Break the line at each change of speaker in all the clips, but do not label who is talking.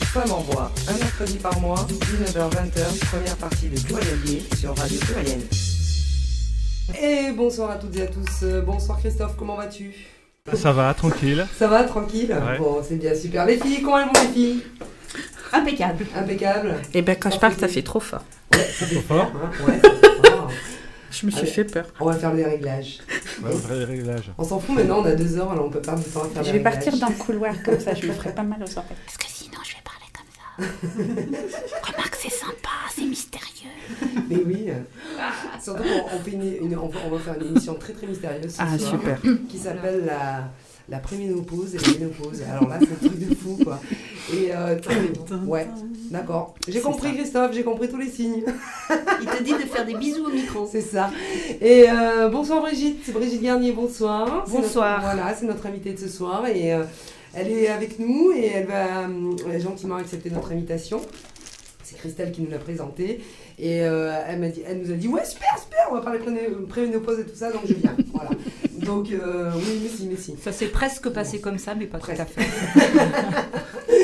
Femme en bois, un mercredi par mois, 19h-20h, première partie de Joyalier sur Radio Pluriel. Et bonsoir à toutes et à tous. Euh, Bonsoir Christophe, comment vas-tu?
Ça va, tranquille.
Ça va, tranquille?
Ouais.
Bon, c'est bien, super. Les filles, comment elles vont les filles?
Impeccable.
Impeccable.
Et ben quand je parle, ça fait trop fort.
Ouais, ça fait
Trop fort.
hein, ouais, ça fait fort.
Je me suis
Allez.
fait peur.
On va faire des réglages.
Ouais, vrai réglage.
On s'en fout maintenant, on a deux heures, alors on peut perdre du temps à faire
Je vais partir dans le couloir comme ça, je me ferai pas mal aux oreilles. Parce que sinon, je vais parler comme ça. Remarque, c'est sympa, c'est mystérieux.
Mais oui. Surtout qu'on on fait une, une- on, va, on va faire une émission très très mystérieuse ce
Ah,
soir,
super.
qui s'appelle la, la préménopause et la ménopause. Alors là, c'est un truc de fou quoi. Et euh, ouais, d'accord. J'ai compris
ça.
Christophe, j'ai compris tous les signes.
Il te dit de faire des bisous au micro.
C'est ça. Et euh, bonsoir Brigitte, c'est Brigitte Garnier, bonsoir.
Bonsoir.
notre- voilà, c'est notre invitée de ce soir et euh, elle est avec nous et elle va euh, gentiment accepter notre invitation. C'est Christelle qui nous l'a présentée et elle, m'a dit, elle nous a dit ouais super super on va parler pré- préménopause et tout ça donc je viens. voilà. Donc euh, oui mais si mais si.
Ça s'est presque passé comme ça, mais pas tout à
Presque.
fait.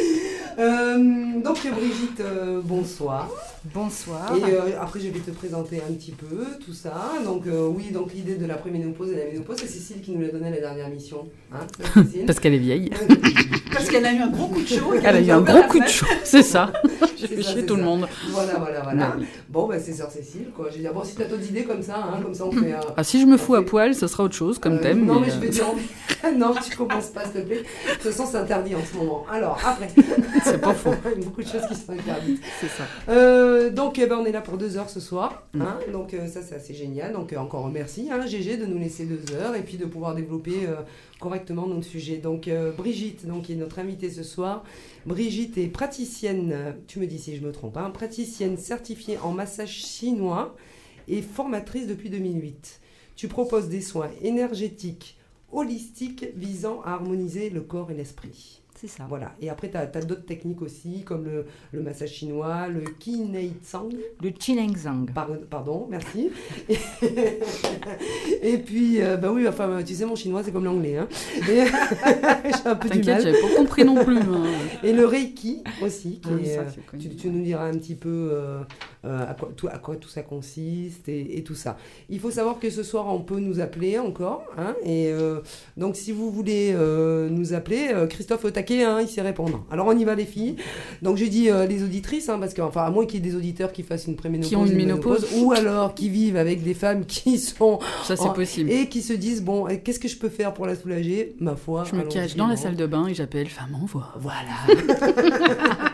Euh, donc Brigitte, euh, bonsoir.
Bonsoir.
Et euh, après, je vais te présenter un petit peu tout ça. Donc, euh, oui, donc l'idée de la préménopause et la ménopause, c'est Cécile qui nous l'a donné à la dernière mission. Hein,
Parce qu'elle est vieille.
Parce qu'elle a eu un gros coup de chaud. et
Elle a eu un gros coup de chaud, c'est ça. J'ai fait
ça,
chier tout le
ça.
monde.
Voilà, voilà, voilà. Bon, bah, c'est sœur Cécile, quoi. Je veux dire, bon, si t'as d'autres idées comme ça, hein, comme ça, on fait. euh,
Ah, si je me fous à poil, ce sera autre chose comme
euh,
thème.
Non, mais,
mais,
je vais
euh,
dire. non, tu commences pas, s'il te plaît. De toute façon, c'est interdit en ce moment. Alors, après.
C'est pas faux.
Il y a beaucoup de choses qui sont interdites.
C'est ça.
Euh, donc, eh ben, on est là pour deux heures ce soir.
Mm.
hein. donc, euh, ça, c'est assez génial. Donc, euh, encore merci, hein, GG, de nous laisser deux heures et puis de pouvoir développer euh, correctement notre sujet. Donc, euh, Brigitte, donc, qui est notre invitée ce soir. Brigitte est praticienne, tu me dis si je me trompe, hein, praticienne certifiée en massage chinois et formatrice depuis 2008. Tu proposes des soins énergétiques, holistiques, visant à harmoniser le corps et l'esprit.
C'est ça.
Voilà. Et après, tu as, d'autres techniques aussi, comme le, le massage chinois, le Kinei Tsang.
Le Chinengzang.
Par- pardon, merci. et puis, euh, bah oui, enfin, tu sais, mon chinois, c'est comme l'anglais. Hein. J'ai un peu du mal.
j'avais pas compris non plus. hein.
Et le Reiki aussi, qui
Ah,
est,
ça,
euh,
connu.
tu, tu nous diras un petit peu euh, euh, à, quoi, tout, à quoi tout ça consiste et, et tout ça. Il faut savoir que ce soir, on peut nous appeler encore. hein, et euh, donc, si vous voulez nous appeler, Christophe au taquet, hein, il sait répondre. Alors, on y va, les filles. Donc, j'ai dit euh, les auditrices, hein, parce que, enfin, à moins qu'il y ait des auditeurs qui fassent une préménopause,
Qui ont une ménopause.
ou alors qui vivent avec des femmes qui sont.
Ça, c'est possible.
et qui se disent, bon, eh, qu'est-ce que je peux faire pour la soulager? Ma foi.
Je me cache dans la
bon.
salle de bain et j'appelle femme en voix.
Voilà.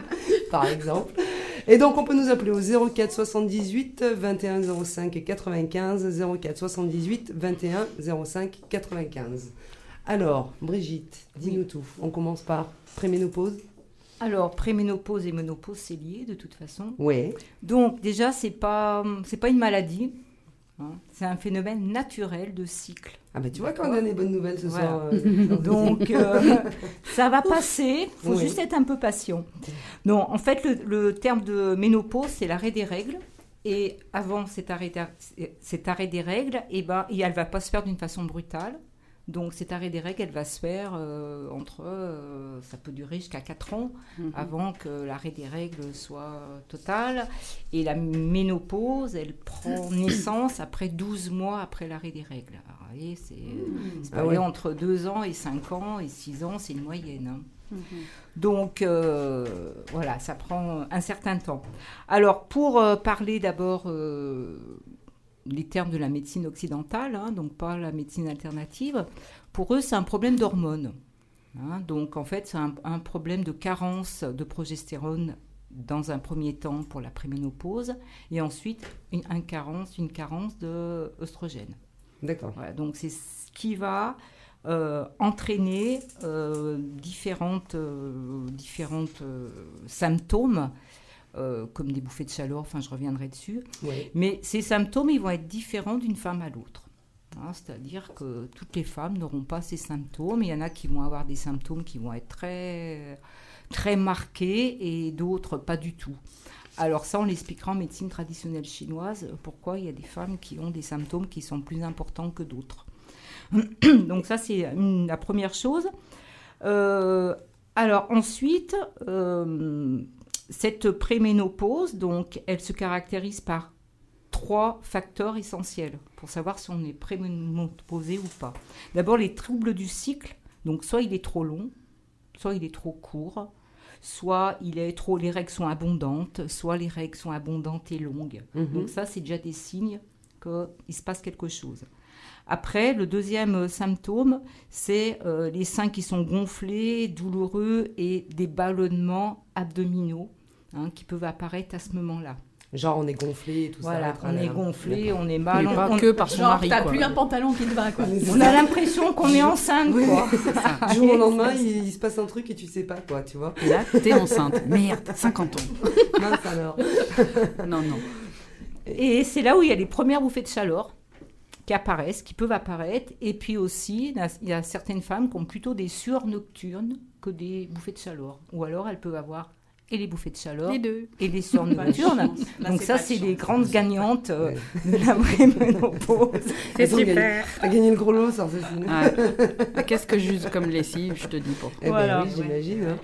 Par exemple. Et donc, on peut nous appeler au 04 78 21 05 95. 04 78 21 05 95. Alors, Brigitte, dis-nous tout. On commence par préménopause
Alors, préménopause et ménopause, c'est lié de toute façon.
Oui.
Donc, déjà, c'est pas, c'est pas une maladie. hein. C'est un phénomène naturel de cycle.
Ah, bah tu vois qu'on a des bonnes nouvelles ce
Voilà.
soir. euh,
Donc, euh, ça va passer. Il faut
Oui.
juste être un peu patient. Non, en fait, le, le terme de ménopause, c'est l'arrêt des règles. Et avant cet arrêt, cet arrêt des règles, eh ben, et elle va pas se faire d'une façon brutale. Donc, cet arrêt des règles, elle va se faire euh, entre. euh, ça peut durer jusqu'à 4 ans
Mhm.
avant que l'arrêt des règles soit total. Et la ménopause, elle prend naissance après 12 mois après l'arrêt des règles. Alors, vous voyez, c'est. C'est
Ah ouais.
entre 2 ans et 5 ans et 6 ans, c'est une moyenne. hein.
Mhm.
Donc euh, voilà, ça prend un certain temps. Alors pour euh, parler d'abord euh, les termes de la médecine occidentale, hein, donc pas la médecine alternative, pour eux c'est un problème d'hormones. hein. donc en fait c'est un, un problème de carence de progestérone dans un premier temps pour la préménopause et ensuite une, un carence, une carence de œstrogène.
D'accord.
Voilà, donc c'est ce qui va euh, entraîner euh, différentes, euh, différentes euh, symptômes, euh, comme des bouffées de chaleur, enfin je reviendrai dessus.
Oui.
Mais ces symptômes, ils vont être différents d'une femme à l'autre. Hein, C'est-à-dire que toutes les femmes n'auront pas ces symptômes. Il y en a qui vont avoir des symptômes qui vont être très, très marqués et d'autres pas du tout. Alors ça, on l'expliquera en médecine traditionnelle chinoise, pourquoi il y a des femmes qui ont des symptômes qui sont plus importants que d'autres. Donc ça, c'est la première chose. Euh, Alors ensuite, euh, cette préménopause, donc, elle se caractérise par trois facteurs essentiels pour savoir si on est préménopausé ou pas. D'abord, les troubles du cycle. Donc, soit il est trop long, soit il est trop court, soit il est trop, les règles sont abondantes, soit les règles sont abondantes et longues.
Mhm.
Donc ça, c'est déjà des signes qu'il se passe quelque chose. Après, le deuxième euh, symptôme, c'est euh, les seins qui sont gonflés, douloureux et des ballonnements abdominaux hein, qui peuvent apparaître à ce moment-là.
Genre, on est gonflé et tout
Voilà,
ça.
on est gonflé, on est mal,
Mais
on,
pas
on-
que par son
Genre,
mari,
t'as plus un pantalon qui te va, quoi.
on a l'impression qu'on est enceinte,
Oui.
quoi.
Du jour au lendemain, il, il se passe un truc et tu sais pas quoi, tu vois.
Et là, t'es enceinte. Merde, 50 ans.
Mince alors.
Non, non.
Et c'est là où il y a les premières bouffées de chaleur qui apparaissent, qui peuvent apparaître. Et puis aussi, il y a- a certaines femmes qui ont plutôt des sueurs nocturnes que des bouffées de chaleur. Ou alors elles peuvent avoir et les bouffées de chaleur
Les deux.
et les sueurs nocturnes.
Là,
Donc ça, c'est les grandes gagnantes euh,
Ouais.
de la préménopause.
C'est super. T'as gagné le gros lot, ça, Cécile.
Ouais. Qu'est-ce que j'use comme lessive, je te dis pas.
Eh ben
Voilà.
oui, j'imagine. hein.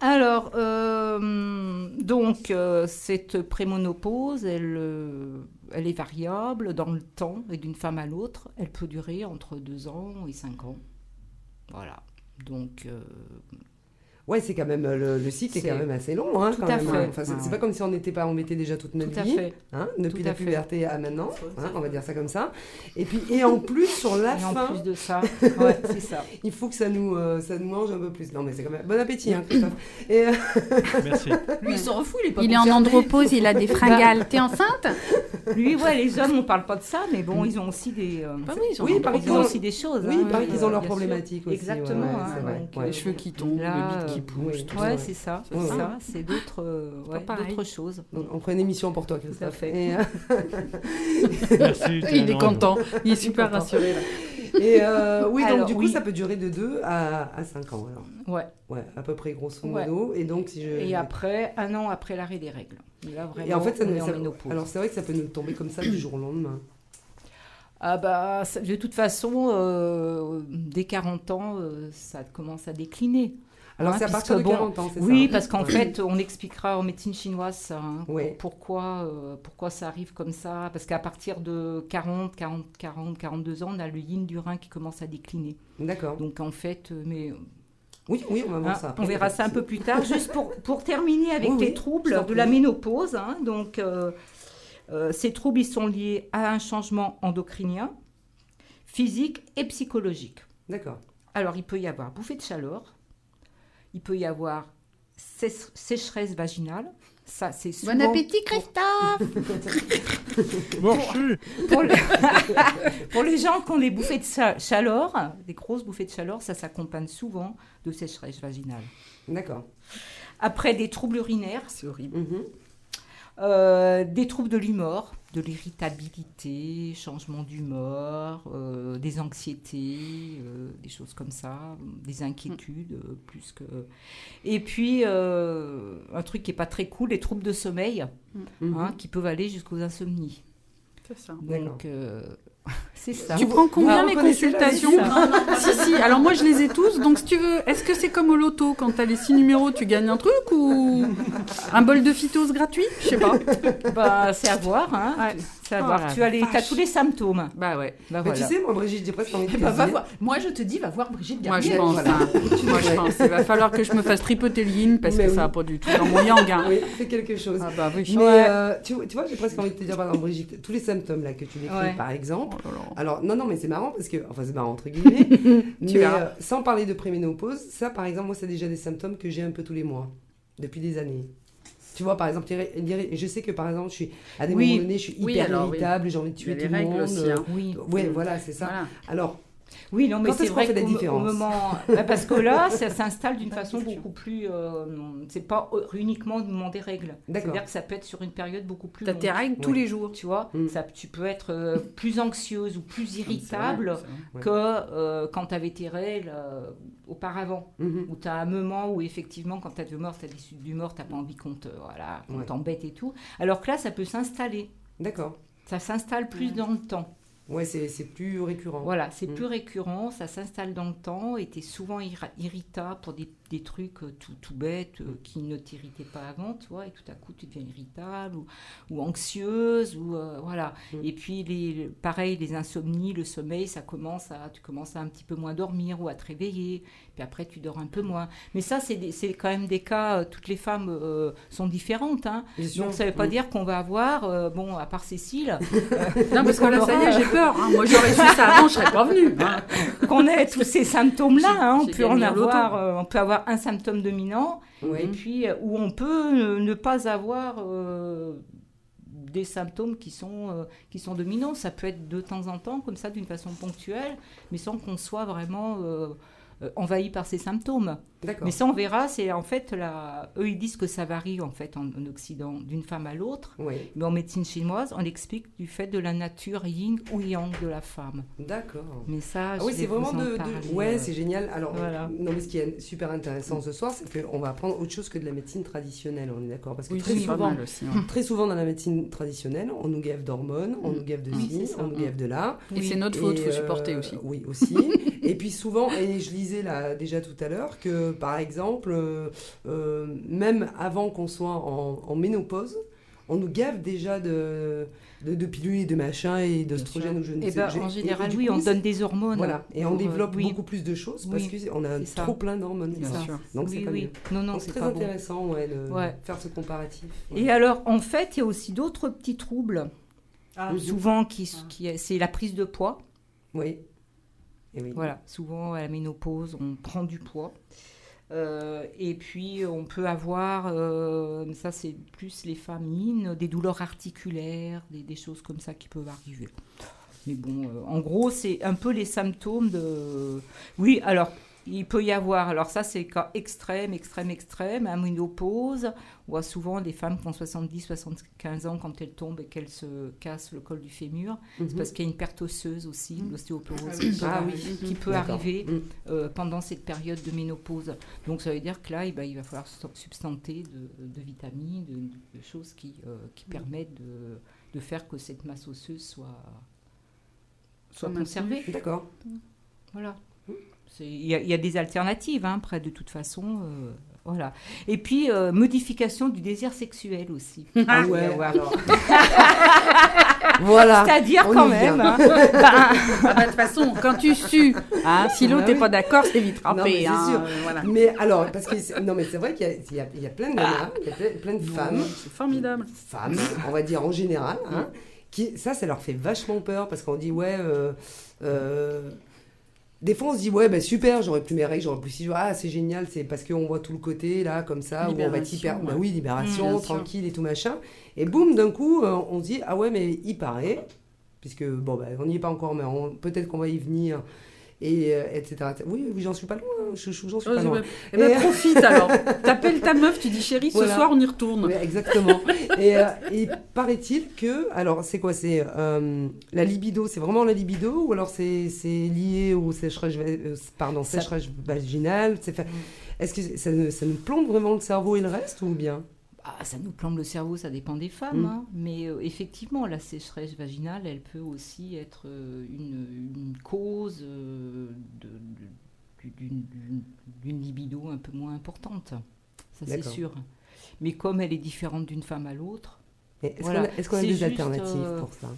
Alors, euh, donc, euh, cette prémonopause, elle, euh, elle est variable dans le temps et d'une femme à l'autre. Elle peut durer entre 2 ans et 5 ans. Voilà. Donc,
Ouais, c'est quand même euh, le, le cycle est,
C'est-
quand même assez long, hein,
Tout
quand
à
même.
fait.
hein. Enfin, c'est
Ouais.
pas comme si on n'était pas embêté déjà toute notre
tout à
vie,
fait.
hein, depuis
Tout
la
à fait.
puberté à maintenant, hein, on va dire ça comme ça. Et puis et en plus sur la
Et en
fin,
plus de ça, ouais, c'est ça.
il faut que ça nous euh, ça nous mange un peu plus. Non mais c'est quand même bon appétit, hein, Christophe. Et euh,
Merci.
Lui, il s'en fout, il est pas
Il est en andropause, il a des fringales. T'es enceinte?
Lui, ouais, les hommes, on parle pas de ça, mais bon, ils ont aussi des, euh,
Bah oui, ils
Oui,
en
ils ont aussi des choses.
oui, il paraît qu'ils ont
euh,
leurs problématiques aussi.
Exactement, hein,
Ouais.
Les cheveux qui tombent, le bide qui pousse.
oui,
Ouais, c'est ça, c'est
ouais.
ça, c'est d'autres, euh, ouais, d'autres choses.
Donc on prend une émission pour toi, Christophe.
Tout à fait.
Et, euh,
Merci.
Il est content, il est super rassuré là.
et, euh, oui, donc
Alors,
du coup
oui.
ça peut durer de 2 à, à 5 ans alors.
Ouais.
Ouais, à peu près grosso
Ouais.
modo. Et donc si je
Et après, un an après l'arrêt des règles. Là, vraiment,
Et en fait, ça,
en
ça-
ménopause.
alors c'est vrai que ça peut nous tomber comme ça du jour au lendemain.
Ah bah, de toute façon, euh, dès 40 ans, euh, ça commence à décliner.
Alors
Hein,
c'est à
puisque
partir de
bon,
40 ans, c'est ça
Oui, parce qu'en fait, on expliquera en médecine chinoise hein, pourquoi, euh, pourquoi ça arrive comme ça. Parce qu'à partir de 40, 40, 40, 42 ans, on a le yin du rein qui commence à décliner.
D'accord.
Donc en fait, euh, mais
Oui, oui, on va voir
Hein,
ça.
on verra ça un peu plus tard. Juste pour, pour terminer avec
Oui,
les troubles de la ménopause. hein, donc, euh, euh, ces troubles ils sont liés à un changement endocrinien, physique et psychologique.
D'accord.
Alors, il peut y avoir bouffée de chaleur, il peut y avoir sé- sécheresse vaginale. Ça, c'est souvent
Bon appétit, Christophe
pour, le- pour les gens qui ont des bouffées de chaleur, des grosses bouffées de chaleur, ça s'accompagne souvent de sécheresse vaginale.
D'accord.
Après, des troubles urinaires,
C'est horrible.
Euh, des troubles de l'humeur, de l'irritabilité, changement d'humeur, euh, des anxiétés, euh, des choses comme ça, des inquiétudes euh, plus que. Et puis euh, un truc qui est pas très cool, les troubles de sommeil,
Mhm.
hein, qui peuvent aller jusqu'aux insomnies.
C'est ça.
Donc euh, c'est ça.
Tu prends combien
Ah,
les consultations Si, si. Alors moi, je les ai tous. Donc, si tu veux, est-ce que c'est comme au loto Quand t'as les six numéros, tu gagnes un truc ou un bol de phytose gratuit? Je sais pas.
Bah, c'est à voir, hein.
Ouais.
C'est à
Oh
voir.
la
tu as, les- tous les symptômes.
Bah ouais.
Bah,
Mais
voilà.
tu sais, moi, Brigitte, j'ai presque envie de
ben, va voir. Moi, je te dis, va voir Brigitte
Moi, je
Garnier.
pense.
voilà.
hein. Moi, je pense. Il va falloir que je me fasse tripoter le yin parce
Mais
que
oui.
ça va pas du tout dans mon yang. hein.
Oui, fais quelque chose.
Ah bah oui.
Mais
Ouais.
euh, tu, vois- tu vois, j'ai presque envie de te dire, par exemple, Brigitte, tous les symptômes là que tu décris,
Ouais.
par exemple.
Oh.
Alors, non, non, mais c'est marrant parce que, enfin, c'est marrant entre guillemets, mais euh, sans parler de préménopause, ça, par exemple, moi, c'est déjà des symptômes que j'ai un peu tous les mois, depuis des années. Tu vois, par exemple, je sais que, par exemple, je suis, à des
Oui.
moments donnés, je suis
Oui,
hyper
oui.
irritable, j'ai envie de tuer tout le monde.
aussi. hein.
Oui.
Ouais, voilà, c'est ça.
Voilà.
Alors,
Oui, non, mais c'est vrai
fait la
qu'au mo-
différence
au moment, bah, parce que là, ça s'installe d'une façon beaucoup plus, euh, c'est pas uniquement au moment des règles. C'est-à-dire que ça peut être sur une période beaucoup plus
T'as
longue.
tes règles tous
Ouais.
les jours.
Tu vois,
Mm.
ça, tu peux être euh, plus anxieuse ou plus irritable
C'est vrai,
Ouais.
que euh, quand tu avais tes règles euh, auparavant.
mhm.
Où tu as un moment où effectivement, quand tu as de mort, tu as des suites d'humeur, tu pas envie qu'on te, voilà, qu'on
Ouais.
t'embête et tout. Alors que là, ça peut s'installer.
d'accord.
Ça s'installe plus dans le temps.
Ouais, c'est c'est plus récurrent.
Voilà, c'est
Mm.
plus récurrent, ça s'installe dans le temps et tu es souvent irritable pour des des trucs euh, tout, tout bêtes euh, qui ne t'irritaient pas avant, tu vois, et tout à coup tu deviens irritable ou, ou anxieuse, ou euh, voilà.
Mm.
Et puis, les, pareil, les insomnies, le sommeil, ça commence à, tu commences à un petit peu moins dormir ou à te réveiller, puis après tu dors un peu moins. Mais ça, c'est quand même des cas, toutes les femmes euh, sont différentes, hein. Donc ça ne veut pas
Mm.
dire qu'on va avoir, bon, à part Cécile,
Non, parce que là, ça y est, j'ai peur. hein. Moi, j'aurais su ça avant, je serais pas venue. hein.
qu'on ait tous ces symptômes-là. Hein. On peut en avoir, on peut avoir un symptôme dominant,
Oui.
et puis euh, ou on peut ne pas avoir euh, des symptômes qui sont euh, qui sont dominants. Ça peut être de temps en temps, comme ça, d'une façon ponctuelle, mais sans qu'on soit vraiment euh, envahi par ces symptômes. Mais ça, on verra. C'est en fait, la... eux, ils disent que ça varie en fait en, en Occident d'une femme à l'autre.
Oui,
Mais en médecine chinoise, on explique du fait de la nature yin ou yang de la femme.
d'accord.
Mais ça,
Ah
je
oui, c'est vraiment
en
de, de- Ouais,
euh,
c'est génial. Alors,
voilà.
non, mais ce qui est super intéressant ce soir, c'est qu'on va apprendre autre chose que de la médecine traditionnelle, on est d'accord Parce que
Oui,
très, souvent,
mal aussi. hein.
très souvent dans la médecine traditionnelle, on nous gave d'hormones, on nous gave de
Oui,
ci, on nous gave de là.
Et c'est notre faute,
Et,
faut
euh,
supporter aussi.
Oui, aussi. et puis souvent, et je lisais là déjà tout à l'heure que par exemple, euh, euh, même avant qu'on soit en, en ménopause, on nous gave déjà de, de, de pilules et de machins et d'oestrogènes ou je ne
Eh
sais j'ai-
en général,
et
oui,
coup,
on donne des hormones.
Voilà, et on
euh,
développe
oui.
beaucoup plus de choses parce
Oui,
qu'on a trop plein d'hormones. Donc c'est pas mieux.
Non, non, c'est
très
bon.
intéressant ouais, de
Ouais.
faire ce comparatif. ouais.
Et alors, en fait, il y a aussi d'autres petits troubles,
Ah,
souvent qui,
Ah.
qui c'est la prise de poids.
Oui. Et oui.
Voilà, souvent à la ménopause, on prend du poids. Euh, et puis, on peut avoir, euh, ça c'est plus les famines, des douleurs articulaires, des, des choses comme ça qui peuvent arriver. Mais bon, euh, en gros, c'est un peu les symptômes de... Oui, alors, il peut y avoir, alors ça c'est cas extrême, extrême, extrême, à ménopause, on voit souvent des femmes qui ont 70, 75 ans quand elles tombent et qu'elles se cassent le col du fémur,
Mhm.
c'est parce qu'il y a une perte osseuse aussi,
Mhm.
l'ostéoporose,
Ah
qui
oui.
peut qui arriver
Mm.
euh, pendant cette période de ménopause. Donc ça veut dire que là, eh ben, il va falloir su- substanter de, de vitamines, de, de choses qui, euh, qui
Mm.
permettent de, de faire que cette masse osseuse soit, soit conservée.
D'accord.
Voilà. Il y, y a des alternatives, hein, après, de toute façon. euh, voilà. Et puis, euh, modification du désir sexuel aussi.
Ah
Il
ouais,
avoir.
alors. voilà.
C'est-à-dire quand même. hein, ben,
Ah bah, de toute façon, quand tu sues, hein, si l'autre
Bah
n'est
oui.
pas d'accord, c'est vite
Non, mais
râpé.
c'est
hein,
sûr.
euh, voilà.
Mais alors, parce que c'est- non, mais c'est vrai qu'il y y y a plein de nanas, il y a plein, plein de femmes,
C'est formidable.
femmes, on va dire en général, hein, qui ça, ça leur fait vachement peur parce qu'on dit ouais. euh, euh, des fois, on se dit, ouais, ben super, j'aurais plus mes règles, j'aurais plus si, ah, c'est génial, c'est parce qu'on voit tout le côté, là, comme ça, où on va être
Libération,
hyper, bah
ouais.
oui, libération,
Mmh, bien sûr.
tranquille et tout machin. Et boum, d'un coup, euh, on se dit, ah ouais, mais il paraît, puisque, bon, ben, on n'y est pas encore, mais peut-être qu'on va y venir, et euh, etc. Oui, oui, j'en suis pas loin, chouchou, j'en suis
Oh,
pas loin.
Eh ben,
Et-
profite alors. T'appelles ta meuf, tu dis chérie, ce
Voilà.
soir on y retourne.
Exactement. et, euh, et paraît-il que, alors c'est quoi C'est euh, la libido, c'est vraiment la libido ou alors c'est c'est lié au sécheresse, euh, pardon, sécheresse vaginale c'est fait- Est-ce que ça, nous- ça nous plombe vraiment le cerveau et le reste ou bien?
Ah, ça nous plombe le cerveau, ça dépend des femmes.
Mm.
hein. Mais euh, effectivement, la sécheresse vaginale, elle peut aussi être euh, une, une cause euh, d'une- libido un peu moins importante. Ça, c'est sûr. Mais comme elle est différente d'une femme à l'autre,
Est-ce
Voilà.
qu'on a, des
juste,
alternatives pour ça?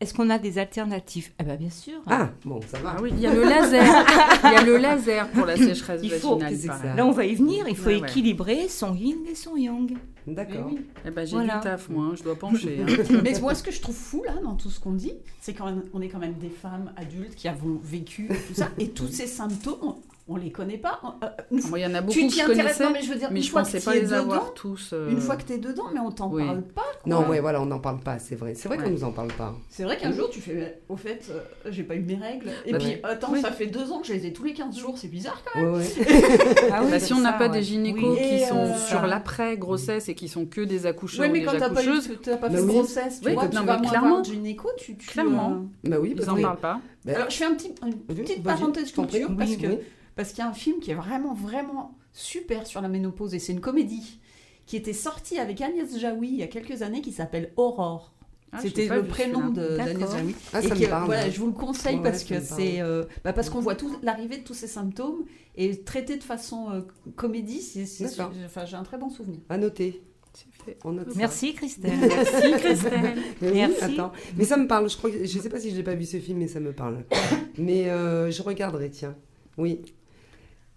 Est-ce qu'on a des alternatives? Eh bien, bien sûr.
Ah, bon, ça va.
Ah oui, il y a le laser. Il y a le laser pour la sécheresse
Il faut-
vaginale.
Là, on va y venir. Il faut
Ouais, ouais.
équilibrer son yin et son yang.
D'accord.
Eh oui.
Eh ben, j'ai
Voilà.
du taf, moi, hein, je dois pencher. hein.
Mais moi, ce que je trouve fou là dans tout ce qu'on dit, c'est qu'on on est quand même des femmes adultes qui avons vécu tout ça, et tous ces symptômes, on, les connaît pas. Euh, une fois-
Moi, il y en a beaucoup
tu
que
t'y
je connaissais,
non mais je veux dire,
mais je pensais
que
pas
es
les avoir
dedans,
tous. euh,
une fois que t'es dedans, mais on t'en
oui.
parle pas. quoi.
Non, ouais, voilà, on n'en parle pas, c'est vrai. C'est vrai
Ouais.
qu'on nous en parle pas.
C'est vrai qu'un jour tu fais, au fait, euh, j'ai pas eu mes règles, et
Bah
puis
ouais.
attends,
Oui.
ça fait deux ans que je les ai tous les 15 jours, c'est bizarre quand
Ouais, ouais.
Ah oui,
Bah,
c'est
si on n'a pas
ouais.
des gynécos
Oui.
qui sont
euh,
sur l'après-grossesse et qui sont que des accoucheurs
Ouais,
ou
mais
des
quand t'as pas, eu,
accoucheuses,
t'as pas
Bah
fait de grossesse, tu vois,
non,
tu
mais
vas moins
clairement.
gynéco, tu, tu,
Clairement.
euh,
Bah oui,
ils
que-
parlent pas.
Alors, je fais une petite parenthèse culture, parce que. Parce qu'il y a un film qui est vraiment, vraiment super sur la ménopause, et c'est une comédie qui était sortie avec Agnès Jaoui il y a quelques années, qui s'appelle Aurore.
Ah, l'ai
C'était le prénom d'Agnès. Jaoui.
Ah,
Et
ça
que,
me parle.
Voilà, je vous le conseille
Ouais,
parce que c'est euh, bah, parce qu'on voit tout l'arrivée de tous ces symptômes et traité de façon euh, comédie. c'est- Enfin, j'ai un très bon souvenir.
À noter.
C'est fait.
On note ça.
Merci Christelle.
Merci Christelle.
Mais oui,
Merci.
attends. Mais ça me parle. Je crois que je sais pas si je n'ai pas vu ce film, mais ça me parle. Mais euh, je regarderai, tiens. Oui.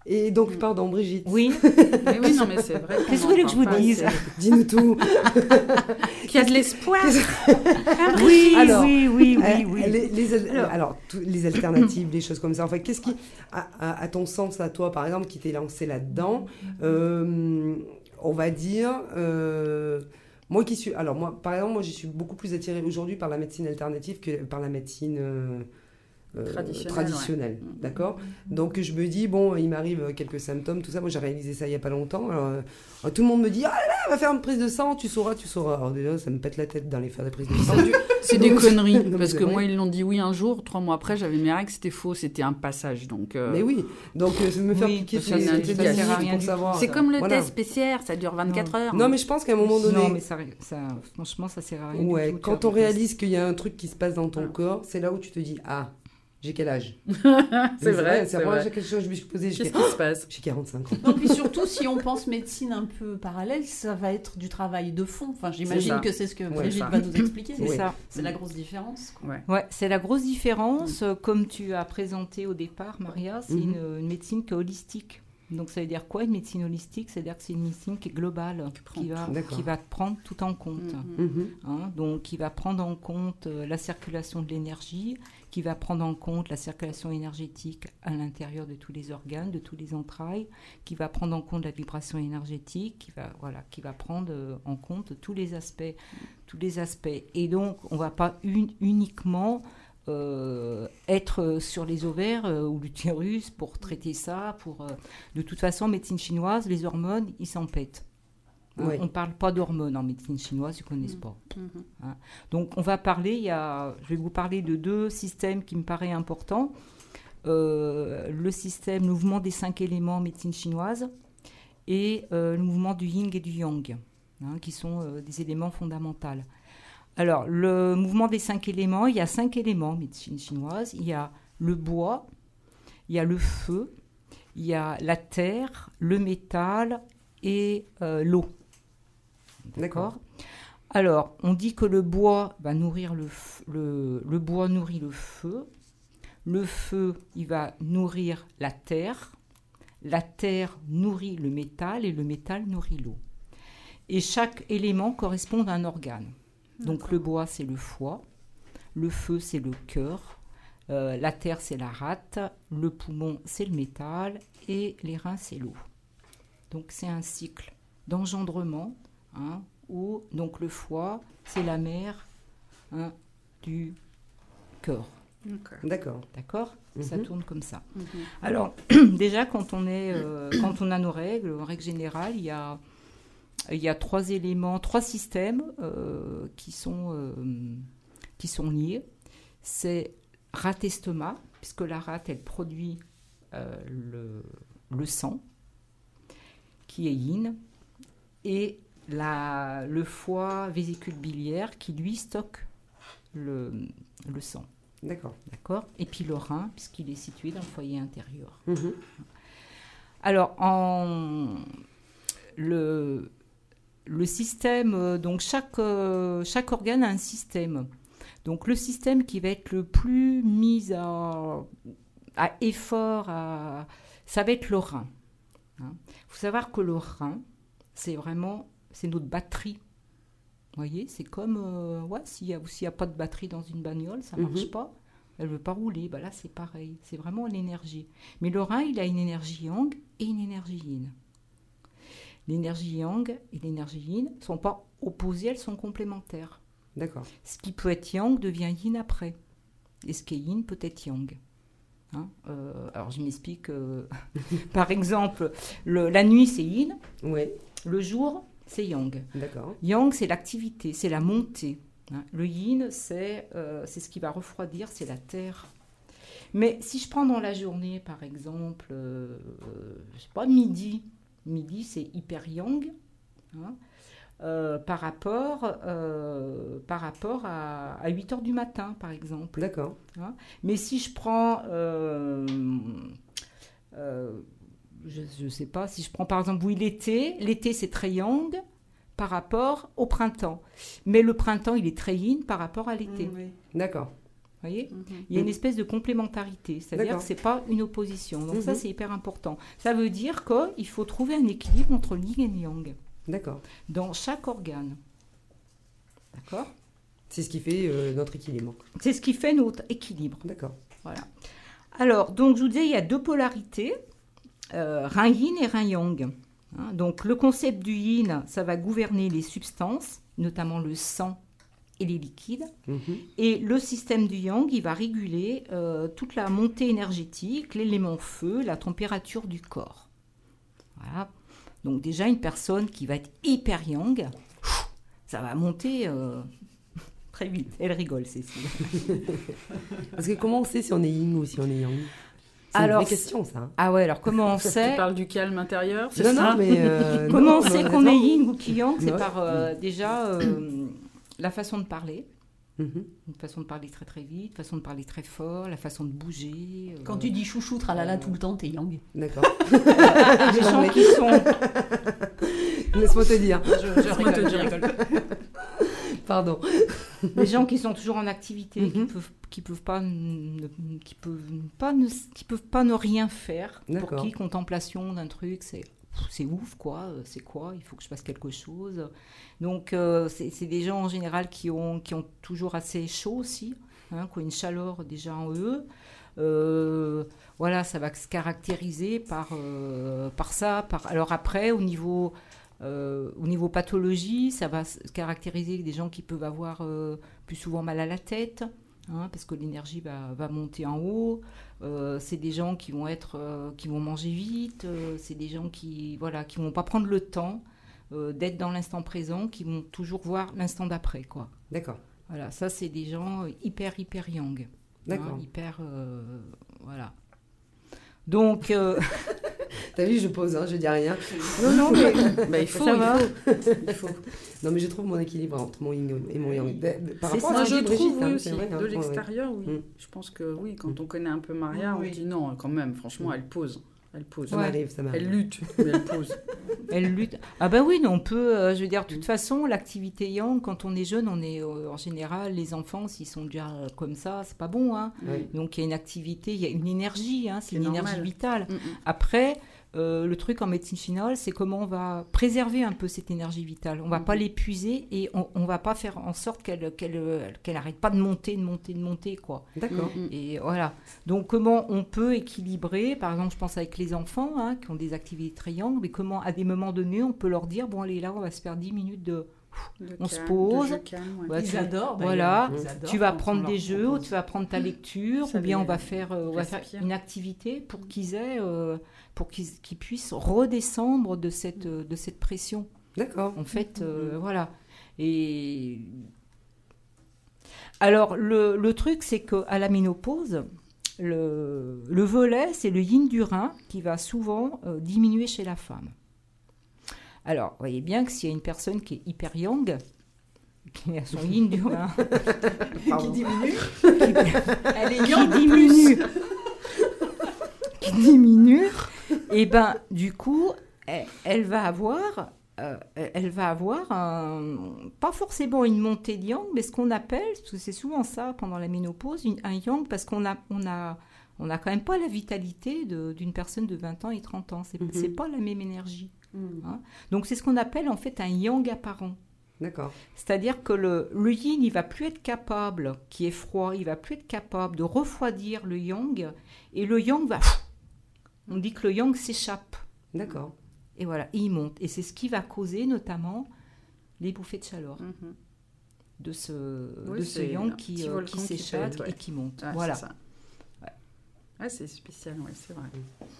Et donc, pardon, Brigitte.
Oui,
Mais oui, non, mais c'est vrai.
Qu'est-ce que vous
en
voulez que je vous dise.
Dis-nous tout.
Qu'il y a de l'espoir.
oui,
Alors,
oui, oui, oui,
Euh,
oui.
Les, les al-
Alors.
alors, tout- les alternatives, les choses comme ça. Enfin, qu'est-ce qui, à, à- à ton sens, à toi, par exemple, qui t'es lancé là-dedans, euh, on va dire, euh, moi qui suis, alors moi, par exemple, moi, je suis beaucoup plus attirée aujourd'hui par la médecine alternative que par la médecine euh, euh,
traditionnelle, ouais.
d'accord. Donc je me dis bon, il m'arrive quelques symptômes, tout ça. Moi, j'ai réalisé ça il y a pas longtemps. Alors, euh, tout le monde me dit ah là là, va faire une prise de sang, tu sauras, tu sauras. Alors déjà, ça me pète la tête d'aller faire des prises de sang.
C'est des conneries.
non,
Parce que
vrai.
moi, ils l'ont dit oui un jour. Trois mois après, j'avais mes règles. C'était faux. C'était un passage. Donc. euh,
Mais oui, donc me faire
Oui,
piquer les
ça
les
sert à
rien
pour
du
savoir.
C'est comme le
Voilà.
test PCR. Ça dure 24 heures.
Non, mais je pense qu'à un moment donné,
Non, mais ça, ça, franchement, ça sert à rien. du
ouais,
tout
quand on réalise qu'il y a un truc qui se passe dans ton corps, c'est là où tu te dis ah, j'ai quel âge
c'est vrai.
C'est
vrai.
question que je me suis posée. J'ai
Qu'est-ce qui se passe
j'ai 45 ans.
Non, puis surtout, si on pense médecine un peu parallèle, ça va être du travail de fond. Enfin, j'imagine que c'est ce que
Ouais,
Brigitte
ça.
va nous expliquer.
C'est ça.
C'est la grosse différence. quoi.
Ouais.
Ouais, c'est la grosse différence. euh, Comme tu as présenté au départ, Maria, c'est
Mhm.
une, une médecine qui est holistique. Donc ça veut dire quoi une médecine holistique? C'est-à-dire que c'est une médecine qui est globale, qui va, qui va te prendre tout en compte.
Mhm.
Mhm.
hein. donc qui va prendre en compte euh, la circulation de l'énergie, qui va prendre en compte la circulation énergétique à l'intérieur de tous les organes, de tous les entrailles, qui va prendre en compte la vibration énergétique, qui va voilà, qui va prendre euh, en compte tous les aspects, tous les aspects. Et donc on va pas un- uniquement euh, être sur les ovaires euh, ou l'utérus pour traiter ça. De toute façon, médecine chinoise, les hormones, ils s'en pètent. Hein,
Ouais.
On ne parle pas d'hormones en médecine chinoise, ils ne connaissent
Mhm.
pas.
Mhm.
Donc, on va parler, il y a, je vais vous parler de deux systèmes qui me paraissent importants. Euh, le système, le mouvement des cinq éléments en médecine chinoise et euh, le mouvement du yin et du yang, hein, qui sont euh, des éléments fondamentaux. Alors, le mouvement des cinq éléments, il y a cinq éléments en médecine chinoise. Il y a le bois, il y a le feu, il y a la terre, le métal et euh, l'eau.
D'accord.
Alors, on dit que le bois va nourrir le, f- le, le bois nourrit le feu. Le feu, il va nourrir la terre. La terre nourrit le métal et le métal nourrit l'eau. Et chaque élément correspond à un organe. Donc le bois, c'est le foie. Le feu, c'est le cœur. euh, la terre, c'est la rate. Le poumon, c'est le métal. Et les reins, c'est l'eau. Donc c'est un cycle d'engendrement hein, où donc le foie, c'est la mère hein, du cœur.
D'accord.
D'accord.
Ça
Mhm.
tourne comme ça.
Mhm.
Alors, déjà, quand on, est, euh, quand on a nos règles, en règle générale, il y a, il y a trois éléments, trois systèmes euh, qui, sont, euh, qui sont liés. C'est rate-estomac, puisque la rate, elle produit euh, le, le sang, qui est yin, et la, le foie vésicule biliaire, qui lui stocke le, le sang.
D'accord.
D'accord Et puis le rein, puisqu'il est situé dans le foyer intérieur.
Mhm.
Alors, en... le, le système, euh, donc chaque, euh, chaque organe a un système. Donc le système qui va être le plus mis à, à effort, à- ça va être le rein. Il faut savoir que le rein, c'est vraiment, c'est notre batterie. Vous voyez, c'est comme, euh, ouais, s'il n'y a, a pas de batterie dans une bagnole, ça ne marche
Mhm.
pas. Elle ne veut pas rouler. Bah là, c'est pareil. C'est vraiment l'énergie. Mais le rein, il a une énergie yang et une énergie yin. L'énergie yang et l'énergie yin ne sont pas opposées, elles sont complémentaires.
D'accord.
Ce qui peut être yang devient yin après. Et ce qui est yin peut être yang. Hein, euh, alors je m'explique. euh, par exemple, le- la nuit c'est yin,
Oui.
le jour c'est yang.
D'accord.
Yang, c'est l'activité, c'est la montée. hein. Le yin, c'est euh, c'est ce qui va refroidir, c'est la terre. Mais si je prends dans la journée, par exemple, euh, euh, je sais pas, midi, midi, c'est hyper yang. hein, euh, par rapport, euh, par rapport à, à 8 heures du matin, par exemple.
D'accord.
Mais si je prends, je ne sais pas, si je prends par exemple, oui, l'été, l'été c'est très yang par rapport au printemps. Mais le printemps, il est très yin par rapport à l'été.
Mm, oui.
D'accord.
Vous voyez?
Mhm.
Il y a une espèce de complémentarité, c'est-à-dire que ce n'est pas une opposition. Donc ça,
Mhm.
c'est hyper important. Ça veut dire qu'il faut trouver un équilibre entre yin et yang
D'accord.
dans chaque organe. D'accord?
C'est ce qui fait euh, notre équilibre.
C'est ce qui fait notre équilibre.
D'accord.
Voilà. Alors, donc, je vous disais, il y a deux polarités, euh, rein yin et rein yang. Hein, donc, le concept du yin, ça va gouverner les substances, notamment le sang et les liquides.
Mhm.
Et le système du yang, il va réguler euh, toute la montée énergétique, l'élément feu, la température du corps. Voilà. Donc, déjà, une personne qui va être hyper yang, ça va monter euh, très vite. Elle rigole, Cécile.
Parce que comment on sait si on est yin ou si on est yang?
Alors,
une vraie question, ça. hein.
Ah ouais, alors comment on
Tu
sait
parles du calme intérieur, c'est
Non,
ça
non, mais. euh,
Comment
non,
on sait qu'on est yin ou qui yang C'est par euh, déjà euh, la façon de parler,
Mhm.
une façon de parler très très vite, une façon de parler très fort, la façon de bouger. euh,
Quand tu dis chouchou, tralala tout le temps, t'es yang.
D'accord.
des gens qui sont
Laisse-moi te dire.
Je, je rigole, je rigole.
Pardon.
des gens qui sont toujours en activité, qui
Mhm.
peuvent qui peuvent pas ne, qui peuvent pas ne, qui peuvent pas ne rien faire. Pour qui contemplation d'un truc, c'est c'est ouf quoi, euh, c'est quoi, il faut que je fasse quelque chose. Donc euh, c'est c'est des gens en général qui ont qui ont toujours assez chaud aussi, hein, qui ont une chaleur déjà en eux. Euh, voilà, ça va se caractériser par, euh, par ça. Par... Alors après, au niveau, euh, au niveau pathologie, ça va se caractériser des gens qui peuvent avoir euh, plus souvent mal à la tête, hein, parce que l'énergie va, va monter en haut. Euh, c'est des gens qui vont être, qui vont manger vite. c'est des gens qui, voilà, qui vont pas prendre le temps d'être dans l'instant présent, qui vont toujours voir l'instant d'après, quoi.
D'accord.
Voilà, ça c'est des gens hyper hyper yang.
D'accord.
Hein, hyper. euh, voilà. Donc.
T'as vu, je pose, hein, je dis rien.
non, non, mais.
Bah, il faut,
Ça
il
va.
faut. Il faut.
Non, mais je trouve mon équilibre entre mon yin et mon yang. De- Par rapport
ça,
à
je trouve, oui,
hein,
aussi.
vrai, hein.
de l'extérieur, oui.
Mm.
Je pense que oui, quand on connaît un peu Maria, on dit non, quand même, franchement, elle pose. Elle pose.
Ça
Ouais.
m'arrive, ça
Elle
m'arrive.
lutte, mais elle pose.
Elle lutte. Ah ben oui, non, on peut, euh, je veux dire, de toute façon, l'activité yang, quand on est jeune, on est euh, en général, les enfants, s'ils sont déjà comme ça, c'est pas bon. Hein. Donc il y a une activité, il y a une énergie, hein, c'est
C'est
une
normal.
énergie vitale.
Mm, mm.
Après, euh, le truc en médecine chinoise, c'est comment on va préserver un peu cette énergie vitale. On va pas
Mhm.
l'épuiser et on, on va pas faire en sorte qu'elle qu'elle qu'elle arrête pas de monter, de monter, de monter, quoi.
D'accord.
Mm, mm.
Et voilà. Donc, comment on peut équilibrer, par exemple, je pense avec les enfants hein, qui ont des activités yang, mais comment, à des moments donnés, on peut leur dire bon, allez, là, on va se faire 10 minutes de.
De
On se pose.
calme, ouais.
Ils
tu-
adorent.
voilà.
d'ailleurs, ils adorent
Tu vas prendre des jeux, ou tu vas prendre ta lecture,
Ça
ou bien on va faire, euh, on va faire
respire.
une activité pour qu'ils aient, euh, pour qu'ils puissent redescendre de cette, euh, de cette pression.
D'accord.
En fait, euh, voilà. Et alors, le, le truc, c'est qu'à la ménopause, le, le volet, c'est le yin du rein qui va souvent euh, diminuer chez la femme. Alors, vous voyez bien que s'il y a une personne qui est hyper yang, qui a son yin du rein,
Qui diminue.
elle est qui diminue, qui diminue, et ben du coup, elle, elle va avoir, euh, elle va avoir un- pas forcément une montée de yang, mais ce qu'on appelle, parce que c'est souvent ça pendant la ménopause, une- un yang, parce qu'on a, on a, on a quand même pas la vitalité d'une personne de 20 ans et 30 ans. C'est
Mhm.
c'est pas la même énergie.
Mm.
Donc c'est ce qu'on appelle en fait un yang apparent.
D'accord.
C'est-à-dire que le, le yin, il va plus être capable, qui est froid, il va plus être capable de refroidir le yang, et le yang va... On dit que le yang s'échappe,
D'accord.
et voilà, et il monte. Et c'est ce qui va causer notamment les bouffées de chaleur
Mhm.
de ce,
Oui,
de ce
c'est
yang qui, euh, qui s'échappe
ouais.
et qui monte.
Ouais,
voilà.
c'est. Ah, spécial, ouais, c'est vrai.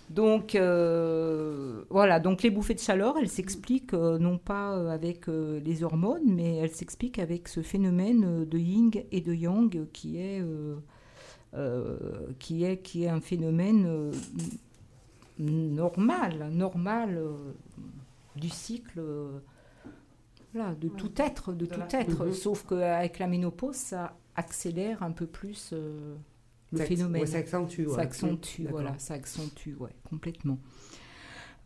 Donc euh, voilà, donc les bouffées de chaleur, elles s'expliquent euh, non pas avec euh, les hormones, mais elles s'expliquent avec ce phénomène de yin et de yang qui est qui est qui est un phénomène normal, normal euh, du cycle euh, voilà, de
Ouais.
tout être, de tout être.
Mhm.
Sauf qu'avec la ménopause, ça accélère un peu plus euh, le
Ça-
phénomène.
ouais, ça accentue.
Ça
ouais.
accentue,
D'accord.
voilà, ça accentue, ouais, complètement.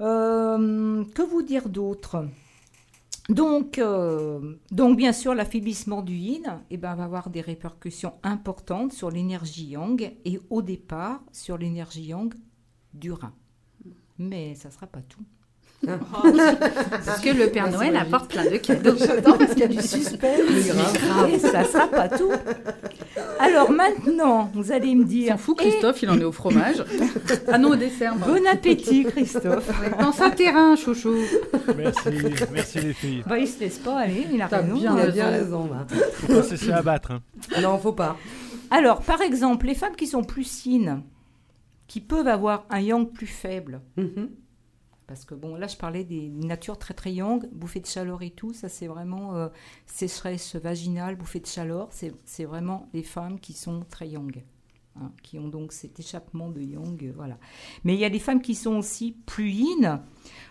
Euh, que vous dire d'autre? Donc, euh, donc, bien sûr, l'affaiblissement du yin eh ben, va avoir des répercussions importantes sur l'énergie yang et au départ sur l'énergie yang du rein. Mais ça ne sera pas tout.
Parce que le Père
Merci,
Noël apporte plein de cadeaux.
J'attends parce qu'il y a du suspense.
Et ça ne sera pas tout. Alors maintenant, vous allez me
Il
dire,
s'en fout, Christophe, il en est au fromage. Ah non, au dessert. moi.
bon appétit Christophe.
Dans un terrain, chouchou.
Merci, merci les filles.
Bah, il se laisse pas aller, il a raison.
bien
Il a bien raison. là.
Faut pas se laisser abattre. hein.
Non, faut pas.
Alors, par exemple, les femmes qui sont plus yin, qui peuvent avoir un yang plus faible,
Mhm.
parce que bon, là je parlais des natures très très yang, bouffée de chaleur et tout, ça c'est vraiment euh, sécheresse vaginale, bouffée de chaleur, c'est vraiment les femmes qui sont très yang, hein, qui ont donc cet échappement de yang, euh, voilà. Mais il y a des femmes qui sont aussi plus yin,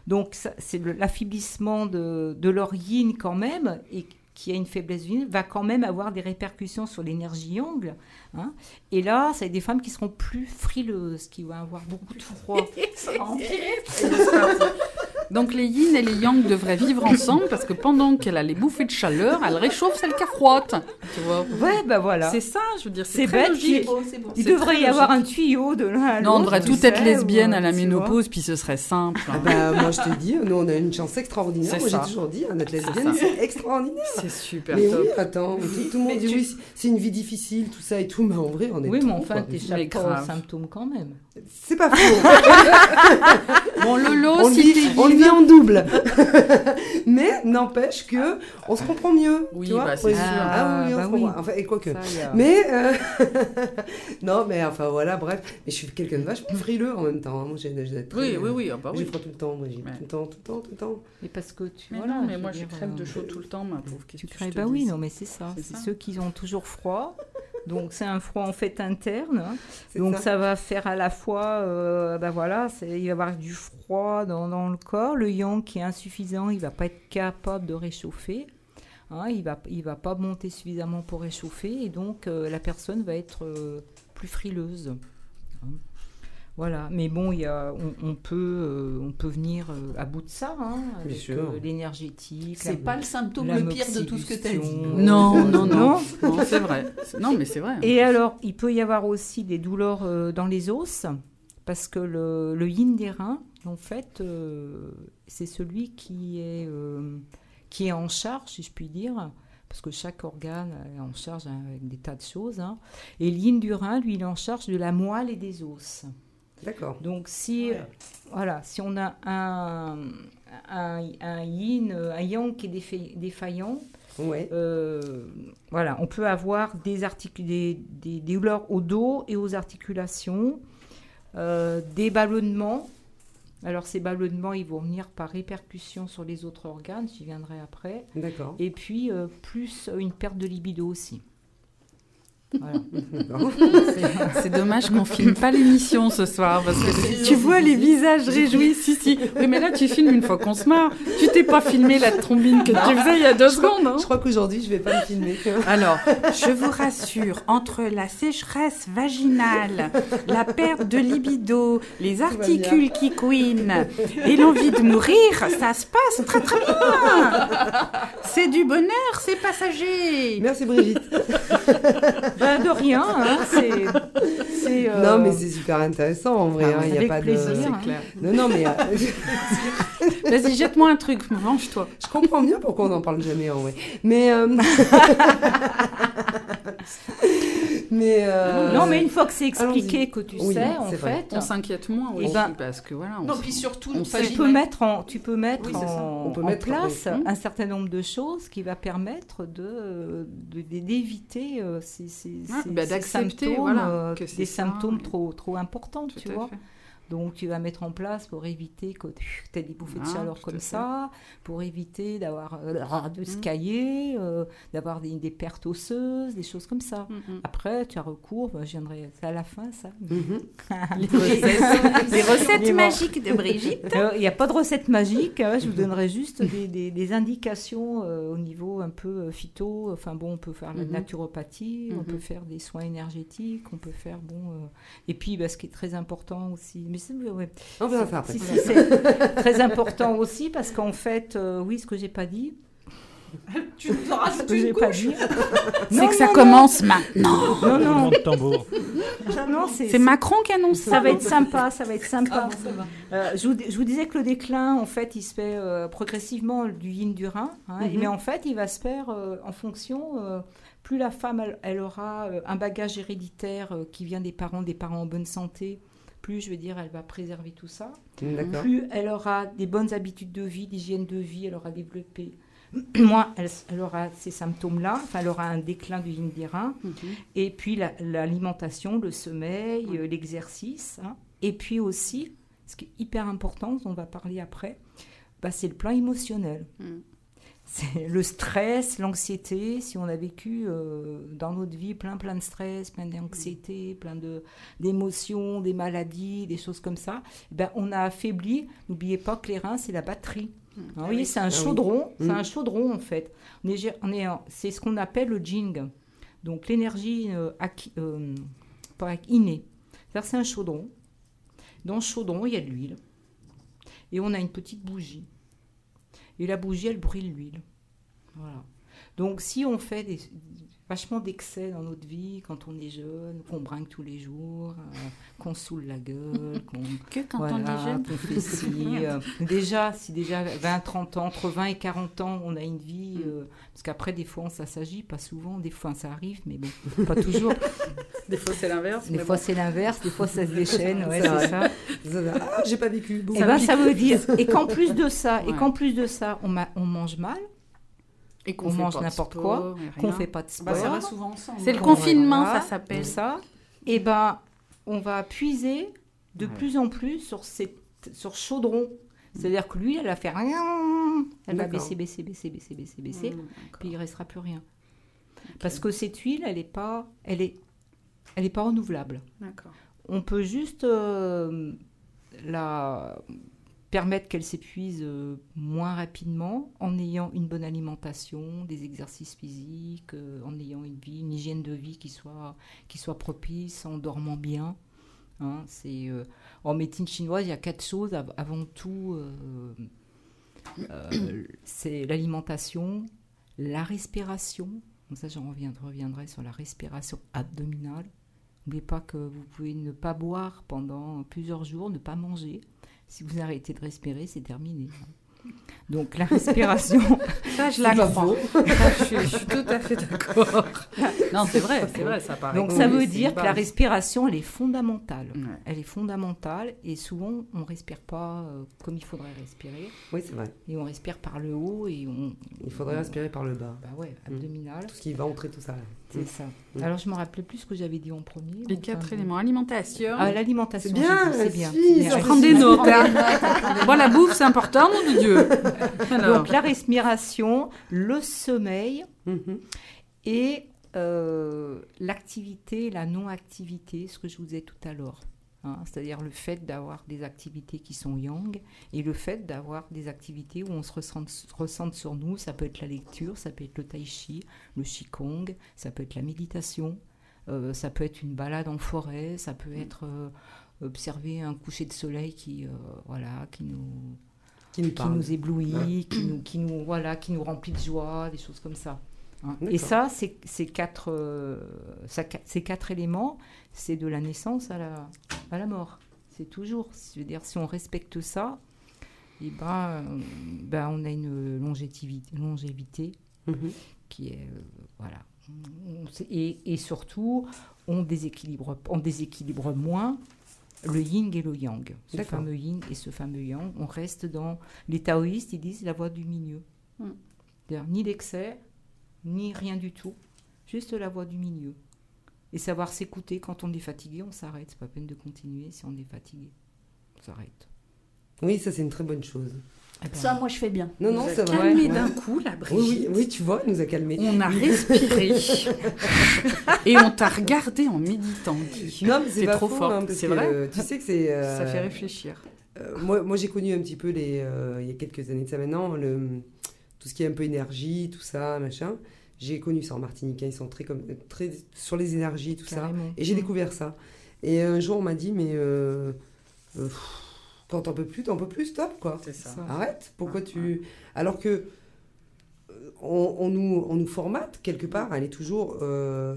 donc c'est l'affaiblissement de, de leur yin quand même, et qui a une faiblesse yin, va quand même avoir des répercussions sur l'énergie yang. Hein. Et là, c'est des femmes qui seront plus frileuses, qui vont avoir beaucoup de froid.
Donc les yin et les yang devraient vivre ensemble parce que pendant qu'elle a les bouffées de chaleur, elle réchauffe celle qui a frotte. Tu vois
Ouais, ben voilà.
C'est ça, je veux dire,
C'est
très
bête,
logique.
c'est- Il
C'est
devrait y avoir un tuyau de l'un
Non, on devrait tout être lesbienne à la ménopause, puis ce serait simple. hein.
Ah bah, moi, je te dis, nous, on a une chance extraordinaire.
C'est
Moi, j'ai toujours dit, hein, être lesbienne, c'est extraordinaire.
C'est super
Mais
top.
oui, attends, tout, tout le monde
Mais
dit
tu-
oui, c'est une vie difficile, tout ça et tout, mais en vrai, on est
Oui, mais enfin, t'échappes pas aux symptômes quand même.
C'est pas faux.
Bon, Lolo,
on,
si
vit en double. mais n'empêche que on se comprend mieux.
Oui,
tu vois
bah, c'est
Oui.
sûr.
Ah oui, on
Ah,
se
bah oui.
comprend. Enfin, et quoi que.
Ça, il y a-
Mais euh, non, mais enfin voilà, bref. Mais je suis quelqu'un de vachement frileux en même temps. hein. Moi, j'ai j'ai très-
Oui, oui, oui, ah bah
J'ai
oui.
froid tout le temps, moi, j'ai
Ouais.
tout le temps, tout le temps, tout le temps.
Mais parce que tu.
Mais
voilà,
non, mais moi je crève de
euh,
chaud tout le temps, ma pauvre.
Tu crèves, bah oui, non, mais c'est ça.
C'est
ceux qui ont toujours froid. Donc c'est un froid en fait interne. hein. Donc
ça.
ça. va faire à la fois, euh, bah voilà, il va y avoir du froid dans, dans le corps. Le yang qui est insuffisant, il va pas être capable de réchauffer. Hein, il va, il va pas monter suffisamment pour réchauffer et donc euh, la personne va être euh, plus frileuse. Hein. Voilà, mais bon, il y a, on, on peut, euh, on peut venir euh, à bout de ça, hein, avec euh, l'énergétique.
C'est pas le symptôme le pire de tout ce que tu as dit.
Non, non, non.
Non.
Non, c'est vrai. Non, mais c'est vrai.
Et alors, il peut y avoir aussi des douleurs euh, dans les os, parce que le, le yin des reins, en fait, euh, c'est celui qui est, euh, qui est en charge, si je puis dire, parce que chaque organe est en charge hein, avec des tas de choses. hein. Et le yin du rein, lui, il est en charge de la moelle et des os.
D'accord.
Donc, si, voilà, si on a un, un, un yin, un yang qui est défa- défaillant,
Ouais.
euh, voilà, on peut avoir des, des- des douleurs au dos et aux articulations, euh, des ballonnements. Alors ces ballonnements, ils vont venir par répercussion sur les autres organes, j'y viendrai après.
D'accord.
Et puis euh, plus une perte de libido aussi. Voilà.
C'est dommage qu'on filme pas l'émission ce soir parce que tu vois les visages réjouis. Si, si. Oui, mais là, tu filmes une fois qu'on se marre. Tu t'es pas filmé la trombine que tu faisais il y a deux secondes. hein.
Je crois qu'aujourd'hui, je vais pas me filmer.
Alors, je vous rassure, entre la sécheresse vaginale, la perte de libido, les articules qui couinent et l'envie de mourir, ça se passe très très bien. C'est du bonheur, c'est passager.
Merci Brigitte.
Ben, de rien, hein, euh,
Non, mais c'est super intéressant en vrai.
Ah
hein, y a pas
plaisir,
de.
hein.
clair.
Non, non, mais euh,
Vas-y, jette-moi un truc, venge-toi.
je comprends bien pourquoi on n'en parle jamais en vrai. Mais. euh, mais. euh,
Non, mais une fois que c'est expliqué, que tu
Oui,
sais, en
vrai.
fait,
On s'inquiète moins
Eh
aussi
ben-
parce que voilà. On
Non,
s-
puis surtout,
on
on
fait-
tu peux mettre en, tu peux mettre
Oui, c'est ça.
en,
On peut
en
mettre,
place
oui.
un certain nombre de choses qui va permettre de d'éviter euh, ces, ces,
Ouais,
ces-
bah,
ces symptômes,
voilà,
euh,
que
des
ça,
symptômes trop trop importants,
Tout
tu vois.
fait.
Donc tu vas mettre en place pour éviter que tu aies des bouffées de
Ah,
chaleur comme ça, pour éviter d'avoir euh, de se
Mm.
cailler, euh, d'avoir des, des pertes osseuses, des choses comme ça.
Mhm.
Après, tu as recours, bah, je viendrai à la fin ça.
Les recettes, les recettes
Les
magiques de Brigitte.
Euh, Il n'y a pas de recette magique, hein, je vous donnerai juste des, des- des indications euh, au niveau un peu phyto. Enfin bon, on peut faire la naturopathie, on peut faire des soins énergétiques, on peut faire bon. Et puis, bah, ce qui est très important aussi, mais c'est ouais,
On verra ça après.
si, si, c'est très important aussi parce qu'en fait, euh, oui, ce que j'ai pas dit,
Tu nous en
ce
rajoutes
que
une
j'ai pas dit,
C'est
Non,
que ça
non,
commence maintenant.
non,
Roulement
non,
de tambour.
non, non, c'est
C'est Macron qui annonce
ça
ça.
va être sympa, ça va être sympa.
Ah bon, ça va.
Euh, je, vous, je vous disais que le déclin, en fait, il se fait euh, progressivement du yin du rein, hein,
Mhm.
mais en fait, il va se faire euh, en fonction. euh, plus la femme, elle, elle aura euh, un bagage héréditaire euh, qui vient des parents, des parents en bonne santé, plus, je veux dire, elle va préserver tout ça.
D'accord.
Plus elle aura des bonnes habitudes de vie, d'hygiène de vie, elle aura développé. Moins elle, elle aura ces symptômes-là, enfin, elle aura un déclin du yin des reins. Et puis la- l'alimentation, le sommeil, euh, l'exercice. hein. Et puis aussi, ce qui est hyper important, dont on va parler après, bah, c'est le plan émotionnel.
Mm.
C'est le stress, l'anxiété. Si on a vécu euh, dans notre vie plein, plein de stress, plein d'anxiété, plein de- d'émotions, des maladies, des choses comme ça, eh ben, on a affaibli. N'oubliez pas que les reins, c'est la batterie.
Mm.
Hein, vous voyez, c'est un
oui.
chaudron. C'est
Mm.
un chaudron, en fait. On est, on est en- c'est ce qu'on appelle le jing. Donc l'énergie euh, euh, pas innée. C'est-à-dire que c'est un chaudron. Dans le chaudron, il y a de l'huile. Et on a une petite bougie. Et la bougie, elle brûle l'huile. Voilà. Donc si on fait des, vachement d'excès dans notre vie, quand on est jeune, qu'on brinque tous les jours, euh, qu'on saoule la gueule, qu'on
Que quand on est jeune.
qu'on fait ci, euh, déjà, si déjà 20, 30 ans, entre 20 et 40 ans, on a une vie, euh, parce qu'après, des fois, on s'assagit, pas souvent, des fois, ça arrive, mais bon, pas toujours.
Des fois, c'est l'inverse.
Des fois, c'est l'inverse, des fois, ça se déchaîne, ouais,
C'est
c'est
vrai.
ça.
Ah, j'ai pas vécu. Bon.
Et ben, ça veut dire, et qu'en plus de ça, et qu'en plus de ça, on mange mal,
Et
On
fait
mange n'importe
sport,
quoi, qu'on fait pas de sport.
Bah, ça va souvent ensemble.
C'est le.
Qu'on-
confinement,
voilà,
ça s'appelle.
ça, et ben, on va puiser de
Ouais.
plus en plus sur, cette, sur ce chaudron. C'est-à-dire que lui, elle va faire rien. Elle va baisser, baisser, baisser, baisser, baisser, baisser.
Mm, d'accord.
puis il restera plus rien. Parce que cette huile, elle n'est pas, elle est, elle est pas renouvelable.
D'accord.
On peut juste euh, la permettre qu'elle s'épuise euh, moins rapidement en ayant une bonne alimentation, des exercices physiques, euh, en ayant une hygiène de vie qui soit, qui soit propice, en dormant bien. Hein, c'est euh, en médecine chinoise, il y a quatre choses av- avant tout. c'est l'alimentation, la respiration. Donc ça, reviendrai, reviendrai sur la respiration abdominale. N'oubliez pas que vous pouvez ne pas boire pendant plusieurs jours, ne pas manger. Si vous arrêtez de respirer, c'est terminé. Donc la respiration,
Ça, je la. Ça, je, suis, je suis tout à fait d'accord. Non, c'est vrai, c'est vrai, ça paraît.
donc ça veut dire que la respiration, elle est fondamentale.
Ouais.
Elle est fondamentale et souvent on respire pas euh, comme il faudrait respirer
Oui, c'est vrai.
et on respire par le haut et on.
Il faudrait
on-
respirer par le bas.
Bah ouais, abdominal,
Tout ce qui va entrer, tout ça.
C'est ça.
Mm.
Alors je me rappelais plus ce que j'avais dit en premier.
Les quatre
bon.
éléments alimentation.
Ah, l'alimentation,
C'est bien,
c'est bien.
si,
je prends des notes.
prends
hein. Bon, la bouffe, c'est important, nom de Dieu. Alors,
Donc la respiration, le sommeil
Mhm.
et euh, l'activité, la non-activité, ce que je vous disais tout à l'heure. Hein. C'est-à-dire le fait d'avoir des activités qui sont yang et le fait d'avoir des activités où on se ressente, ressente sur nous. Ça peut être la lecture, ça peut être le tai chi, le qigong, ça peut être la méditation, euh, ça peut être une balade en forêt, ça peut être euh, observer un coucher de soleil qui, euh, voilà, qui nous,
Qui nous
qui
parle.
nous éblouit, qui nous, qui nous voilà, qui nous remplit de joie, des choses comme ça. hein. Et ça, c'est ces quatre, ça- ces quatre éléments, c'est de la naissance à la, à la mort. C'est toujours, je veux dire, si on respecte ça, et ben, euh, ben, on a une longévité, longévité
Mhm.
qui est euh, voilà. Et, et surtout, on déséquilibre, on déséquilibre moins le yin et le yang. Ce fameux yin et ce fameux yang. On reste dans les taoïstes, ils disent la voie du milieu.
Mm.
C'est-à-dire ni l'excès, ni rien du tout, juste la voie du milieu. Et savoir s'écouter quand on est fatigué, on s'arrête. C'est pas peine de continuer si on est fatigué. s'arrête.
Oui, ça c'est une très bonne chose.
Eh ben,
Ça, moi, je fais bien.
Non, non,
Nous a
c'est vrai.
calmé
Ouais.
d'un coup, la
Oui,
Brigitte.
oui, oui, tu vois, elle nous a calmés.
On a respiré et on t'a regardé en méditant. Guy.
Non, mais c'est
trop forte,
hein,
c'est vrai
euh, Tu sais que c'est. euh,
Ça fait réfléchir.
euh, moi, moi j'ai connu un petit peu les. euh, il y a quelques années de ça maintenant, le, tout ce qui est un peu énergie, tout ça, machin. J'ai connu ça en Martinique. hein, Ils sont très, comme, très sur les énergies, tout ça. Et j'ai
Mm.
découvert ça. Et un jour, on m'a dit, mais euh, euh, pff, quand t'en peux plus, t'en peux plus, stop, quoi.
C'est ça.
Arrête. Pourquoi tu. Alors que. euh, On, on nous, on nous formate quelque part, elle est toujours. euh,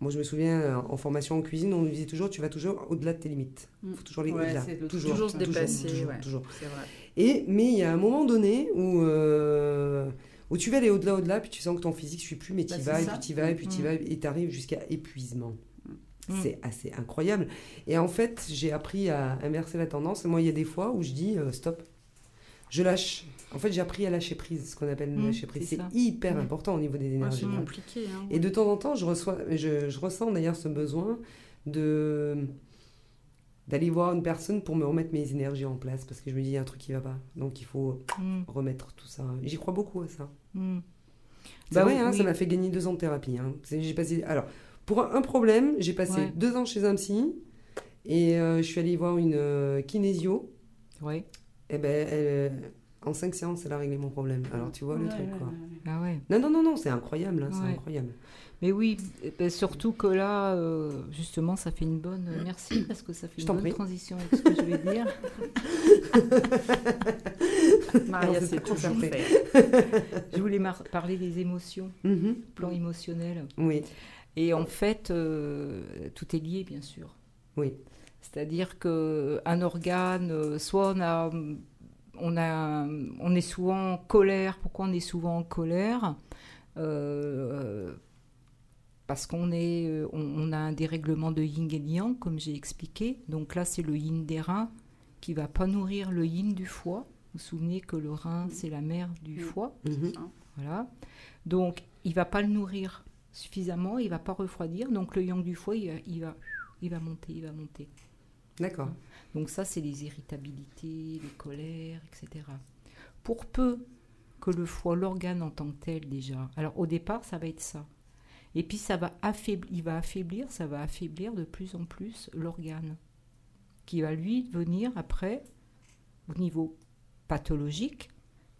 moi, je me souviens, en formation en cuisine, on nous disait toujours tu vas toujours au-delà de tes limites. Il faut toujours aller
Ouais,
au-delà. Toujours,
toujours se dépasser,
toujours,
ouais.
toujours.
C'est vrai.
Et, mais il y a un moment donné où, euh, où tu vas aller au-delà, au-delà, puis tu sens que ton physique ne suit plus, mais tu
Bah,
y
c'est
vas, et puis tu y vas, et puis tu y
Mm.
vas, et tu arrives jusqu'à épuisement.
Mm.
C'est assez incroyable. Et en fait, j'ai appris à inverser la tendance. Moi, il y a des fois où je dis euh, stop. Je lâche. En fait, j'ai appris à lâcher prise, ce qu'on appelle le
Mm,
lâcher prise.
c'est
hyper
Mm.
important au niveau des
Ouais,
énergies.
c'est
Mm.
compliqué. hein.
Et de temps en temps, je, reçois, je, je ressens d'ailleurs ce besoin de d'aller voir une personne pour me remettre mes énergies en place parce que je me dis il y a un truc qui va pas donc il faut
Mm,
remettre tout ça j'y crois beaucoup à ça
mm.
c'est
Bah
vrai
oui,
hein,
oui.
ça m'a fait gagner deux ans de thérapie hein. J'ai passé alors pour un, problème j'ai passé
Ouais.
deux ans chez un psy et euh, je suis allée voir une euh, kinésio
Ouais.
et ben elle, en cinq séances elle a réglé mon problème alors tu vois le truc quoi.
Ah ouais.
non non non non c'est incroyable hein, c'est incroyable
Mais oui, eh ben, surtout que là, euh, justement, ça fait une bonne. euh, Merci parce que ça fait
Je
une bonne
prie.
transition avec ce que je vais dire.
Maria, c'est toujours
parfait.
fait.
Je voulais mar- parler des émotions,
Mhm.
plan émotionnel.
oui
Et en fait, euh, tout est lié, bien sûr.
Oui.
C'est-à-dire que un organe, soit on a, on a, on est souvent en colère. Pourquoi on est souvent en colère? Euh, Parce qu'on est, euh, on, on a un dérèglement de yin et de yang, comme j'ai expliqué. Donc là, c'est le yin des reins qui va pas nourrir le yin du foie. Vous vous souvenez que le rein, c'est la mère du foie.
Mhm.
Voilà. Donc, il va pas le nourrir suffisamment, il va pas refroidir. Donc, le yang du foie, il va, il va, il va monter, il va monter.
d'accord
Donc, ça, c'est les irritabilités, les colères, etc. Pour peu que le foie, l'organe en tant que tel déjà. Alors, au départ, ça va être ça. Et puis, ça va affaiblir, il ça va affaiblir de plus en plus l'organe, qui va lui venir après, au niveau pathologique,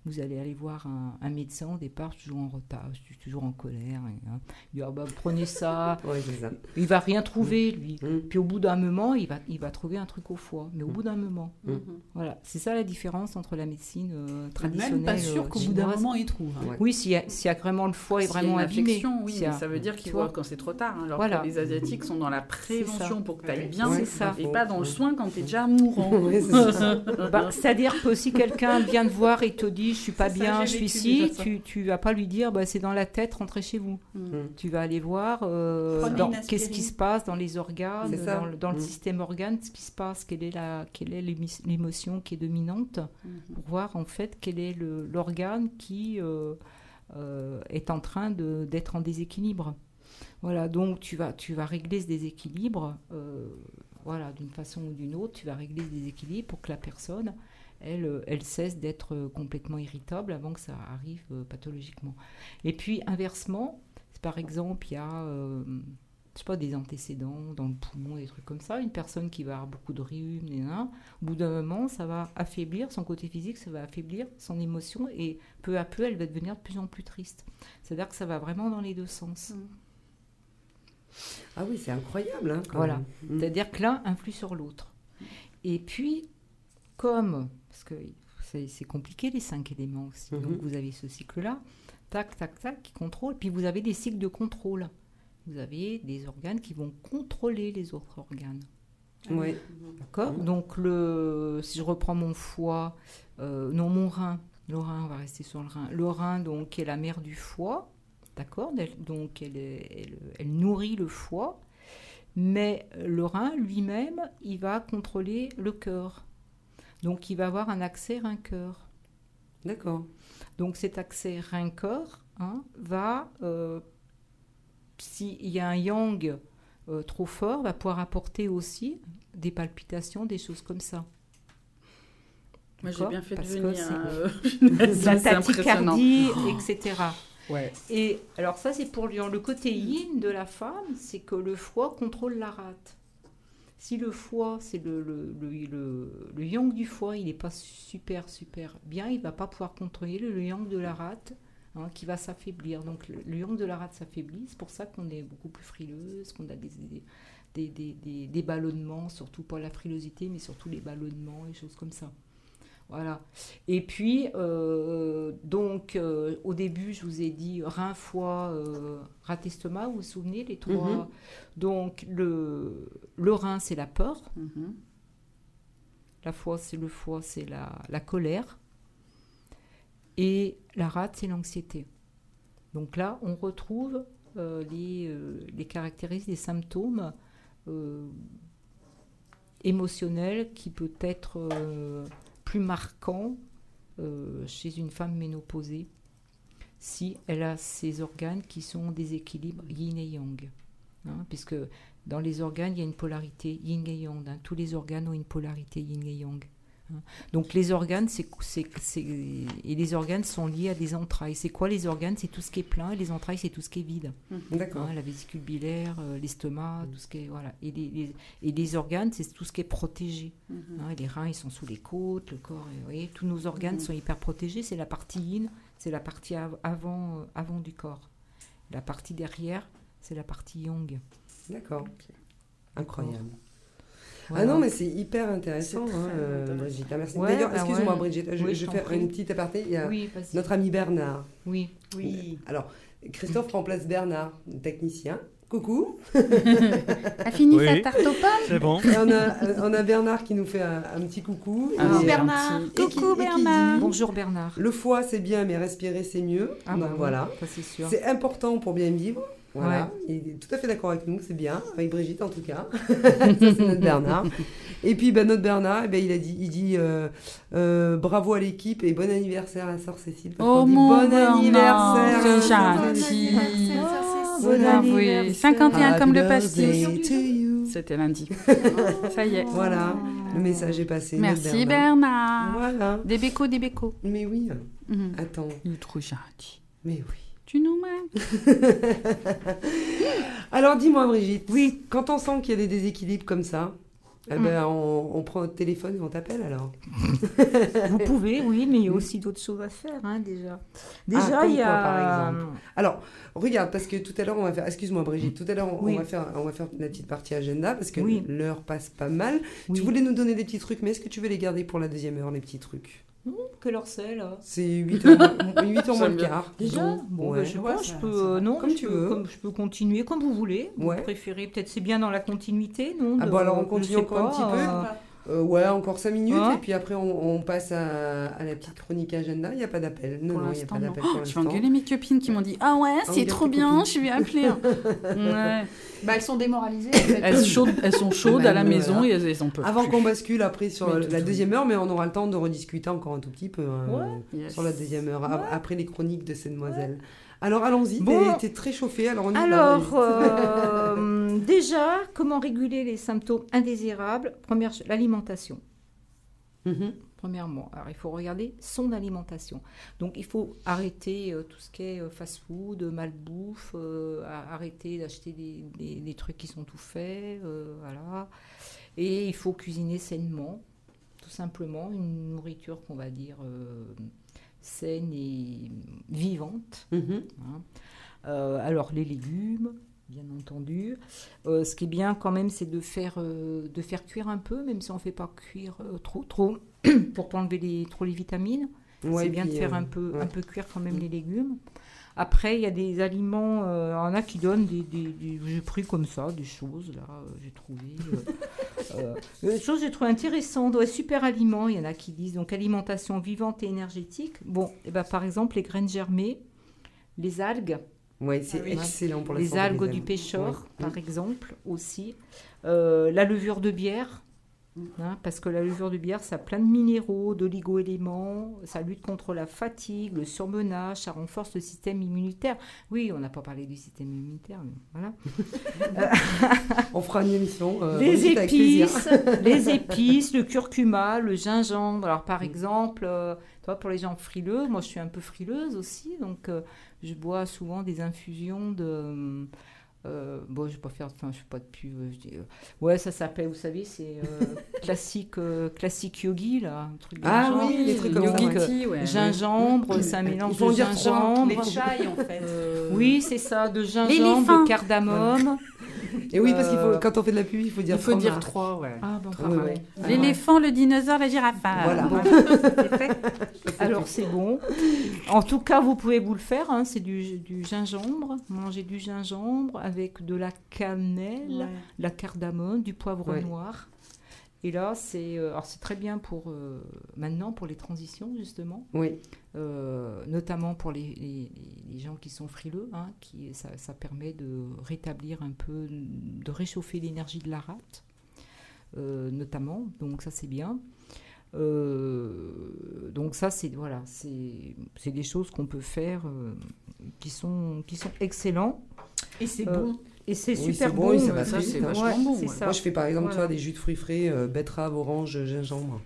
vous allez aller voir un, un médecin au départ, toujours en retard, je suis toujours en colère. et, hein. Il dit, Ah bah, prenez ça.
ouais c'est ça
Il va rien trouver, lui.
Mhm.
Puis au bout d'un moment, il va, il va trouver un truc au foie. Mais au
Mm.
bout d'un moment.
Mm.
Mhm.
Voilà. C'est ça la différence entre la médecine euh, traditionnelle.
Même pas sûr
euh,
qu'au bout d'un moment, il trouve. hein.
Ouais.
Oui, s'il y, a- s'il y a vraiment le foie est
S'il y a
vraiment
une
abîmé.
oui,
y a-
mais ça veut dire
vois.
voient quand c'est trop tard. hein, alors
Voilà.
que les Asiatiques sont dans la prévention pour que tu ailles bien,
C'est ça.
et pas dans le soin quand tu es déjà mourant.
Bah, C'est-à-dire que si quelqu'un vient te voir et te dit je suis pas
ça,
bien, je suis ici, tu, tu vas pas lui dire bah, c'est dans la tête, rentrez chez vous.
Mm.
Tu vas aller voir euh, qu'est-ce qui se passe dans les organes, dans, le, dans le
Mm.
système organe, ce qui se passe, quelle est la, quelle est l'émi- l'émotion qui est dominante,
Mhm.
pour voir en fait quel est l'organe qui euh, euh, est en train de- d'être en déséquilibre. Voilà, donc tu vas, tu vas régler ce déséquilibre, euh, voilà, d'une façon ou d'une autre, tu vas régler ce déséquilibre pour que la personne, elle, euh, elle cesse d'être euh, complètement irritable avant que ça arrive euh, pathologiquement. Et puis inversement, par exemple il y a, euh, je sais pas, des antécédents dans le poumon, des trucs comme ça, une personne qui va avoir beaucoup de rhume, au bout d'un moment, ça va affaiblir son côté physique, ça va affaiblir son émotion et peu à peu, elle va devenir de plus en plus triste. C'est-à-dire que ça va vraiment dans les deux sens.
ah oui c'est incroyable hein, quand
Voilà.
Mhm.
C'est-à-dire que l'un influe sur l'autre. Et puis, comme, que c'est compliqué les cinq éléments aussi,
Mhm.
donc vous avez ce cycle-là, tac, tac, tac, qui contrôle, puis vous avez des cycles de contrôle. Vous avez des organes qui vont contrôler les autres organes.
Ouais.
D'accord?
Mhm.
Donc, le, si je reprends mon foie, euh, non, mon rein, le rein, on va rester sur le rein. Le rein, donc, est la mère du foie, d'accord? Elle- Donc, elle, est- elle, elle nourrit le foie, mais le rein lui-même, il va contrôler le cœur. Donc, il va avoir un accès rein-cœur.
d'accord
Donc, cet accès rein-cœur hein, va, euh, s'il y a un yang euh, trop fort, va pouvoir apporter aussi des palpitations, des choses comme ça.
Moi, j'ai bien fait de
Parce que
venir.
c'est-
hein, euh,
la tachycardie, etc.
Ouais.
Et alors ça, c'est pour dire le côté yin de la femme, c'est que le foie contrôle la rate. Si le foie, c'est le, le, le, le- yang du foie, il n'est pas super, super bien, il va pas pouvoir contrôler le yang de la rate hein, qui va s'affaiblir. Donc le, yang de la rate s'affaiblit, c'est pour ça qu'on est beaucoup plus frileuse, qu'on a des, des, des- des ballonnements, surtout pas la frilosité, mais surtout les ballonnements et choses comme ça. Voilà. Et puis, euh, donc, euh, au début, je vous ai dit rein, foie, euh, rate, estomac, vous vous souvenez, les trois.
Mhm.
Donc, le, le rein, c'est la peur.
Mhm.
La foie, c'est le foie, c'est la, la colère. Et la rate, c'est l'anxiété. Donc là, on retrouve euh, les, les caractéristiques, les symptômes émotionnels qui peut être plus marquants euh, chez une femme ménopausée si elle a ses organes qui sont en déséquilibre yin et yang. Hein, puisque dans les organes, il y a une polarité yin et yang. hein. Tous les organes ont une polarité yin et yang. Donc les organes, c'est, et les organes sont liés à des entrailles. C'est quoi les organes? C'est tout ce qui est plein et les entrailles, c'est tout ce qui est vide.
D'accord.
Hein, la vésicule biliaire, euh, l'estomac, tout ce qui est voilà. Et les, les- et les organes, c'est tout ce qui est protégé.
Mhm.
Hein, les reins, ils sont sous les côtes, le corps, vous voyez, tous nos organes
Mhm.
sont hyper protégés. C'est la partie yin, c'est la partie av- avant, euh, avant du corps. La partie derrière, c'est la partie yang.
D'accord. Incroyable.
Voilà.
Ah non, mais c'est hyper intéressant, hein, euh,
intéressant.
Brigitte. Ah, merci.
Ouais,
D'ailleurs,
bah
excuse-moi,
ouais.
Brigitte, je,
Oui,
je
je
fais une petite aparté. Il y a
Oui,
notre ami Bernard.
Oui.
Oui.
Alors, Christophe remplace Bernard, technicien. Coucou.
T'as fini
Oui.
ta tarte aux pommes
C'est bon.
Et on, a, on a Bernard qui nous fait un, un petit coucou.
Ah,
Et,
Bernard.
gentil.
et qui-
Coucou
et qui
Bernard.
dit,
Bonjour Bernard.
Le foie, c'est bien, mais respirer, c'est mieux.
Ah
Donc
bah
voilà.
ça c'est sûr.
C'est important pour bien vivre. Voilà. Il est tout à fait d'accord avec nous, c'est bien, avec Brigitte en tout cas. Ça, c'est notre Bernard. Et puis ben, notre Bernard, eh ben, il a dit, il dit euh, euh, bravo à l'équipe et bon anniversaire à Sœur Cécile. parce
Oh
dit
mon
bon
Bernard,
anniversaire.
c'est
à Sœur
gentil.
Cécile.
Bon avoué. 51 comme le pastis. C'était lundi. Ça y est.
Voilà, le message est passé.
Merci Bernard.
Voilà.
Des bécos, des bécos.
Mais oui,
Mhm.
attends,
Il est trop gentil.
mais oui.
Tu nous mets
Alors dis-moi Brigitte, oui, quand on sent qu'il y a des déséquilibres comme ça, eh ben, on, on prend notre téléphone et on t'appelle alors.
Vous pouvez, oui, mais il y a aussi d'autres choses à faire, hein, déjà. Déjà,
Ah, comme
il y a.
par exemple Alors, regarde, parce que tout à l'heure, on va faire. Excuse-moi, Brigitte, tout à l'heure, on,
Oui.
on va faire, on va faire la petite partie agenda parce que
Oui.
l'heure passe pas mal.
Oui.
Tu voulais nous donner des petits trucs, mais est-ce que tu veux les garder pour la deuxième heure, les petits trucs?
Quelle heure c'est, là
C'est 8h, 8 heures moins le quart.
Déjà
Donc,
Bon,
ouais.
bah, je sais
Ouais,
pas,
ça-
je peux. euh, non,
Comme
je
tu
peux-
veux.
comme je peux continuer comme vous voulez. Vous
Ouais.
préférez, peut-être c'est bien dans la continuité, non
Ah
de-
bah alors, on continue encore un petit peu.
Euh,
ouais, encore 5 minutes,
Hein
et puis après, on, on passe à, à la petite chronique agenda. Il n'y a pas d'appel. Non, non, il n'y a pas d'appel
Oh, Je vais engueuler mes copines qui m'ont dit Ah ouais, c'est
Engueule
trop bien,
copines.
je vais appeler. ouais.
Bah, elles sont démoralisées.
elles, chaudes- elles sont chaudes
Bah,
à la
voilà.
maison et elles, elles en peuvent
Avant qu'on bascule après sur
Mais
la
tout.
deuxième heure, mais on aura le temps de rediscuter encore un tout petit peu hein,
Ouais.
Yes.
sur la deuxième heure, a- après les chroniques de ces demoiselles. Alors allons-y,
Bon.
t'es- très chauffée, alors on y va.
Alors,
Brigitte.
euh, déjà, comment réguler les symptômes indésirables? Première, l'alimentation.
Mhm.
Premièrement, alors il faut regarder son alimentation. Donc il faut arrêter euh, tout ce qui est euh, fast-food, malbouffe, euh, arrêter d'acheter des, des- des trucs qui sont tout faits, voilà. Et il faut cuisiner sainement, tout simplement, une nourriture qu'on va dire saine et vivante.
Mhm.
hein. Euh, alors les légumes, bien entendu. Euh, ce qui est bien quand même, c'est de faire, euh, de faire cuire un peu, même si on ne fait pas cuire trop, trop, pour pas enlever les, trop les vitamines.
Ouais,
c'est bien de faire un peu,
ouais.
un peu cuire quand même
Mm.
les légumes. Après, il y a des aliments, euh, il y en a qui donnent des, des- des- j'ai pris comme ça des choses là, euh, j'ai trouvé. euh, euh, des choses que j'ai trouvé intéressantes, ouais, super aliments, il y en a qui disent donc alimentation vivante et énergétique. Bon, et ben par exemple les graines germées, les algues,
Ouais, c'est
Ah oui.
excellent pour la
les algues du pêcheur,
Ouais.
par exemple, aussi. Euh, la levure de bière, Hein, parce que la levure de bière, ça a plein de minéraux, d'oligo-éléments, ça lutte contre la fatigue, le surmenage, ça renforce le système immunitaire. Oui, on n'a pas parlé du système immunitaire, mais voilà.
On fera une émission. euh,
les épices, les épices, le curcuma, le gingembre. Alors par exemple, euh, toi, pour les gens frileux, moi je suis un peu frileuse aussi, donc euh, je bois souvent des infusions de. Euh, bon, je vais pas faire, enfin, je fais pas de pub. Je dis, euh, ouais, ça s'appelle, vous savez, c'est euh, classique, euh, classique yogi là, un truc de
Ah
genre.
oui, les trucs comme ça,
Yogi,
ouais.
Gingembre, c'est un mélange de gingembre.
Les chai, en fait.
Euh,
Oui, c'est ça, de gingembre, de cardamome.
Et oui, parce qu'il faut, quand on fait de la pub, il faut dire
Il faut dire
trois.
ouais.
Ah bon. Ah,
L'éléphant, le dinosaure, la girafe. Ah,
Voilà.
bon.
Alors c'est bon. En tout cas, vous pouvez vous le faire. hein, c'est du, du gingembre. Manger du gingembre avec de la cannelle,
Ouais.
la cardamome, du poivre
Ouais.
noir. Et là, c'est euh, alors c'est très bien pour euh, maintenant pour les transitions justement,
Oui,
Euh, notamment pour les, les- les gens qui sont frileux, hein, qui ça, ça permet de rétablir un peu, de réchauffer l'énergie de la rate, euh, notamment. Donc ça c'est bien. Euh, donc ça c'est voilà, c'est c'est des choses qu'on peut faire euh, qui sont qui sont excellents
Et c'est
Euh,
bon.
Et c'est
Oui,
super
c'est bon et ça va
Ça,
très
c'est vachement
Ouais,
bon.
c'est
ouais.
ça.
Moi, je fais par exemple,
Voilà.
des jus de fruits frais, euh, betterave, orange, gingembre.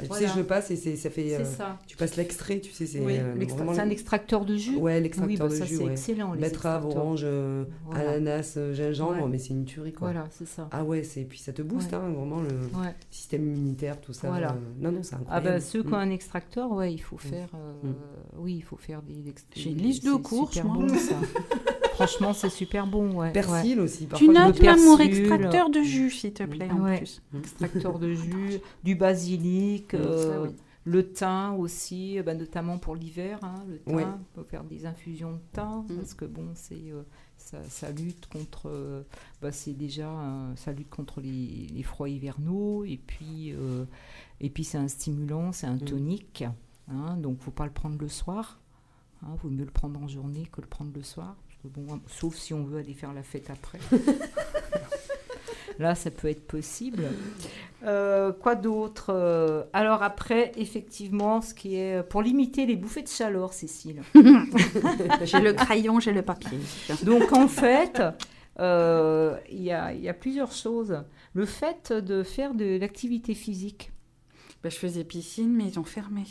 Ah, Tu
Voilà.
sais, je le passe et c'est, ça fait.
C'est
euh,
ça.
tu passes l'extrait, tu sais, c'est
Oui,
euh,
l'extra-
vraiment
c'est un extracteur de jus.
Ouais,
oui,
l'extracteur
bah,
de
ça
jus,
c'est
ouais.
excellent. les
Betterave, orange, euh,
Voilà.
ananas, gingembre,
Ouais.
mais c'est une tuerie, quoi.
Voilà, c'est ça.
Ah ouais, c'est puis ça te booste,
Ouais.
hein, vraiment le
Ouais.
système immunitaire, tout ça.
Voilà.
euh, Non, non, c'est
Ah
incroyable.
bah ceux qui ont
Mm.
un extracteur, ouais, il faut faire. euh,
Mm.
Oui, il faut faire des.
J'ai une liste de
super
moi.
bon ça. Franchement, c'est super bon, ouais. ouais.
Persil aussi,
Tu
parfois. je
notes même mon extracteur de jus, s'il te plaît, en
Ouais.
plus.
Extracteur de jus, du basilic,
Mm,
euh,
oui.
le thym aussi, euh, bah, notamment pour l'hiver. hein, le thym,
Ouais.
on peut faire des infusions de thym
Mm.
parce que bon, c'est euh, ça, ça lutte contre. bah, c'est déjà un- ça lutte contre les, les froids hivernaux et puis euh, et puis c'est un stimulant, c'est un
Mm.
tonique. Hein, donc faut pas le prendre le soir. Hein, vaut mieux le prendre en journée que le prendre le soir. Bon, sauf si on veut aller faire la fête après. Là, ça peut être possible. Euh, quoi d'autre Euh, Alors après, effectivement, ce qui est pour limiter les bouffées de chaleur, Cécile.
J'ai le crayon, j'ai le papier.
Donc en fait, euh, il y, y a plusieurs choses. Le fait de faire de l'activité physique.
Bah, je faisais piscine, mais ils ont fermé.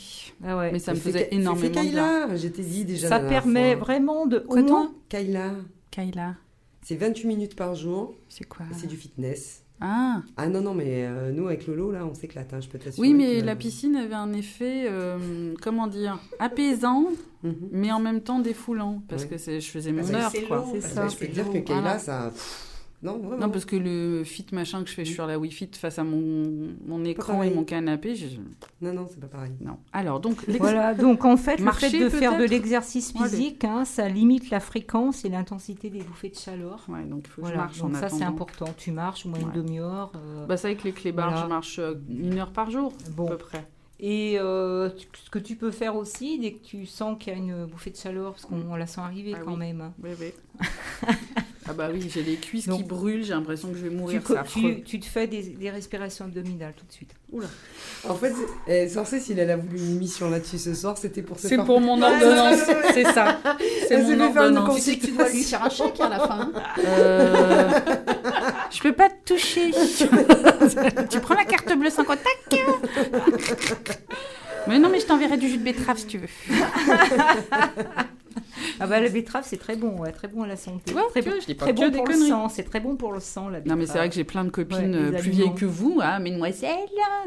Ah ouais.
Mais ça me
Fais
faisait énormément de bien.
Kayla, je t'ai dit déjà.
ça permet
fois.
vraiment de. Au moins-
Kayla,
Kayla,
c'est 28 minutes par jour,
c'est quoi
c'est du fitness.
Ah
Ah non, non, mais euh, nous, avec Lolo, là, on s'éclate, hein, je peux t'assurer.
Oui, mais
que-
la piscine avait un effet, euh, comment dire, apaisant,
Mhm.
mais en même temps défoulant. Parce
Ouais.
que c'est- je faisais mon heure,
c'est
quoi.
C'est ça.
Je peux te dire que. Kayla,
Voilà.
ça. pff, Non, vraiment.
Non, parce que le fit machin que je fais sur la Wi-Fi face à mon, mon écran et mon canapé, je...
Non, non, c'est pas pareil.
non. Alors, donc,
Voilà, donc en fait, le
Marcher,
fait de faire de l'exercice physique, hein, ça limite la fréquence et l'intensité des bouffées de chaleur.
Ouais, donc il faut que
Voilà,
je marche
donc
en
ça c'est important. Tu marches au moins
Ouais.
une demi-heure. euh,
Bah, c'est avec les clébards,
Voilà.
je marche euh, une heure par jour,
bon.
à peu près.
Et euh, ce que tu peux faire aussi, dès que tu sens qu'il y a une bouffée de chaleur, parce qu'on la sent arriver
Ah
quand
oui.
même. hein.
Oui, oui. Ah bah oui, j'ai les cuisses qui brûlent, j'ai l'impression que je vais mourir,
tu, tu te fais des, des respirations abdominales tout de suite.
En fait, eh, Sorcé, s'il elle a voulu une émission là-dessus ce soir, c'était pour se
C'est
faire-
pour mon ordonnance, c'est ça. C'est mon
fait faire une
ordonnance.
Tu sais que tu dois lui faire un chèque à la fin. hein.
Euh, Je peux pas te toucher. tu prends la carte bleue sans contact Mais non, mais je t'enverrai du jus de betterave si tu veux.
Ah bah la betterave c'est très bon, ouais, très bon à la santé.
Ouais,
très
tu
bon,
vois, je dis pas
très bon pour le sang, c'est très bon pour le sang la
Non, mais c'est vrai
betterave.
que j'ai plein de copines
Ouais,
euh, plus
aliments.
vieilles que vous, hein, mesdemoiselles.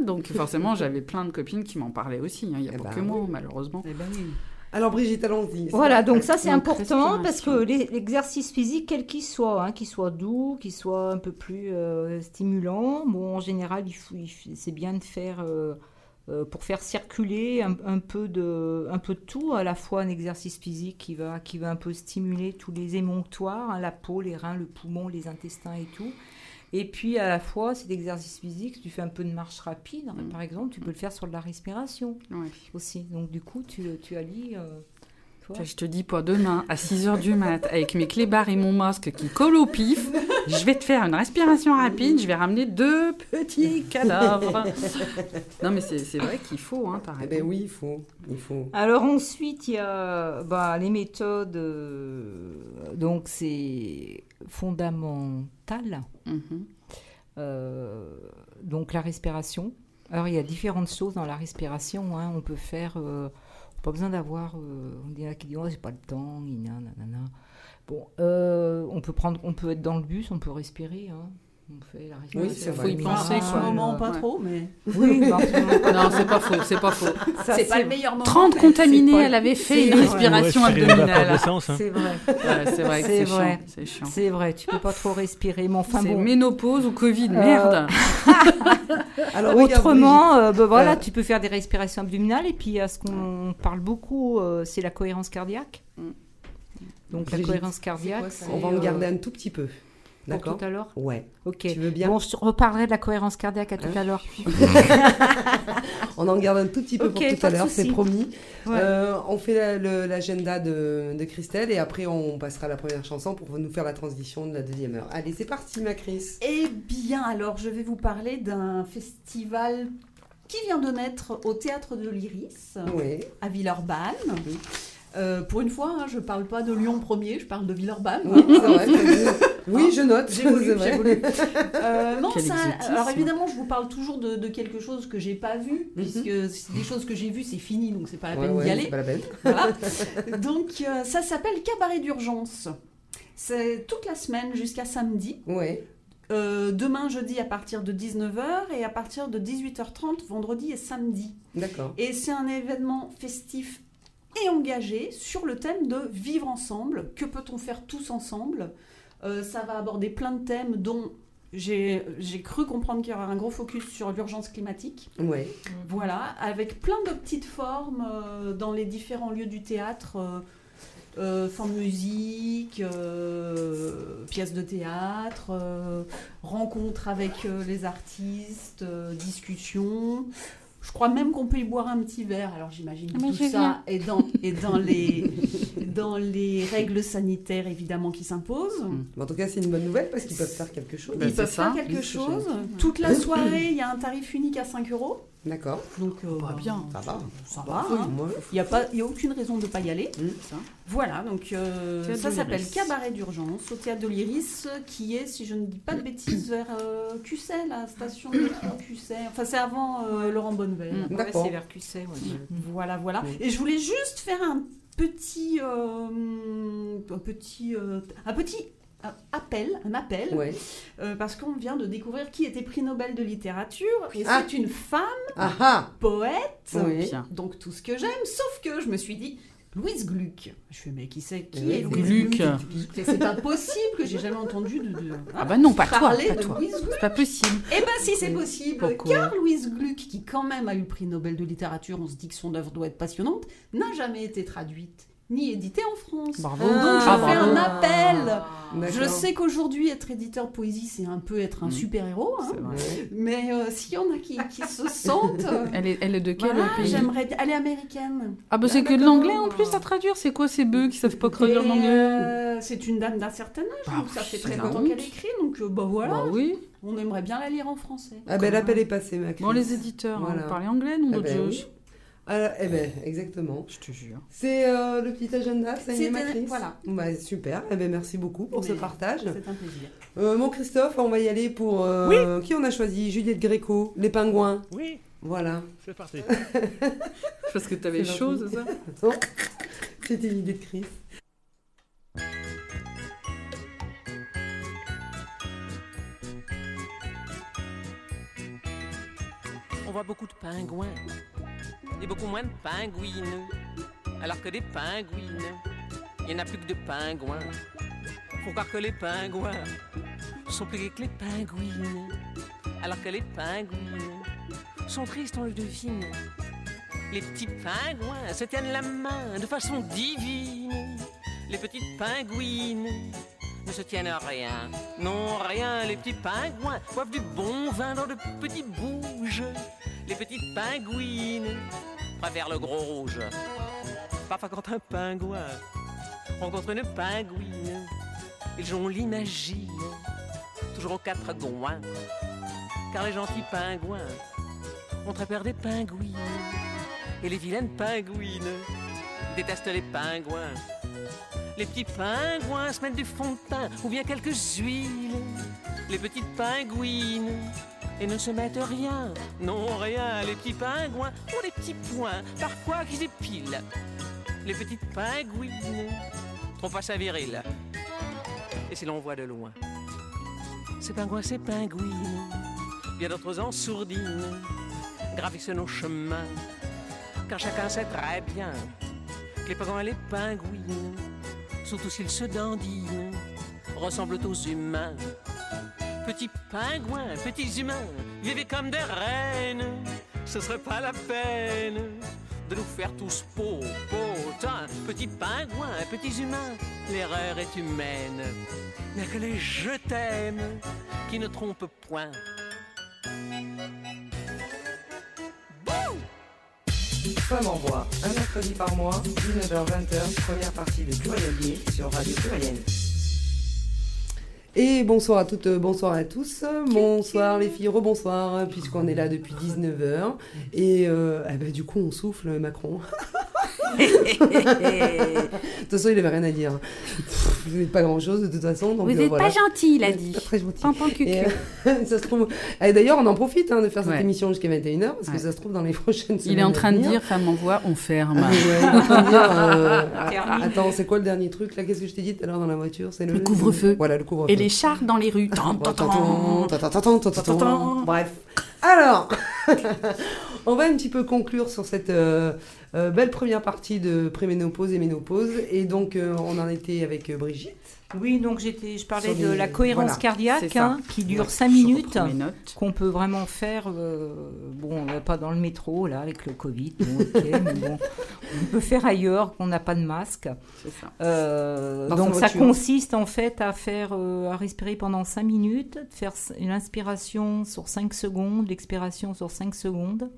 Donc forcément, j'avais plein de copines qui m'en parlaient aussi. hein. Il n'y a
Eh
pas
ben
que moi,
oui.
malheureusement.
Eh ben oui.
Alors, Brigitte, allons-y.
Voilà, donc ça c'est important parce que l'exercice physique, quel qu'il soit, hein, qu'il soit doux, qu'il soit un peu plus euh, stimulant, bon, en général, il faut- il f- c'est bien de faire, euh, pour faire circuler un, un peu de, un peu de tout, à la fois un exercice physique qui va, qui va un peu stimuler tous les émonctoires, hein, la peau, les reins, le poumon, les intestins et tout. Et puis à la fois, cet exercice physique, si tu fais un peu de marche rapide, hein,
Mm.
par exemple, tu peux le faire sur de la respiration aussi. Donc du coup, tu, tu allies... euh,
je te dis pas demain à 6h du mat avec mes clébards et mon masque qui collent au pif. Je vais te faire une respiration rapide, je vais ramener deux petits cadavres. non, mais c'est vrai qu'il faut, hein, t'as
Eh
raison.
ben oui, il faut. Il faut.
Alors ensuite, il y a bah, les méthodes. euh, donc c'est fondamental.
Mhm.
Euh, donc la respiration. Alors il y a différentes choses dans la respiration. hein. On peut faire. euh, pas besoin d'avoir. euh, on dit là qui dit oh, j'ai pas le temps. nanana. Bon, euh, on peut prendre. On peut être dans le bus, on peut respirer. hein. On fait la
Oui, c'est
Faut y penser,
en ce moment, pas
Ouais.
trop, mais
Oui,
Non, c'est pas faux, c'est pas faux.
ça,
c'est pas le meilleur moment.
30
mais-
contaminés,
pas-
elle avait fait une respiration abdominale.
hein.
C'est vrai.
Ouais, c'est vrai
C'est
c'est
vrai.
chiant. C'est chiant.
C'est vrai, tu peux pas trop respirer. Mais enfin
c'est
bon.
ménopause ou Covid,
Euh,
merde.
Alors,
Autrement, euh, ben voilà,
Euh,
tu peux faire des respirations abdominales et puis à ce qu'on parle beaucoup, c'est la cohérence cardiaque.
Mm.
Donc la cohérence cardiaque,
On va en garder un tout petit peu.
Pour
D'accord
tout à l'heure.
Ouais.
Ok.
Tu veux bien
Bon, je te reparlerai de la cohérence cardiaque à tout
Hein
à l'heure.
On en garde un tout petit peu pour tout à l'heure, c'est promis.
Ouais.
Euh, on fait la- l'agenda de, de Christelle et après on passera à la première chanson pour nous faire la transition de la deuxième heure. Allez, c'est parti, ma Chris.
Eh bien, alors, je vais vous parler d'un festival qui vient de naître au Théâtre de l'Iris,
Oui.
à Villeurbanne.
Oui.
Euh, pour une fois, hein, je ne parle pas de Lyon 1er, je parle de Villeurbanne.
Oui, c'est vrai. Oui, je note.
J'ai voulu, voulu. Euh, non, ça- alors évidemment, je vous parle toujours de, de quelque chose que j'ai pas vu,
Mhm.
puisque des choses que j'ai vues, c'est fini, donc c'est pas la
Ouais,
peine
ouais,
d'y aller.
pas la peine.
Voilà. Donc euh, ça s'appelle Cabaret d'urgence. C'est toute la semaine jusqu'à samedi.
Ouais.
Euh, demain, jeudi, à partir de 19h et à partir de 18h30, vendredi et samedi.
D'accord.
Et c'est un événement festif et engagé sur le thème de vivre ensemble. Que peut-on faire tous ensemble? Euh, Ça va aborder plein de thèmes dont j'ai cru comprendre qu'il y aurait un gros focus sur l'urgence climatique.
Ouais.
Voilà, avec plein de petites formes euh, dans les différents lieux du théâtre. Euh, euh, forme musique, euh, pièces de théâtre, euh, rencontres avec euh, les artistes, euh, discussions. Je crois même qu'on peut y boire un petit verre. Alors j'imagine que
Ah, mais
tout ça est dans, est dans, les, dans les règles sanitaires évidemment qui s'imposent.
Mais En tout cas, c'est une bonne nouvelle parce qu'ils peuvent faire quelque chose.
Ils
c'est
peuvent
ça.
faire quelque
c'est
chose. Toute la soirée, il y a un tarif unique à 5 euros.
D'accord.
Donc, euh,
Bah, bien.
Ça va.
Ça
Bah,
va. hein. Il n'y a, pas- il y a aucune raison de ne pas y aller.
Mm.
Ça.
Voilà, donc euh, ça s'appelle. Cabaret d'urgence au théâtre de l'Iris, qui est, si je ne dis pas de bêtises, vers euh, Cusset, la station de métro Cusset. Enfin, c'est avant euh, Laurent.
Mm.
Ouais,
D'accord.
c'est vers QC, ouais.
Voilà, voilà. Et je voulais juste faire un petit, euh, un petit, euh, un petit appel, un appel,
Ouais.
euh, parce qu'on vient de découvrir qui était prix Nobel de littérature, et
Ah.
c'est une femme
Ah ah
poète.
Oui.
Donc tout ce que j'aime, sauf que je me suis dit, Louise Gluck. Je fais, mais qui c'est Qui
Oui,
est Louise
Gluck.
C'est pas possible que j'ai jamais entendu de, de-
Ah bah non, pas toi,
parler
pas
de
toi.
Louise Gluck.
C'est pas possible.
Eh ben si c'est possible,
Pourquoi
car Louise Gluck, qui quand même a eu le prix Nobel de littérature, on se dit que son œuvre doit être passionnante, n'a jamais été traduite ni éditée en France.
Bravo.
Donc je
Ah,
fais un appel. Je sais qu'aujourd'hui être éditeur de poésie c'est un peu être un
Mm.
super-héros, hein. Mais euh, s'il y en a qui, qui se sentent... euh,
Elle est, elle est de quel
voilà,
pays
j'aimerais bien. Elle est américaine.
Ah bah c'est que de l'anglais en plus à traduire. C'est quoi ces bœufs qui savent pas traduire l'anglais
euh, c'est une dame d'un certain âge,
Bah,
donc ça fait très longtemps qu'elle écrit, donc euh, bah voilà,
Bah oui.
on aimerait bien la lire en français.
Ah ben l'appel est passé.
Bon les éditeurs, hein,
Voilà.
vous parlez anglais nous
Ah oui. Ah, eh ben, exactement.
Je te jure.
C'est euh, le petit agenda, ça y est,
C'était-
ma Chris
voilà.
Bah, super, eh ben, merci beaucoup pour ce partage.
C'est un plaisir.
Euh, mon Christophe, on va y aller pour... euh, Qui on a choisi? Juliette Gréco, Les Pingouins.
Oui,
Voilà.
c'est parti.
Parce que t'avais
C'est
chaud, c'est ça?
C'était l'idée de Chris.
On voit beaucoup de pingouins et beaucoup moins de pingouines. Alors que des pingouines, il n'y en a plus que de pingouins. Faut croire que les pingouins sont plus que les pingouines. Alors que les pingouines sont tristes, on le devine. Les petits pingouins se tiennent la main de façon divine. Les petites pingouines ne se tiennent à rien. Non, rien, les petits pingouins boivent du bon vin dans de petits bouges. Les petites pingouines préfèrent le gros rouge. Parfois, quand un pingouin rencontre une pingouine, ils ont l'imagine toujours aux quatre goins. Car les gentils pingouins ont très peur des pingouines. Et les vilaines pingouines détestent les pingouins. Les petits pingouins se mettent du fond de teint ou bien quelques huiles. Les petites pingouines et ne se mettent rien. Non, rien. Les petits pingouins ont des petits points, parfois qui épilent. Les petites pingouines trop pas sa viril. Et si l'on voit de loin, ces pingouins, ces pingouines, bien d'autres en sourdine, gravissent nos chemins. Car chacun sait très bien que les pingouins et les pingouines, surtout s'ils se dandinent, ressemblent aux humains. Petits pingouins, petits humains, vivez comme des reines, ce serait pas la peine de nous faire tous peau, potin, petits pingouins, petits humains, l'erreur est humaine. A que les je t'aime qui ne trompent point.
Femme en voix, un mercredi par mois, 19h-20h, première partie de Pluriel sur Radio Pluriel. Et bonsoir à toutes, bonsoir à tous. Bonsoir les filles, rebonsoir, puisqu'on est là depuis 19h. Et euh, eh ben, du coup, on souffle Macron. de toute façon, il n'avait rien à dire. Vous n'êtes pas grand-chose de toute façon. Donc,
Vous
euh,
n'êtes
voilà.
pas gentil, il a dit.
Pas très gentil.
Pampan cucu.
Et, euh, ça se trouve. Et d'ailleurs, on en profite hein, de faire cette
Ouais.
émission jusqu'à 21h, parce que
Ouais.
ça se trouve dans les prochaines semaines.
Il est en train de dire, femme en voix, on ferme.
Ah, ouais, dire, euh,
Terminé.
Attends, c'est quoi le dernier truc là Qu'est-ce que je t'ai dit tout à l'heure dans la voiture C'est
Le couvre-feu.
Voilà, le couvre-feu.
Et les chars dans les rues.
Bref. Alors, on va un petit peu conclure sur cette euh, euh, belle première partie de préménopause et ménopause. Et donc, euh, on en était avec euh, Brigitte.
Oui, donc j'étais, je parlais de la cohérence
voilà,
cardiaque hein, qui dure
Ouais,
5
je
minutes, qu'on peut vraiment faire, euh, bon, pas dans le métro, là, avec le Covid, bon, mais bon, on peut faire ailleurs, qu'on n'a pas de masque.
Ça.
Euh, donc ça
voiture.
consiste en fait à faire, euh, à respirer pendant 5 minutes, de faire une inspiration sur 5 secondes, l'expiration sur 5 secondes,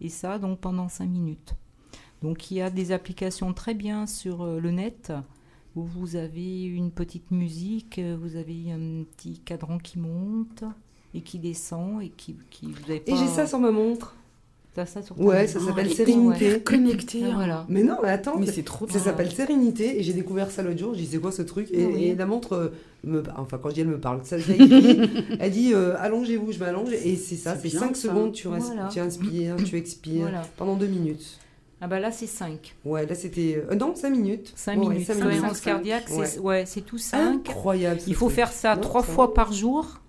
et ça donc pendant 5 minutes. Donc il y a des applications très bien sur euh, le net où vous avez une petite musique, euh, vous avez un petit cadran qui monte et qui descend et qui, qui vous avez pas.
Et j'ai ça sur ma montre.
T'as ça sur
Ouais, ça
Oh,
s'appelle
elle est
Sérénité.
Connecté.
Ah, voilà.
Mais non, mais attends.
Mais
ça-
c'est trop
Ça s'appelle Sérénité et j'ai découvert ça l'autre jour. J'ai dit c'est quoi ce truc? Et,
Oui.
et la montre euh, me, enfin quand je dis elle me parle, ça je écrit. elle dit euh, allongez-vous, je m'allonge et c'est ça.
C'est
C'est
bien,
5
ça.
secondes, tu, res-
Voilà.
tu inspires, tu expires
Voilà.
pendant 2 minutes.
Ah bah là c'est 5.
Ouais, là c'était euh, non 5 minutes.
5
Ouais,
minutes.
cinq
Cohérence
cinq.
cardiaque, c'est ouais. c'est tout 5.
Incroyable.
Il faut
truc.
faire ça
Non,
trois
ça-
fois par jour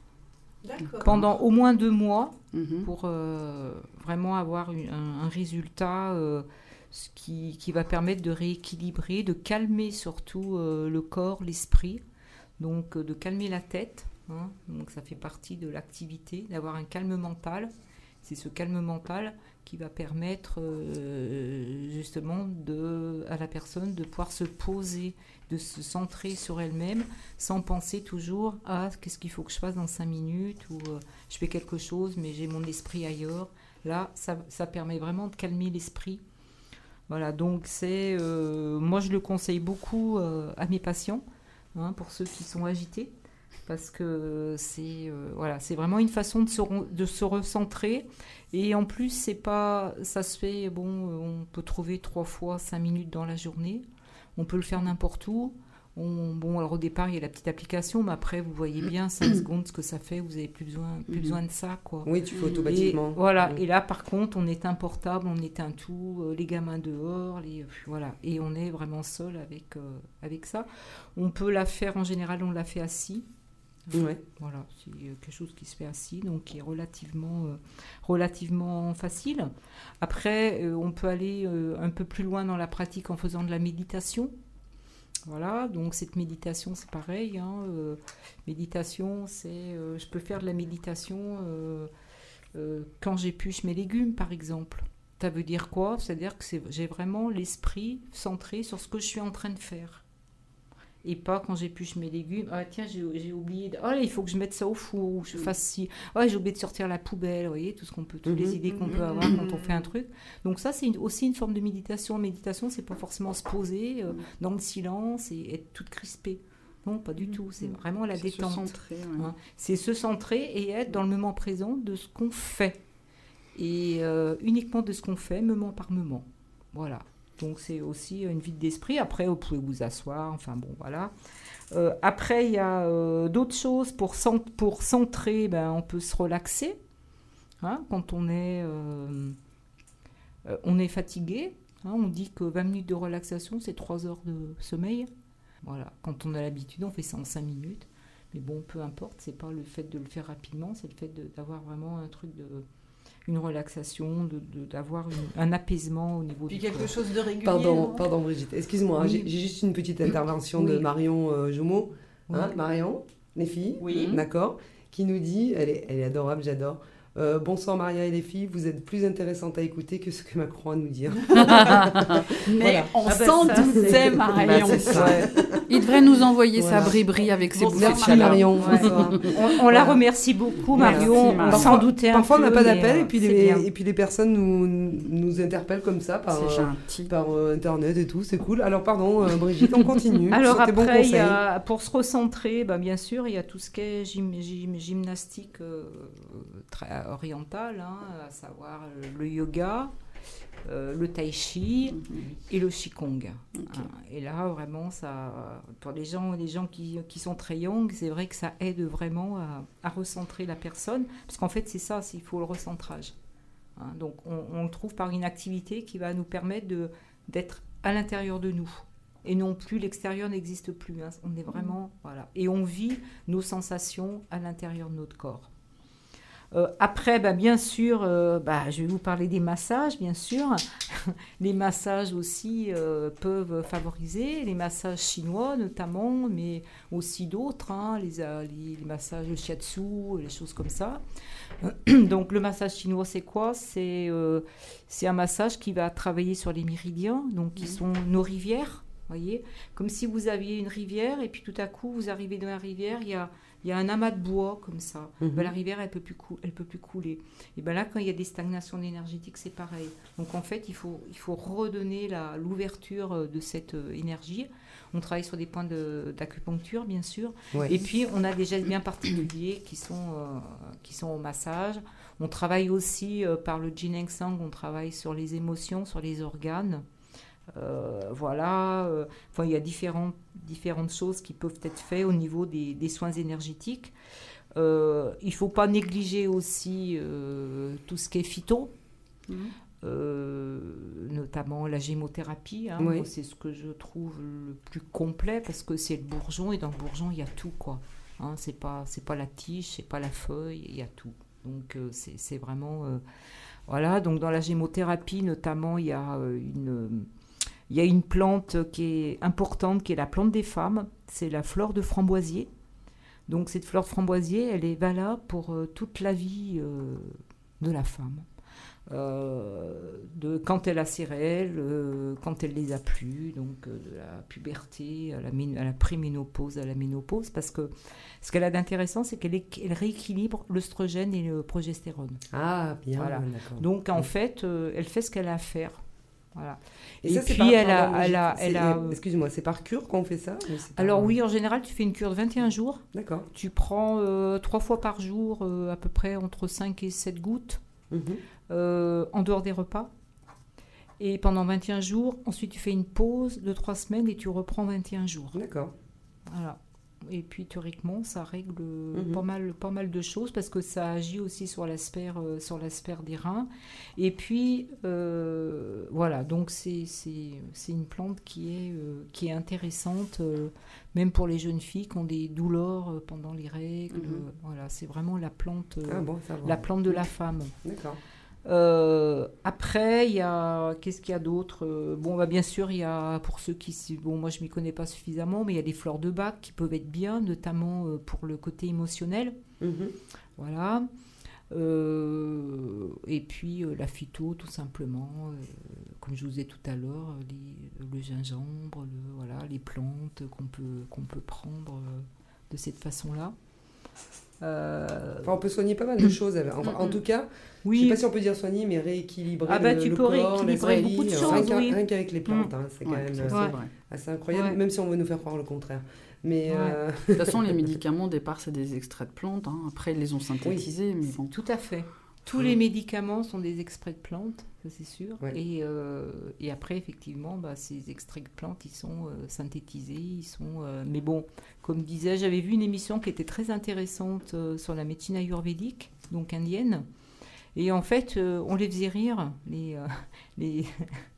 D'accord.
pendant au moins deux mois
Mhm.
pour euh, vraiment avoir un, résultat euh, qui, qui va permettre de rééquilibrer, de calmer surtout euh, le corps, l'esprit, donc euh, de calmer la tête. hein. donc ça fait partie de l'activité, d'avoir un calme mental. C'est ce calme mental qui va permettre justement à la personne de pouvoir se poser, de se centrer sur elle-même sans penser toujours à qu'est-ce qu'il faut que je fasse dans cinq minutes ou je fais quelque chose mais j'ai mon esprit ailleurs. Là, ça, permet vraiment de calmer l'esprit. Voilà, donc c'est, euh, moi je le conseille beaucoup euh, à mes patients, hein, pour ceux qui sont agités, parce que c'est euh, voilà, vraiment une façon de se, recentrer. Et en plus, c'est pas, ça se fait, bon, on peut trouver trois fois cinq minutes dans la journée. On peut le faire n'importe où. On- bon, alors au départ, il y a la petite application, mais après, vous voyez bien 5 secondes ce que ça fait. Vous avez plus besoin, plus
Mhm.
besoin de ça, quoi.
Oui, tu fais
Et,
automatiquement.
voilà.
Mm.
Et là, par contre, on éteint portable, on éteint tout, euh, les gamins dehors, les, voilà. Et on est vraiment seul avec, euh, avec ça. On peut la faire, en général, on la fait assis.
Ouais.
Voilà, c'est euh, quelque chose qui se fait assis, donc qui est relativement, euh, relativement facile. Après, euh, on peut aller euh, un peu plus loin dans la pratique en faisant de la méditation. Voilà, donc cette méditation, c'est pareil. hein, euh, méditation, c'est, euh, je peux faire de la méditation euh, quand j'épluche mes légumes, par exemple. Ça veut dire quoi? C'est-à-dire que j'ai vraiment l'esprit centré sur ce que je suis en train de faire et pas quand j'épluche mes légumes. Ah tiens, j'ai j'ai oublié. De... Ah là, il faut que je mette ça au four ou je fasse ci. Ah, j'ai oublié de sortir la poubelle. Vous voyez, tout ce qu'on peut, toutes les
Mhm.
idées qu'on peut avoir quand on fait un truc. Donc ça, c'est aussi une forme de méditation. Méditation, c'est pas forcément se poser euh, dans le silence et être toute crispée. Non, pas du tout. C'est
Mhm.
vraiment la
se
détente.
centrer, ouais.
Hein. C'est se centrer et être dans le moment présent de ce qu'on fait. Et euh, uniquement de ce qu'on fait, moment par moment. Voilà. Donc c'est aussi une vide d'esprit. Après, vous pouvez vous asseoir. Enfin bon, voilà. Euh, après, il y a euh, d'autres choses. Pour, cent- pour centrer, ben, on peut se relaxer. Hein, quand on est, euh, on est fatigué. hein. on dit que 20 minutes de relaxation, c'est 3 heures de sommeil. Voilà. Quand on a l'habitude, on fait ça en 5 minutes. Mais bon, peu importe, c'est pas le fait de le faire rapidement, c'est le fait d'avoir vraiment un truc de une relaxation, de- de- d'avoir un apaisement au niveau
Puis
du
quelque
corps.
chose de régulier.
Pardon, pardon Brigitte, excuse-moi,
Oui.
j'ai juste une petite intervention de. Marion euh, Jomeau. Hein. Marion, les filles
Oui.
D'accord. Qui nous dit, elle est, elle est adorable, j'adore. Euh, bonsoir Maria et les filles, vous êtes plus intéressantes à écouter que ce que Macron a à nous dire.
Mais
Voilà.
on
Ah bah
s'en
ça,
doutait,
c'est-
Marion.
Bah, c'est ça.
Il devrait nous envoyer
Voilà.
sa bri-bri avec ses de
Merci. Marion,
Ouais. On, on la remercie beaucoup,
Merci,
Marion.
Marion.
On
Parfois-
s'en doutait un
Parfois on n'a pas d'appel
euh,
et, puis
c'est
les,
bien.
et puis les personnes nous, nous interpellent comme ça par, euh, par euh, internet et tout, c'est cool. Alors pardon euh, Brigitte, on continue.
Alors après, il y
conseils.
a- pour se recentrer, bah, bien sûr, il y a tout ce qui est gym- gym- gymnastique euh, très orientale, hein, à savoir euh, le yoga, euh, le tai chi
Mhm.
et le qigong. Hein, Et là, vraiment, ça, pour les gens, les gens qui, qui sont très young, c'est vrai que ça aide vraiment à, à recentrer la personne, parce qu'en fait, c'est ça, il faut le recentrage. Hein, donc, on, on le trouve par une activité qui va nous permettre d'être à l'intérieur de nous. Et non plus, l'extérieur n'existe plus. hein. On est vraiment, voilà. Et on vit nos sensations à l'intérieur de notre corps. Euh, après, bah, bien sûr, euh, bah, je vais vous parler des massages, bien sûr. les massages aussi euh, peuvent favoriser, les massages chinois notamment, mais aussi d'autres, hein, les, euh, les, les massages de shiatsu, les choses comme ça. Donc le massage chinois, c'est quoi? C'est c'est un massage qui va travailler sur les méridiens, donc qui sont nos rivières. Voyez, comme si vous aviez une rivière et puis tout à coup vous arrivez dans la rivière, il y a, il y a un amas de bois comme ça. Ben, la rivière elle peut plus elle peut plus couler. Et ben là quand il y a des stagnations énergétiques c'est pareil. Donc en fait il faut il faut redonner l'ouverture euh, de cette euh, énergie. On travaille sur des points de- d'acupuncture bien sûr.
Ouais.
Et puis, on a des gestes bien particuliers qui sont, euh, qui sont au massage. On travaille aussi euh, par le Jin Sang, on travaille sur les émotions, sur les organes. Euh, voilà, euh, enfin, il y a différentes, différentes choses qui peuvent être faites au niveau des, des soins énergétiques. Euh, il ne faut pas négliger aussi tout ce qui est phyto,
Mhm.
notamment la gémothérapie. hein.
Oui.
C'est ce que je trouve le plus complet parce que c'est le bourgeon et dans le bourgeon il y a tout quoi. Hein, c'est pas c'est pas la tige, c'est pas la feuille, il y a tout. Donc c'est vraiment voilà. Donc dans la gémothérapie notamment il y a une il y a une plante qui est importante qui est la plante des femmes. C'est la fleur de framboisier. Donc cette fleur de framboisier elle est valable pour euh, toute la vie euh, de la femme. Euh, de quand elle a ses règles, quand elle les a plus, donc de la puberté à la, à la préménopause, à la ménopause, parce que ce qu'elle a d'intéressant, c'est qu'elle équ- elle rééquilibre l'œstrogène et le progestérone.
Ah, bien,
Voilà.
d'accord.
Donc en
Oui.
fait, elle fait ce qu'elle a à faire. Voilà.
Et,
Et
ça,
puis, elle a- elle a- elle a,
Excuse-moi, c'est par cure qu'on fait ça c'est par-
Alors oui, en général, tu fais une cure de 21 jours.
D'accord.
Tu prends euh, trois fois par jour euh, à peu près entre 5 et 7 gouttes.
Mhm.
euh, en dehors des repas. Et pendant 21 jours, ensuite tu fais une pause de 3 semaines et tu reprends 21 jours.
D'accord.
Voilà. Et puis théoriquement, ça règle
Mhm.
pas, mal, pas mal de choses parce que ça agit aussi sur l'aspect euh, des reins. Et puis euh, voilà, donc c'est c'est- c'est une plante qui est, euh, qui est intéressante, euh, même pour les jeunes filles qui ont des douleurs euh, pendant les règles.
Mhm.
euh, voilà, c'est vraiment la plante, euh,
Ah bon,
la plante de la femme.
D'accord.
Euh, après, il y a qu'est-ce qu'il y a d'autre? Euh, Bon, bah, bien sûr, il y a pour ceux qui bon, moi je m'y connais pas suffisamment, mais il y a des fleurs de bac qui peuvent être bien, notamment euh, pour le côté émotionnel.
Mhm.
Voilà. Euh, et puis la phyto, tout simplement, comme je vous ai tout à l'heure, le gingembre, le- voilà, les plantes qu'on peut qu'on peut prendre de cette façon-là. Euh,
Enfin, on peut soigner pas mal de choses. en
Mm,
tout cas, je sais
oui,
pas si on peut dire soigner, mais rééquilibrer
Ah bah,
le,
tu
le
peux
corps,
rééquilibrer beaucoup de choses,
rien
oui.
qu'avec les plantes, hein, c'est quand
Ouais,
même
ça,
euh,
vrai.
assez incroyable,
Ouais.
même si on veut nous faire croire le contraire. Mais
Ouais.
euh,
De toute façon, les médicaments, au départ, c'est des extraits de plantes. hein. Après, ils les ont synthétisés, mais bon.
tout à fait. Tous
Mm.
les médicaments sont des extraits de plantes, ça c'est sûr.
Ouais.
Et, euh, et après, effectivement, bah, ces extraits de plantes, ils sont euh, synthétisés. Ils sont, euh, mais bon, comme disais, j'avais vu une émission qui était très intéressante sur la médecine ayurvédique, donc indienne. Et en fait, on les faisait rire, les, les...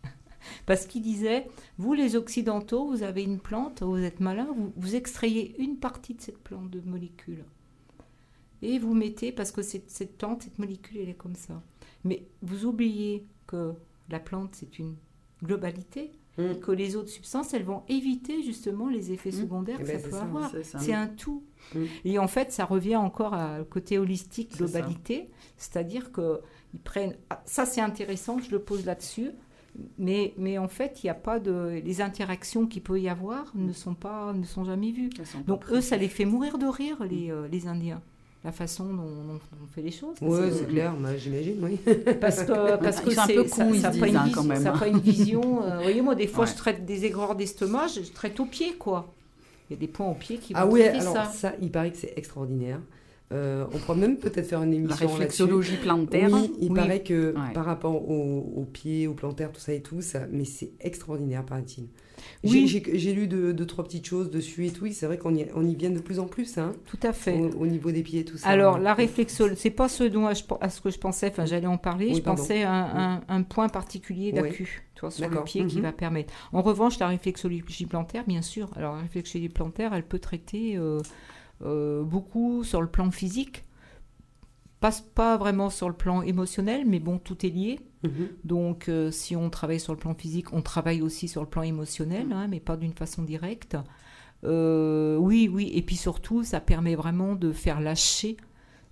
parce qu'ils disaient, vous les Occidentaux, vous avez une plante, vous êtes malin, vous, vous extrayez une partie de cette plante de molécules. Et vous mettez, parce que cette, cette plante, cette molécule, elle est comme ça. Mais vous oubliez que la plante, c'est une globalité,
Mm.
et que les autres substances, elles vont éviter justement les effets
Mm.
secondaires
Eh
que
ben,
ça
c'est
peut
ça,
avoir.
C'est
un tout.
Mm.
Et en fait, ça revient encore à- au côté holistique, globalité. C'est-à-dire que ils prennent. ah, ça, c'est intéressant, je le pose là-dessus. Mais, mais en fait, il n'y a pas de. Les interactions qu'il peut y avoir ne sont, pas, ne sont jamais vues.
Sont
Donc, eux, ça les fait mourir de rire, les, euh, les Indiens. La façon dont, dont on fait les choses. Que-
c'est clair, bah, j'imagine, oui.
parce que, parce que
sont un
c'est-
peu
ça-
ils
ça a
se
pas
disent,
une
hein,
vision-
quand même.
Ça n'a pas une vision. euh, vous voyez, moi, des fois,
Ouais.
je traite des aigreurs d'estomac, je, traite au pied, quoi. Il y a des points au pied qui vont
Ah oui,
traiter
alors
ça.
ça. il paraît que c'est extraordinaire. Euh, on pourrait même peut-être faire une
La
émission là-dessus.
réflexologie plantaire.
Oui, il
Oui.
paraît que
Ouais.
par rapport aux, aux pieds, aux plantaires, tout ça et tout, ça, mais c'est extraordinaire, paraît-il.
Oui.
J'ai- lu deux, trois petites choses dessus et tout. C'est vrai qu'on y, on y vient de plus en plus, hein,
Tout à fait.
au, au niveau des pieds et tout ça.
Alors, la réflexologie, c'est pas ce dont je- à ce que je pensais, enfin, j'allais en parler,
Oui,
je
pardon.
pensais à un, un- un point particulier tu vois, sur le pied qui
Mhm.
va permettre. En revanche, la réflexologie plantaire, bien sûr, alors la réflexologie plantaire, elle peut traiter euh, euh, beaucoup sur le plan physique, pas, pas vraiment sur le plan émotionnel, mais bon, tout est lié.
Mhm.
Donc, euh, si on travaille sur le plan physique, on travaille aussi sur le plan émotionnel, hein, mais pas d'une façon directe. Euh, oui, oui, et puis surtout, ça permet vraiment de faire lâcher.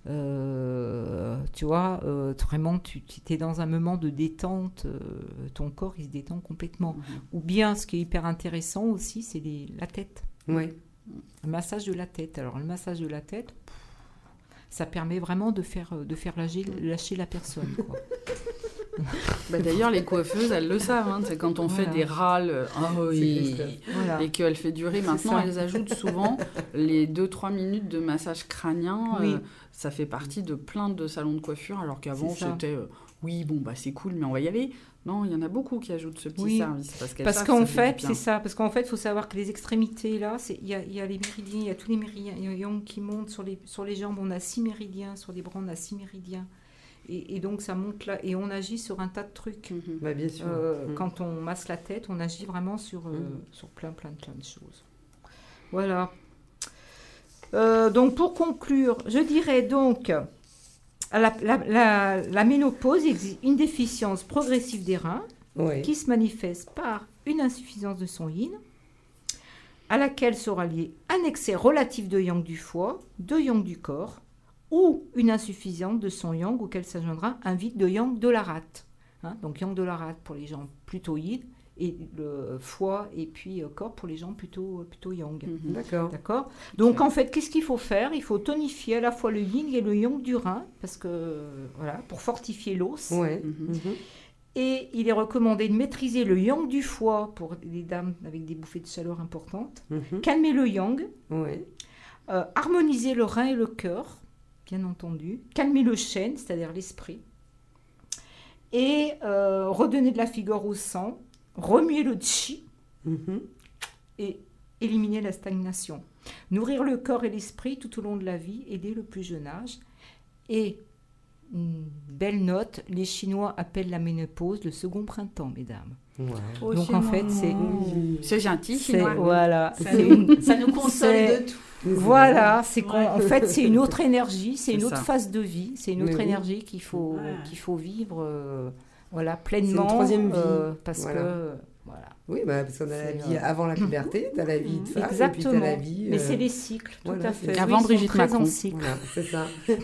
euh, tu vois, vraiment, tu tu es dans un moment de détente, ton corps il se détend complètement.
Mhm.
Ou bien, ce qui est hyper intéressant aussi, c'est la tête,
Ouais.
Le massage de la tête. Alors, le massage de la tête, pff, ça permet vraiment de faire, de faire lâcher, lâcher la personne. Quoi.
Bah, D'ailleurs, les coiffeuses, elles le savent. hein. C'est quand on fait des râles, euh, ah oui,
Voilà.
et qu'elle fait durer. Maintenant, elles ajoutent souvent les 2-3 minutes de massage crânien.
Oui.
euh, ça fait partie de plein de salons de coiffure, alors qu'avant, c'était euh, oui, bon, bah c'est cool, mais on va y aller. Non, il y en a beaucoup qui ajoutent ce petit
Oui.
service. Parce,
qu'en
fait
c'est ça. Parce qu'en fait, il faut savoir que les extrémités, là, c'est- il y a, il y a les méridiens, il y a tous les méridiens qui montent sur les, sur les jambes. On a six méridiens, sur les bras, on a six méridiens. Et, et donc, ça monte là. Et on agit sur un tas de trucs.
Mhm.
Bah, bien sûr.
Euh,
Mm.
Quand on masse la tête, on agit vraiment sur, euh,
Mm.
sur plein, plein, plein de choses. Voilà. Euh, donc, pour conclure, je dirais donc, la, la, la, la ménopause existe une déficience progressive des reins qui se manifeste par une insuffisance de son yin, à laquelle sera lié un excès relatif de yang du foie, de yang du corps, ou une insuffisance de son yang auquel s'ajoindra un vide de yang de la rate. Hein, donc yang de la rate pour les gens plutôt yin, et le foie et puis euh, corps pour les gens plutôt, plutôt yang.
Mhm.
D'accord.
D'accord Donc en fait, qu'est-ce qu'il faut faire? Il faut tonifier à la fois le yin et le yang du rein, parce que voilà, pour fortifier l'os.
Ouais.
Mhm.
Mhm.
Et il est recommandé de maîtriser le yang du foie pour les dames avec des bouffées de chaleur importantes. Calmer le yang,
Ouais.
euh, harmoniser le rein et le cœur, bien entendu. Calmer le chêne, c'est-à-dire l'esprit. Et euh, redonner de la figure au sang. Remuer le chi
Mhm.
et éliminer la stagnation. Nourrir le corps et l'esprit tout au long de la vie et dès le plus jeune âge. Et une belle note, les Chinois appellent la ménopause le second printemps, mesdames.
Ouais.
Oh,
Donc
c'est
en fait, c'est
C'est gentil,
c'est
chinois.
voilà,
Ça nous,
une-
ça nous console de tout.
voilà, c'est
Ouais.
en fait c'est une autre énergie, c'est une autre phase de vie, c'est une autre
oui.
énergie qu'il faut
Ouais.
qu'il faut vivre euh, voilà pleinement
troisième vie.
euh, parce
Voilà.
que voilà.
Oui, bah, parce qu'on a la vie
euh,
avant la puberté, t'as la vie de femme, et puis
Exactement.
la vie...
Mais
euh,
c'est les cycles, tout
voilà,
à fait.
Avant
Oui,
Brigitte Macron.
cycle.
Voilà, c'est ça.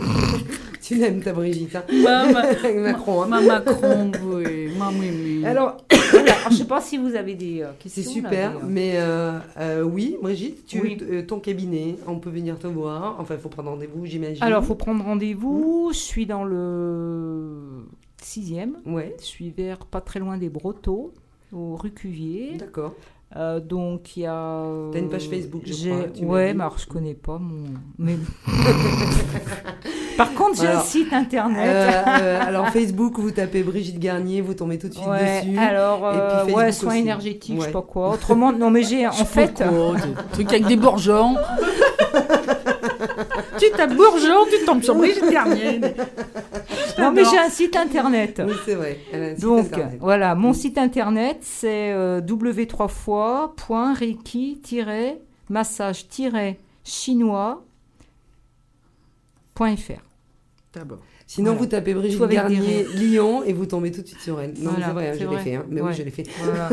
tu l'aimes ta Brigitte, hein
Ma,
Macron, hein
ma Macron, oui, ma Mimi.
Alors, Alors, je sais pas si vous avez des euh, questions.
C'est
là,
super,
des, euh,
mais euh, euh, oui, Brigitte, tu,
Oui.
euh, ton cabinet, on peut venir te voir. Enfin, il faut prendre rendez-vous, j'imagine.
Alors, faut prendre rendez-vous. Je suis dans le sixième.
Ouais,
Je suis vers pas très loin des Brotteaux, au rue Cuvier.
d'accord.
Euh, donc il y a.
T'as une page Facebook, je crois, tu
Ouais, mais alors je connais pas mon. Mais... Par contre, j'ai un site internet.
Euh, euh, alors, Facebook, vous tapez Brigitte Garnier, vous tombez tout de suite
ouais,
dessus.
alors
Et puis Facebook
ouais, soins énergétiques, je sais
Ouais.
pas quoi. Autrement, non mais j'ai en fait.
Oh, des trucs avec des bourgeons. tu tapes bourgeon, tu tombes sur Brigitte Garnier.
Non mais j'ai un site internet.
Oui, c'est vrai. Elle a un site
Donc
internet.
voilà, mon site internet c'est euh, w3.reiki-massage-chinois.fr.
D'abord.
Sinon,
voilà.
vous tapez Brigitte Garnier, Lyon, et vous tombez tout de suite sur elle. Non,
Voilà,
c'est vrai, hein,
c'est
je l'ai fait. hein. Mais
Ouais.
oui, je l'ai fait.
Voilà.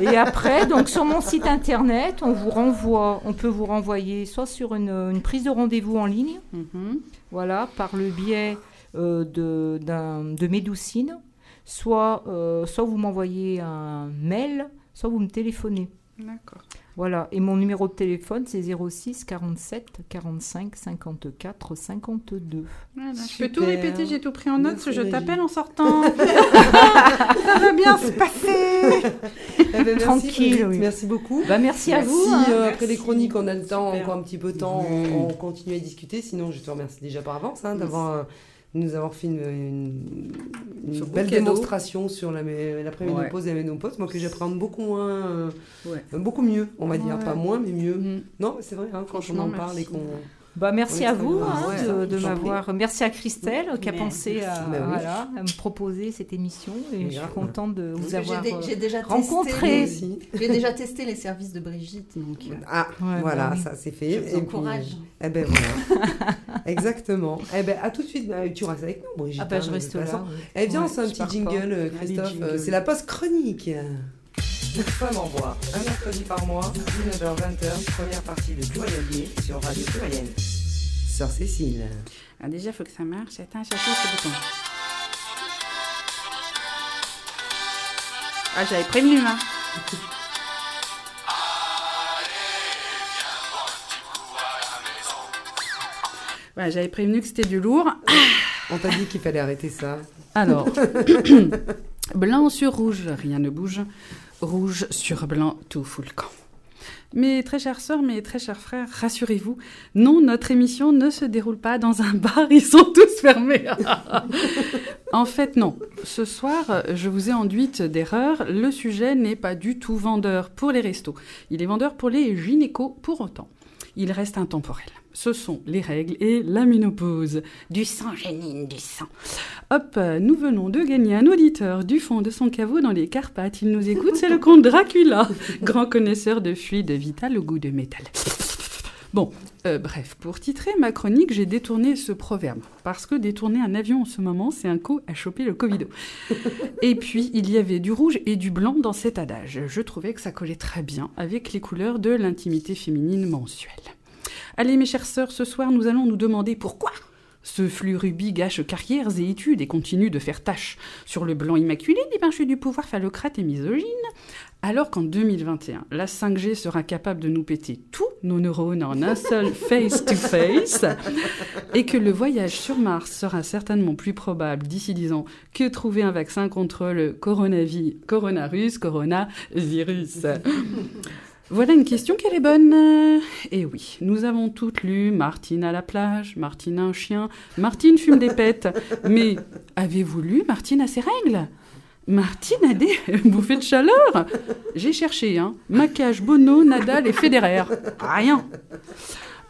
Et après, donc sur mon site internet, on vous renvoie, on peut vous renvoyer soit sur une, une prise de rendez-vous en ligne,
Mhm.
voilà, par le biais de, d'un- de Médoucine, soit, euh, soit vous m'envoyez un mail, soit vous me téléphonez.
D'accord.
Voilà, et mon numéro de téléphone, c'est 06 47 45 54 52.
Voilà, je peux tout répéter, j'ai tout pris en note,
Merci,
je t'appelle en sortant. Ça va bien se passer.
Eh ben, merci,
Tranquille, oui.
Merci beaucoup.
Bah, merci à
Si
vous. hein.
euh, après les
Merci.
chroniques, on a le temps,
Super.
encore un petit peu de temps,
Oui.
on, on continue à discuter. Sinon, je te remercie déjà par avance hein, d'avoir euh, de nous avoir fait une, belle
cadeau.
démonstration sur la, mé- l'après-ménopause et la ménopause, moi que j'appréhende beaucoup moins, euh,
Ouais.
beaucoup mieux, on va dire, pas moins, mais mieux.
Mhm.
Non, c'est vrai, hein, quand on en parle et qu'on.
Bah, merci à vous hein,
Ouais,
de, m'avoir. Merci à Christelle qui a pensé à,
Bah oui.
voilà, à me proposer cette émission et je suis contente de vous avoir. euh,
j'ai déjà testé
rencontré.
J'ai déjà testé les services de Brigitte, donc euh,
Ah,
Ouais,
voilà,
bah oui.
ça c'est fait.
je
Et
vous
puis,
encourage.
Eh ben voilà. Exactement. Eh ben à tout de suite. Bah, tu restes avec nous, Brigitte.
Ah bah
hein,
je
de
reste là.
Eh bien,
Ouais,
c'est un petit jingle, euh, Christophe. C'est la poste chronique. Femme en voix, un mercredi par mois, 19h-20h, première partie de Pluriel sur Radio Pluriel. Sœur Cécile.
Ah, déjà, il faut que ça marche. Attends, j'appuie ce bouton. Ah, j'avais prévenu, hein. Ouais, j'avais prévenu que c'était du lourd.
On t'a dit qu'il fallait arrêter ça.
Alors, blanc sur rouge, rien ne bouge. Rouge sur blanc, tout fout le camp. Mes très chères sœurs, mes très chers frères, rassurez-vous, non, notre émission ne se déroule pas dans un bar, ils sont tous fermés. en fait, non. Ce soir, je vous ai enduite d'erreur. Le sujet n'est pas du tout vendeur pour les restos. Il est vendeur pour les gynécos pour autant. Il reste intemporel. Ce sont les règles et la ménopause. Du sang, Génine, du sang. Hop, euh, nous venons de gagner un auditeur du fond de son caveau dans les Carpates. Il nous écoute, c'est le comte Dracula, grand connaisseur de fluide vital au goût de métal. Bon, euh, bref, pour titrer ma chronique, j'ai détourné ce proverbe. Parce que détourner un avion en ce moment, c'est un coup à choper le Covido. Et puis, il y avait du rouge et du blanc dans cet adage. Je trouvais que ça collait très bien avec les couleurs de l'intimité féminine mensuelle. Allez, mes chères sœurs, ce soir, nous allons nous demander pourquoi ce flux rubis gâche carrières et études et continue de faire tâche sur le blanc immaculé des marchés du pouvoir phallocrate et misogyne, alors qu'en 2021, la 5G sera capable de nous péter tous nos neurones en un seul face-to-face, et que le voyage sur Mars sera certainement plus probable d'ici 10 ans que trouver un vaccin contre le coronavirus, coronavirus, coronavirus. Voilà une question qu'elle est bonne. Et oui, nous avons toutes lu Martine à la plage, Martine a un chien, Martine fume des pètes. Mais avez-vous lu Martine a ses règles? Martine a des bouffées de chaleur J'ai cherché, hein. Macage, Bono, Nadal et Federer. Rien.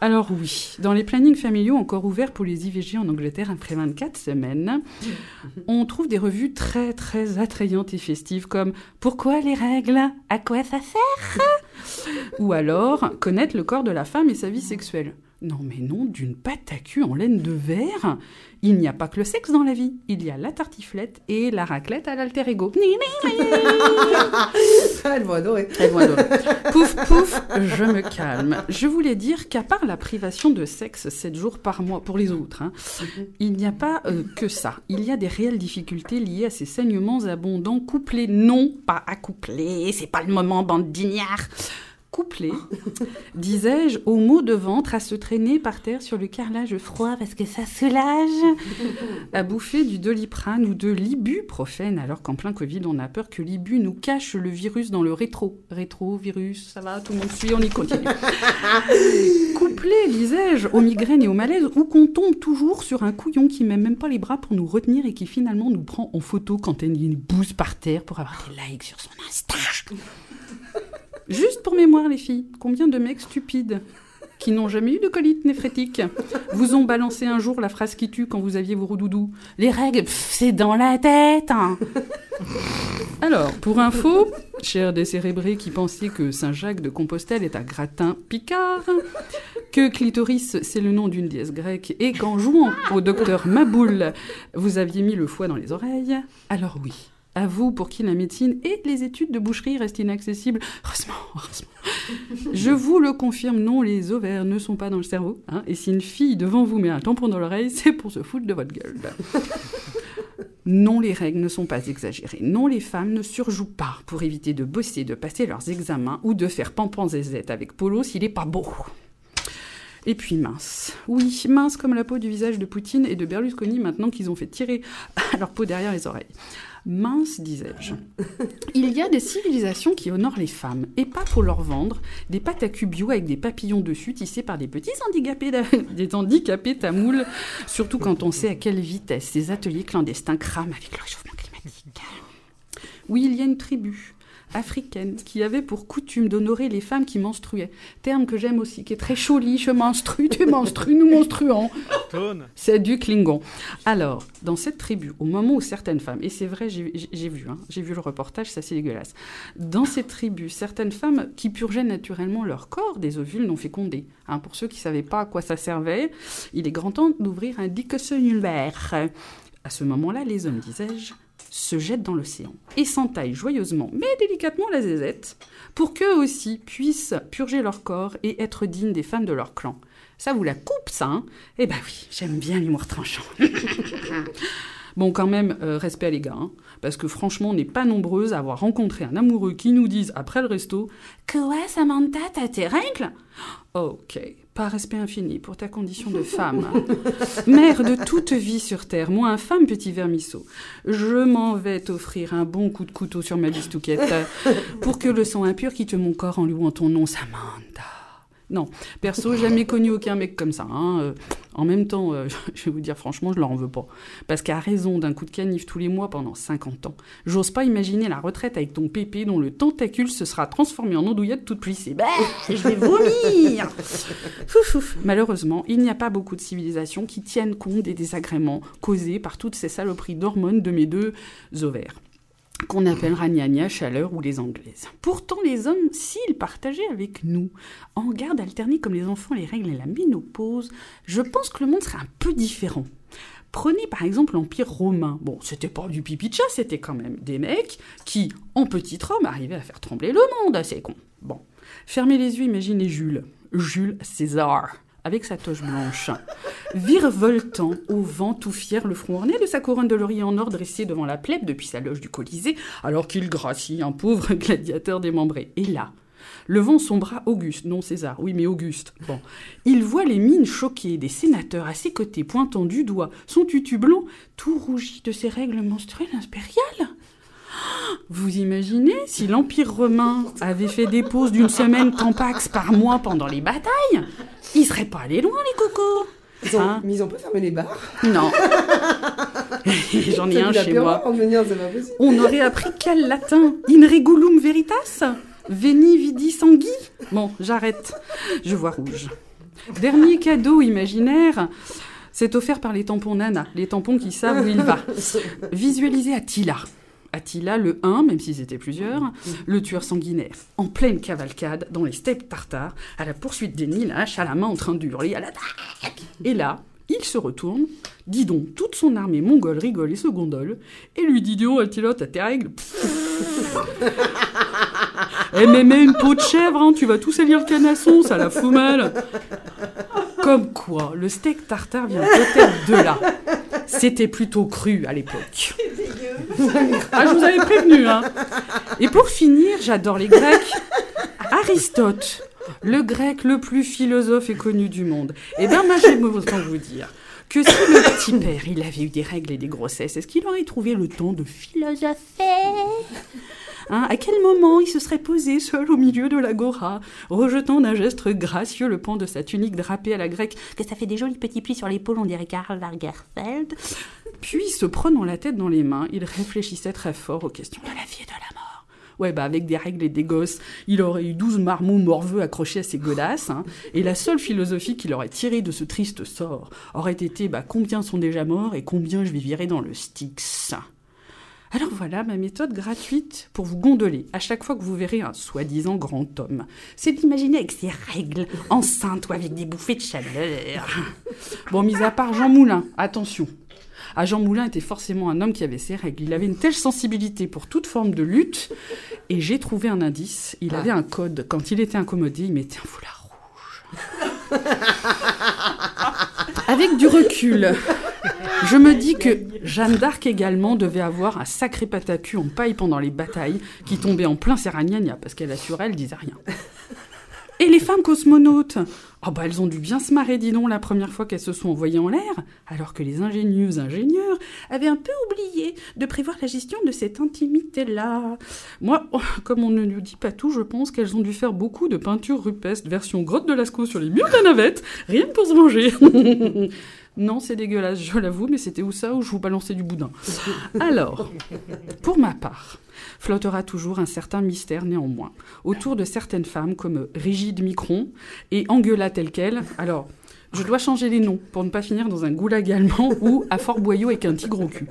Alors oui, dans les plannings familiaux encore ouverts pour les IVG en Angleterre après 24 semaines, on trouve des revues très très attrayantes et festives comme Pourquoi les règles? À quoi ça sert? Ou alors Connaître le corps de la femme et sa vie sexuelle. Non mais non, d'une pâte à cul en laine de verre. Il n'y a pas que le sexe dans la vie. Il y a la tartiflette et la raclette à l'alter ego.
Elles vont adorer.
Elles vont adorer. Pouf, pouf, je me calme. Je voulais dire qu'à part la privation de sexe 7 jours par mois pour les autres, hein, il n'y a pas euh, que ça. Il y a des réelles difficultés liées à ces saignements abondants, couplés, non pas accouplés, c'est pas le moment, bande d'ignards couplés, disais-je, aux maux de ventre, à se traîner par terre sur le carrelage froid parce que ça soulage, à bouffer du doliprane ou de l'ibuprofène, alors qu'en plein Covid, on a peur que l'ibu nous cache le virus dans le rétro. Rétro, virus, ça va, tout le monde suit, on y continue. Couplé, disais-je, aux migraines et aux malaises, ou qu'on tombe toujours sur un couillon qui met même pas les bras pour nous retenir et qui finalement nous prend en photo quand elle une bouse par terre pour avoir des likes sur son Insta? Juste pour mémoire, les filles, combien de mecs stupides qui n'ont jamais eu de colite néphrétique vous ont balancé un jour la phrase qui tue quand vous aviez vos roudoudous Les règles, c'est dans la tête hein. Alors, pour info, chers décérébrés qui pensaient que Saint-Jacques de Compostelle est un gratin picard, que clitoris c'est le nom d'une déesse grecque et qu'en jouant au docteur Maboul, vous aviez mis le foie dans les oreilles, alors oui, à vous pour qui la médecine et les études de boucherie restent inaccessibles. Heureusement, heureusement. Je vous le confirme, non, les ovaires ne sont pas dans le cerveau. hein, et si une fille devant vous met un tampon dans l'oreille, c'est pour se foutre de votre gueule. Non, les règles ne sont pas exagérées. Non, les femmes ne surjouent pas pour éviter de bosser, de passer leurs examens ou de faire pampan zézette avec Polo s'il est pas beau. Et puis mince. Oui, mince comme la peau du visage de Poutine et de Berlusconi maintenant qu'ils ont fait tirer leur peau derrière les oreilles. Mince, disais-je. Il y a des civilisations qui honorent les femmes, et pas pour leur vendre des pâtes à cul bio avec des papillons dessus tissés par des petits handicapés, des handicapés tamouls, surtout quand on sait à quelle vitesse ces ateliers clandestins crament avec le réchauffement climatique. Oui, il y a une tribu africaine qui avait pour coutume d'honorer les femmes qui menstruaient. Terme que j'aime aussi, qui est très joli. Je menstrue, tu menstrues, nous menstruons. C'est du Klingon. Alors, dans cette tribu, au moment où certaines femmes, et c'est vrai, j'ai vu, hein, j'ai vu le reportage, ça c'est dégueulasse. Dans cette tribu, certaines femmes qui purgeaient naturellement leur corps des ovules non fécondés. Hein, pour ceux qui ne savaient pas à quoi ça servait, il est grand temps d'ouvrir un dictionnaire. À ce moment-là, les hommes, disais-je, se jettent dans l'océan et s'entaillent joyeusement, mais délicatement la zézette, pour qu'eux aussi puissent purger leur corps et être dignes des femmes de leur clan. Ça vous la coupe, ça, hein? Eh ben oui, j'aime bien l'humour tranchant. Bon, quand même, euh, respect à les gars, hein, parce que franchement, on n'est pas nombreuses à avoir rencontré un amoureux qui nous dise après le resto Que ouais, Samantha, t'as tes règles? Ok, pas respect infini pour ta condition de femme. Mère de toute vie sur terre, moi infâme petit vermisseau, je m'en vais t'offrir un bon coup de couteau sur ma bistouquette pour que le sang impur quitte mon corps en louant ton nom, Samantha. Non, perso, jamais connu aucun mec comme ça. hein, euh, En même temps, euh, je vais vous dire franchement, je leur en veux pas. Parce qu'à raison d'un coup de canif tous les mois pendant 50 ans, j'ose pas imaginer la retraite avec ton pépé dont le tentacule se sera transformé en andouillette toute plissée. Bah, je vais vomir. Malheureusement, il n'y a pas beaucoup de civilisations qui tiennent compte des désagréments causés par toutes ces saloperies d'hormones de mes deux ovaires qu'on appellera gna gna, chaleur ou les anglaises. Pourtant, les hommes, s'ils partageaient avec nous, en garde alternée comme les enfants, les règles et la ménopause, je pense que le monde serait un peu différent. Prenez par exemple l'Empire romain. Bon, c'était pas du pipi de chat, c'était quand même des mecs qui, en petit homme, arrivaient à faire trembler le monde, assez con. Bon, fermez les yeux, imaginez Jules. Jules César, avec sa toche blanche, virevoltant au vent tout fier, le front orné de sa couronne de laurier en or dressée devant la plèbe depuis sa loge du Colisée, alors qu'il gracie un pauvre gladiateur démembré. Et là, levant son bras Auguste, non César, oui mais Auguste, bon, il voit les mines choquées des sénateurs à ses côtés pointant du doigt son tutu blanc tout rougi de ses règles menstruelles impériales. Vous imaginez si l'Empire romain avait fait des pauses d'une semaine tampax par mois pendant les batailles? Il serait pas allé loin les cocos
Ils ont,
Hein?
mais ils ont pas fermé les bars.
Non. J'en ai un chez moi.
venir.
On aurait appris quel latin? In regulum veritas? Veni vidi sangui Bon, j'arrête. Je vois rouge. Dernier cadeau imaginaire, c'est offert par les tampons Nana, les tampons qui savent où il va. Visualisez Attila, Attila le 1, même s'ils étaient plusieurs, le tueur sanguinaire, en pleine cavalcade dans les steppes tartares, à la poursuite des Nilaches, à la main en train de hurler à l'attaque. Et là, il se retourne, dit donc toute son armée mongole rigole et se gondole, et lui dit Dio, Attila, t'as tes règles Eh mais mets une peau de chèvre, hein, tu vas tout salir le canasson, ça la fout mal Comme quoi, le steak tartare vient peut-être de là. C'était plutôt cru à l'époque. Ah, je vous avais prévenu, hein. Et pour finir, j'adore les Grecs. Aristote, le grec le plus philosophe et connu du monde. Eh bien, moi, j'aime autant vous dire que si le petit père, il avait eu des règles et des grossesses, est-ce qu'il aurait trouvé le temps de philosopher? Hein, à quel moment il se serait posé seul au milieu de l'agora, rejetant d'un geste gracieux le pan de sa tunique drapée à la grecque, que ça fait des jolis petits plis sur l'épaule, on dirait Karl Lagerfeld. Puis, se prenant la tête dans les mains, il réfléchissait très fort aux questions de la vie et de la mort. Ouais, bah avec des règles et des gosses, il aurait eu douze marmots morveux accrochés à ses godasses, hein, et la seule philosophie qu'il aurait tirée de ce triste sort aurait été bah, combien sont déjà morts et combien je vivrai dans le Styx. Alors voilà ma méthode gratuite pour vous gondoler à chaque fois que vous verrez un soi-disant grand homme. C'est d'imaginer avec ses règles, enceinte ou avec des bouffées de chaleur. Bon, mis à part Jean Moulin, attention. Ah, Jean Moulin était forcément un homme qui avait ses règles. Il avait une telle sensibilité pour toute forme de lutte. Et j'ai trouvé un indice. Il avait un code. Quand il était incommodé, il mettait un foulard. Avec du recul, je me dis que Jeanne d'Arc également devait avoir un sacré patacu en paille pendant les batailles qui tombait en plein Serragnagna parce qu'elle assurait, elle disait rien. Et les femmes cosmonautes Oh bah elles ont dû bien se marrer, dis donc, la première fois qu'elles se sont envoyées en l'air, alors que les ingénieux ingénieurs avaient un peu oublié de prévoir la gestion de cette intimité-là. Moi, oh, comme on ne nous dit pas tout, je pense qu'elles ont dû faire beaucoup de peintures rupestres version grotte de Lascaux sur les murs de la navette, rien que pour se venger. Non, c'est dégueulasse, je l'avoue, mais c'était où ça où je vous balançais du boudin. Alors, pour ma part, flottera toujours un certain mystère néanmoins, autour de certaines femmes comme Rigide Micron et Angela telle quelle. Alors, je dois changer les noms pour ne pas finir dans un goulag allemand ou à Fort Boyau avec un tigre au cul.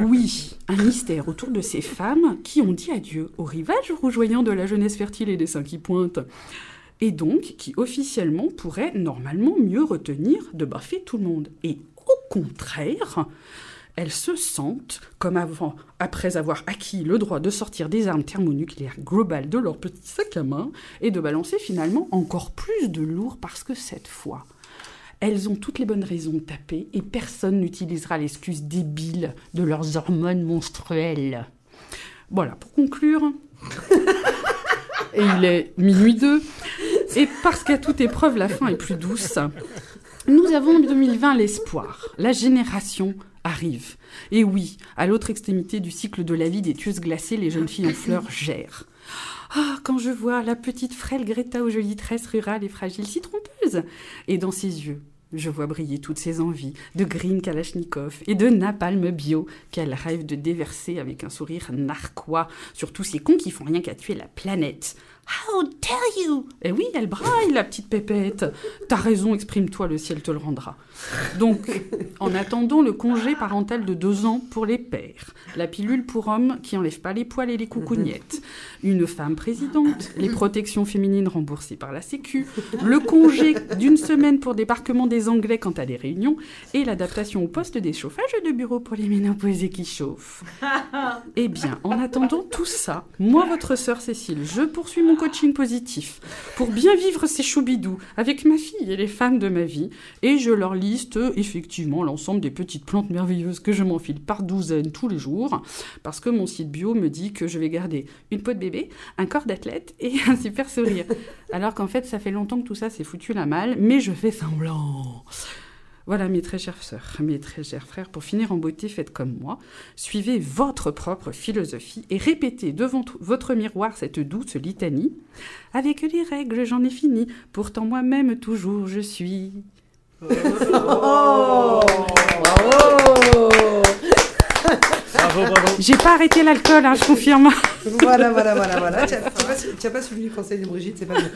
Oui, un mystère autour de ces femmes qui ont dit adieu au rivage rougeoyant de la jeunesse fertile et des seins qui pointent et donc qui officiellement pourrait normalement mieux retenir de baffer tout le monde. Et au contraire, elles se sentent comme avant, après avoir acquis le droit de sortir des armes thermonucléaires globales de leur petit sac à main et de balancer finalement encore plus de lourd parce que cette fois, elles ont toutes les bonnes raisons de taper et personne n'utilisera l'excuse débile de leurs hormones monstruelles. Voilà, pour conclure, et il est minuit 2, et parce qu'à toute épreuve, la fin est plus douce, nous avons en 2020 l'espoir. La génération arrive. Et oui, à l'autre extrémité du cycle de la vie des tueuses glacées, les jeunes filles en fleurs gèrent. Ah, quand je vois la petite frêle Greta aux jolies tresses rurales et fragiles si trompeuses, et dans ses yeux, je vois briller toutes ses envies de green kalachnikov et de napalm bio qu'elle rêve de déverser avec un sourire narquois sur tous ces cons qui font rien qu'à tuer la planète. How dare you? Eh oui, elle braille, la petite pépette. T'as raison, exprime-toi, le ciel te le rendra. Donc, en attendant le congé parental de deux ans pour les pères, la pilule pour hommes qui enlève pas les poils et les coucougnettes, une femme présidente, les protections féminines remboursées par la Sécu, le congé d'une semaine pour débarquement des Anglais quant à des réunions, et l'adaptation au poste des chauffages de bureau pour les ménopausés qui chauffent. Eh bien, en attendant tout ça, moi, votre sœur Cécile, je poursuis mon coaching positif pour bien vivre ces choubidous avec ma fille et les femmes de ma vie, et je leur effectivement l'ensemble des petites plantes merveilleuses que je m'enfile par douzaines tous les jours, parce que mon site bio me dit que je vais garder une peau de bébé, un corps d'athlète et un super sourire. Alors qu'en fait, ça fait longtemps que tout ça s'est foutu la malle, mais je fais semblant. Voilà, mes très chères sœurs, mes très chers frères, pour finir en beauté, faites comme moi. Suivez votre propre philosophie et répétez devant votre miroir cette douce litanie. Avec les règles, j'en ai fini. Pourtant, moi-même, toujours, je suis.
Oh
Bravo, bravo.
J'ai pas arrêté l'alcool, hein, je confirme.
Voilà, voilà, voilà, voilà. Tu n'as pas, suivi le conseil de Brigitte, c'est pas bien.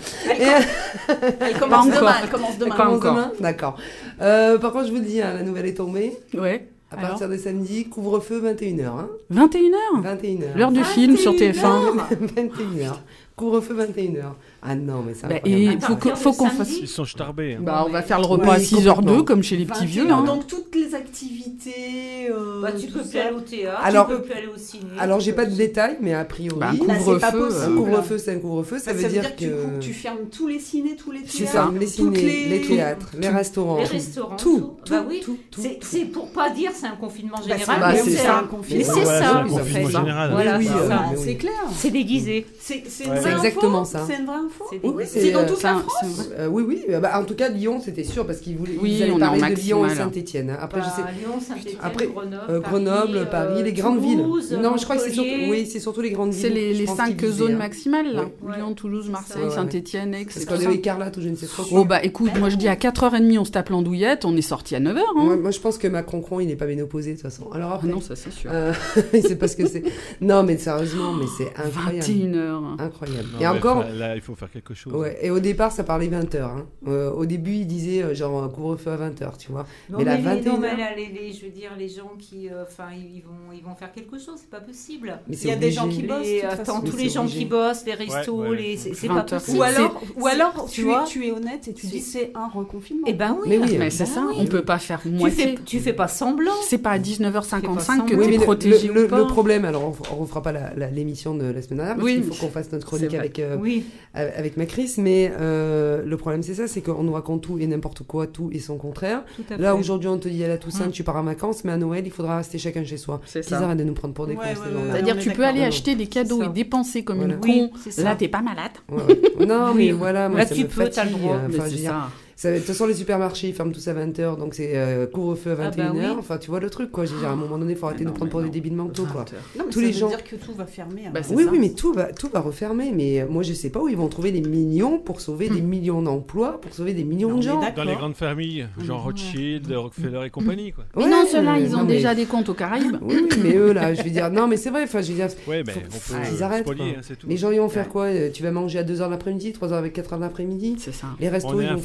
Elle commence demain. Elle commence demain.
Commence D'accord. Euh, par contre, je vous le dis, hein, la nouvelle est tombée.
Ouais.
À
Alors
partir de samedi, couvre-feu 21h. Hein
21h
21h.
L'heure du film sur TF1.
21h. Couvre-feu 21h. Ah non, mais ça
Bah, et il faut qu'on fasse.
Ils sont starbés. hein.
Bah, on va faire le repas à
Oui,
6h02
complètement.
comme chez les petits
21,
vieux. hein.
Donc toutes les activités. euh,
Bah, tu peux plus aller au théâtre,
Alors-
tu peux plus aller au ciné.
Alors, j'ai pas de détails, mais a priori,
Bah, un
Là, c'est
couvre-feu.
couvre-feu, c'est un couvre-feu. Ça,
Ça,
veut dire
que,
que.
tu, fermes tous les ciné, tous les
C'est
théâtres.
ça, les ciné, les, théâtres, les restaurants.
Les restaurants,
tout,
tout.
tout,
Bah oui, C'est c'est pour pas dire c'est un confinement
Bah,
général,
Bah,
mais
c'est
c'est
ça.
un
confinement.
Mais c'est ça,
c'est un
en
confinement
fait.
général.
Voilà, c'est
euh,
C'est clair.
C'est déguisé.
C'est c'est
C'est exactement ça.
C'est une vraie info.
C'est
Oui, oui.
C'est dans
euh,
toute
ça,
la France.
c'est-
Euh, oui, oui. euh, bah, en tout cas, Lyon, c'était sûr parce qu'ils voulaient.
Oui,
ils
on
parler de Lyon et
maximal.
Saint-Etienne. Après, je sais.
Bah, Lyon, Saint-Étienne,
Après,
Grenoble,
euh, Grenoble, Paris,
euh,
les grandes
Toulouse,
villes. Non, je crois que c'est surtout, oui, c'est surtout les grandes villes.
C'est les, cinq zones
hein.
maximales, là.
Ouais.
Lyon, Toulouse, Marseille. Saint-Etienne, Aix,
Parce
et
qu'on est écarlate ou je ne sais trop
Oh
quoi.
bah écoute, moi je dis à 4h30 on se tape l'andouillette, on est sorti à 9h. Hein.
Moi, je pense que Macron, il n'est pas ménopausé de toute façon. Alors
Ah non, ça c'est sûr.
euh, il sait pas ce que c'est. Non, mais sérieusement, mais c'est incroyable.
21h.
Incroyable.
Non,
et encore,
Là, il faut faire quelque chose.
Ouais, et au départ, ça parlait 20h. Hein. Euh, au début, il disait euh, genre un couvre-feu à 20h, tu vois.
Non,
Mais
mais,
la
les,
21
non, mais là, les, les- je veux dire, les gens qui, euh, enfin, ils vont, ils vont faire quelque chose, c'est pas possible.
Mais
Il
c'est
y a des gens
obligé.
qui bossent, toute
attends, tous
c'est
les gens
obligé.
qui bossent, les restos,
Ouais, ouais.
les, c'est c'est pas
20 heures.
possible.
Ou alors,
C'est-
ou alors
tu
tu,
vois
tu es honnête et tu
C'est-
dis c'est un reconfinement.
Eh ben oui.
Mais oui,
Mais c'est
bah
ça,
oui.
on peut pas faire
Tu
moitié.
fais, tu fais pas semblant.
C'est pas à
Tu fais
19h55
pas
que tu es protégé
le, le,
ou pas.
le problème, alors on, refera pas l'émission de la semaine dernière parce
Oui,
qu'il faut qu'on fasse notre chronique
c'est
avec, euh,
Oui.
Avec Macris, mais euh, le problème c'est ça, c'est qu'on nous raconte tout et n'importe quoi, tout et son contraire. Là aujourd'hui on te dit à la Toussaint
Hum.
tu pars en vacances, mais à Noël il faudra rester chacun chez soi.
C'est
Ils
ça.
arrêtent de nous prendre pour des
Ouais,
cons
ouais,
ces
ouais,
gens-là.
ouais.
C'est-à-dire tu peux aller
Non,
acheter des cadeaux et dépenser comme
Voilà.
une
Oui,
con. Là, t'es pas malade.
Ouais, ouais. Non mais
Oui.
voilà, moi
Là,
ça
tu
me
peux, t'as le droit.
Mais ça.
De toute façon, les supermarchés ils ferment tous à 20h, donc c'est euh, couvre-feu à
Ah
21h.
bah oui.
Enfin, tu vois le truc, quoi. Je veux dire, à un moment donné, il faut arrêter de prendre
mais
pour des débiles mentaux, quoi.
20 heures.
Non, mais
tous
ça
les
veut
gens-
dire que tout va fermer. hein.
Bah,
Oui,
ça.
oui, mais tout va, tout va refermer. Mais euh, moi, je sais pas où ils vont trouver les millions pour sauver des millions d'emplois, pour sauver des millions
Non,
de
mais
gens.
Dans les grandes familles, genre. Rothschild, Rockefeller et compagnie, quoi.
Mais
Ouais,
non, ceux-là, ils
non,
ont
mais-
déjà des comptes aux Caraïbes.
Oui, oui, mais eux, là, je veux dire, non, mais c'est vrai, enfin, je veux dire,
Ouais, mais
Faut-
on
faut
peut
qu'ils
euh,
arrêtent,
hein, tout.
les gens, ils vont faire quoi Euh, Tu vas manger à 2h de l'après-midi, 3h avec 4h de l'après-midi?
C'est ça.
Les restos,
On est
ils vont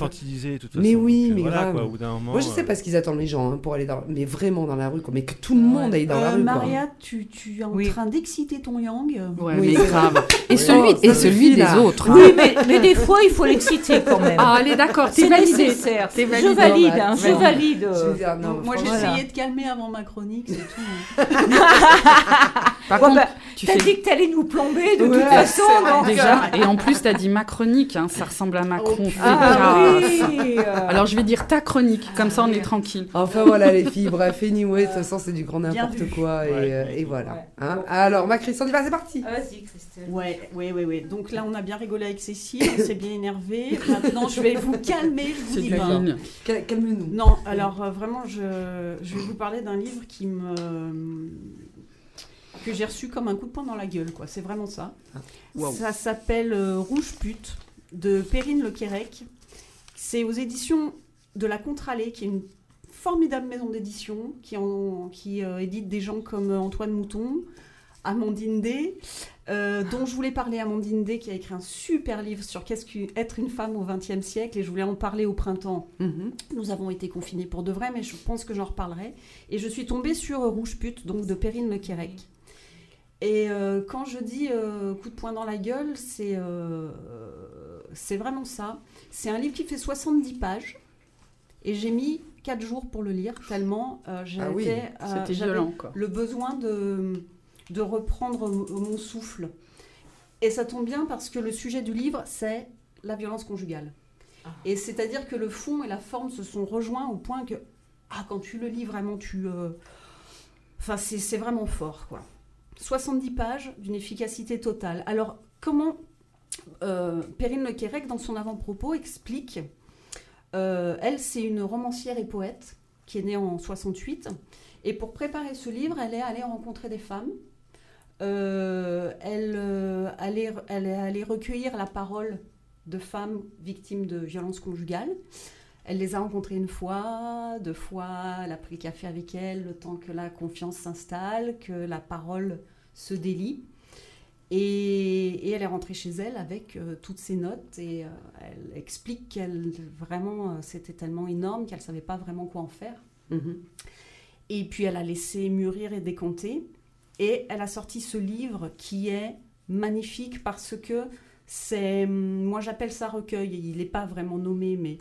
de toute
Mais oui,
donc, euh,
mais
voilà,
grave.
quoi, au bout d'un moment.
Moi, je sais
euh,
pas ce qu'ils attendent les gens hein, pour aller dans... Mais vraiment dans la rue, quoi. Mais que tout le monde aille dans la
Euh,
rue, quoi.
Maria, tu, tu es en
Oui.
train d'exciter ton yang.
Ouais,
Oui,
mais grave. Et
Oui,
celui,
oh,
et celui
suffit,
des
là.
autres. hein.
Oui, mais, mais des fois, il faut l'exciter quand même.
Ah, allez, d'accord, t'es
c'est
validé.
nécessaire. Je valide, hein, je valide.
Je veux dire, non,
Moi,
Voilà.
essayé de calmer avant ma chronique, c'est tout.
Par
Ouais,
contre,
bah,
tu
T'as
fais
dit que t'allais nous plomber de
Ouais,
toute façon, donc,
déjà. Et en plus, t'as dit ma chronique, hein, ça ressemble à Macron.
Oh,
Ah oui euh,
Alors, je vais dire ta chronique, comme ça on est tranquille.
Enfin voilà les filles, bref, anyway, de toute façon c'est du grand n'importe quoi et,
Ouais.
euh, et voilà.
Ouais.
Hein Alors ma Christian, on y va, c'est parti
Vas-y, Christelle.
Ouais, ouais, ouais, ouais. Donc là, on a bien rigolé avec Cécile, on s'est bien énervé. Maintenant, je vais vous calmer, je vous dis pas.
la ligne.
Cal- Calme-nous.
Non, alors euh, vraiment, je, je vais vous parler d'un livre qui me que j'ai reçu comme un coup de poing dans la gueule, quoi. C'est vraiment ça.
Waouh.
Ça s'appelle euh, Rouge pute de Perrine Le Quérec. C'est aux éditions de la Contralée, qui est une formidable maison d'édition qui, en- qui euh, édite des gens comme euh, Antoine Mouton, Amandine Day, euh, dont je voulais parler Amandine Day, qui a écrit un super livre sur qu'est-ce qu'être une femme au XXe siècle, et je voulais en parler au printemps.
Mhm.
Nous avons été confinés pour de vrai, mais je pense que j'en reparlerai. Et je suis tombée sur Rouge Pute, donc de Perrine Le Quérec. Et euh, quand je dis euh, coup de poing dans la gueule, c'est euh, c'est vraiment ça. C'est un livre qui fait 70 pages. Et j'ai mis 4 jours pour le lire, tellement euh, j'avais
Ah oui,
euh, le besoin de, de reprendre mon souffle. Et ça tombe bien parce que le sujet du livre, c'est la violence conjugale. Et c'est-à-dire que le fond et la forme se sont rejoints au point que, ah, quand tu le lis vraiment, tu... Enfin, c'est c'est vraiment fort, quoi. 70 pages d'une efficacité totale. Alors, comment euh, Perrine Le Quérec, dans son avant-propos, explique... euh, elle, c'est une romancière et poète qui est née en 68. Et pour préparer ce livre, elle est allée rencontrer des femmes. Euh, euh, elle est allée recueillir la parole de femmes victimes de violences conjugales. Elle les a rencontrées une fois, deux fois, elle a pris café avec elles, le temps que la confiance s'installe, que la parole se délie. Et, et elle est rentrée chez elle avec euh, toutes ses notes et euh, elle explique qu'elle vraiment euh, c'était tellement énorme qu'elle savait pas vraiment quoi en faire.
Mhm.
Et puis elle a laissé mûrir et décanter. Et elle a sorti ce livre qui est magnifique parce que c'est, moi j'appelle ça recueil, il n'est pas vraiment nommé, mais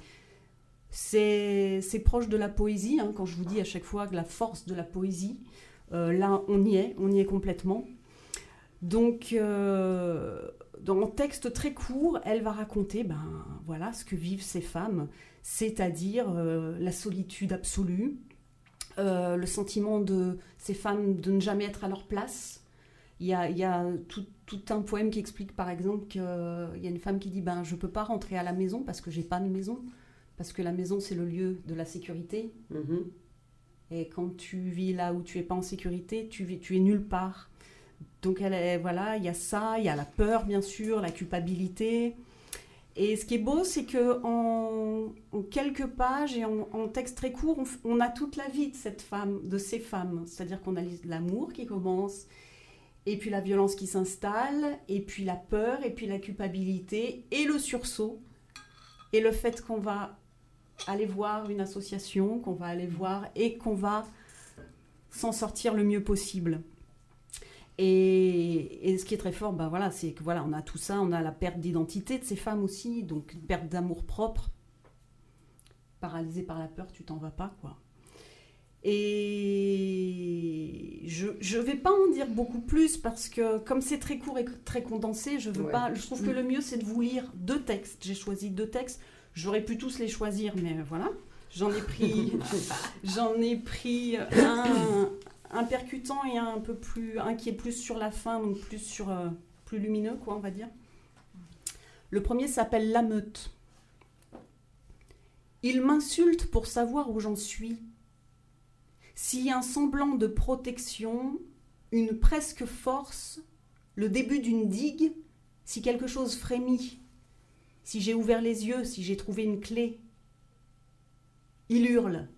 c'est, proche de la poésie, hein, quand je vous dis à chaque fois que la force de la poésie, euh, là on y est, on y est complètement. Donc, euh, dans un texte très court, elle va raconter ben, voilà, ce que vivent ces femmes, c'est-à-dire euh, la solitude absolue, euh, le sentiment de ces femmes de ne jamais être à leur place. Il y a, il y a tout, tout, un poème qui explique par exemple qu'il y a une femme qui dit ben, Je ne peux pas rentrer à la maison parce que j'ai pas de maison, parce que la maison c'est le lieu de la sécurité.
Mhm.
Et quand tu vis là où tu es pas en sécurité, tu, vis, tu es nulle part. Donc elle est, voilà, il y a ça, il y a la peur bien sûr, la culpabilité. Et ce qui est beau, c'est que en, en, quelques pages et en, en texte très court, on, on, a toute la vie de cette femme, de ces femmes. C'est-à-dire qu'on a l'amour qui commence, et puis la violence qui s'installe, et puis la peur, et puis la culpabilité, et le sursaut, et le fait qu'on va aller voir une association, qu'on va aller voir, et qu'on va s'en sortir le mieux possible. Et, et, ce qui est très fort, ben voilà, c'est que voilà, on a tout ça, on a la perte d'identité de ces femmes aussi, donc une perte d'amour propre. Paralysée par la peur, tu t'en vas pas, quoi. Et je ne vais pas en dire beaucoup plus parce que comme c'est très court et très condensé, je veux ouais. pas. Je trouve que le mieux c'est de vous lire deux textes. J'ai choisi deux textes. J'aurais pu tous les choisir, mais voilà. J'en ai pris, j'en ai pris un, un percutant et un peu plus un qui est plus sur la fin donc plus sur euh, plus lumineux quoi on va dire. Le premier s'appelle la meute il m'insulte pour savoir où j'en suis. Si un semblant de protection une presque force le début d'une digue si quelque chose frémit si j'ai ouvert les yeux si j'ai trouvé une clé il hurle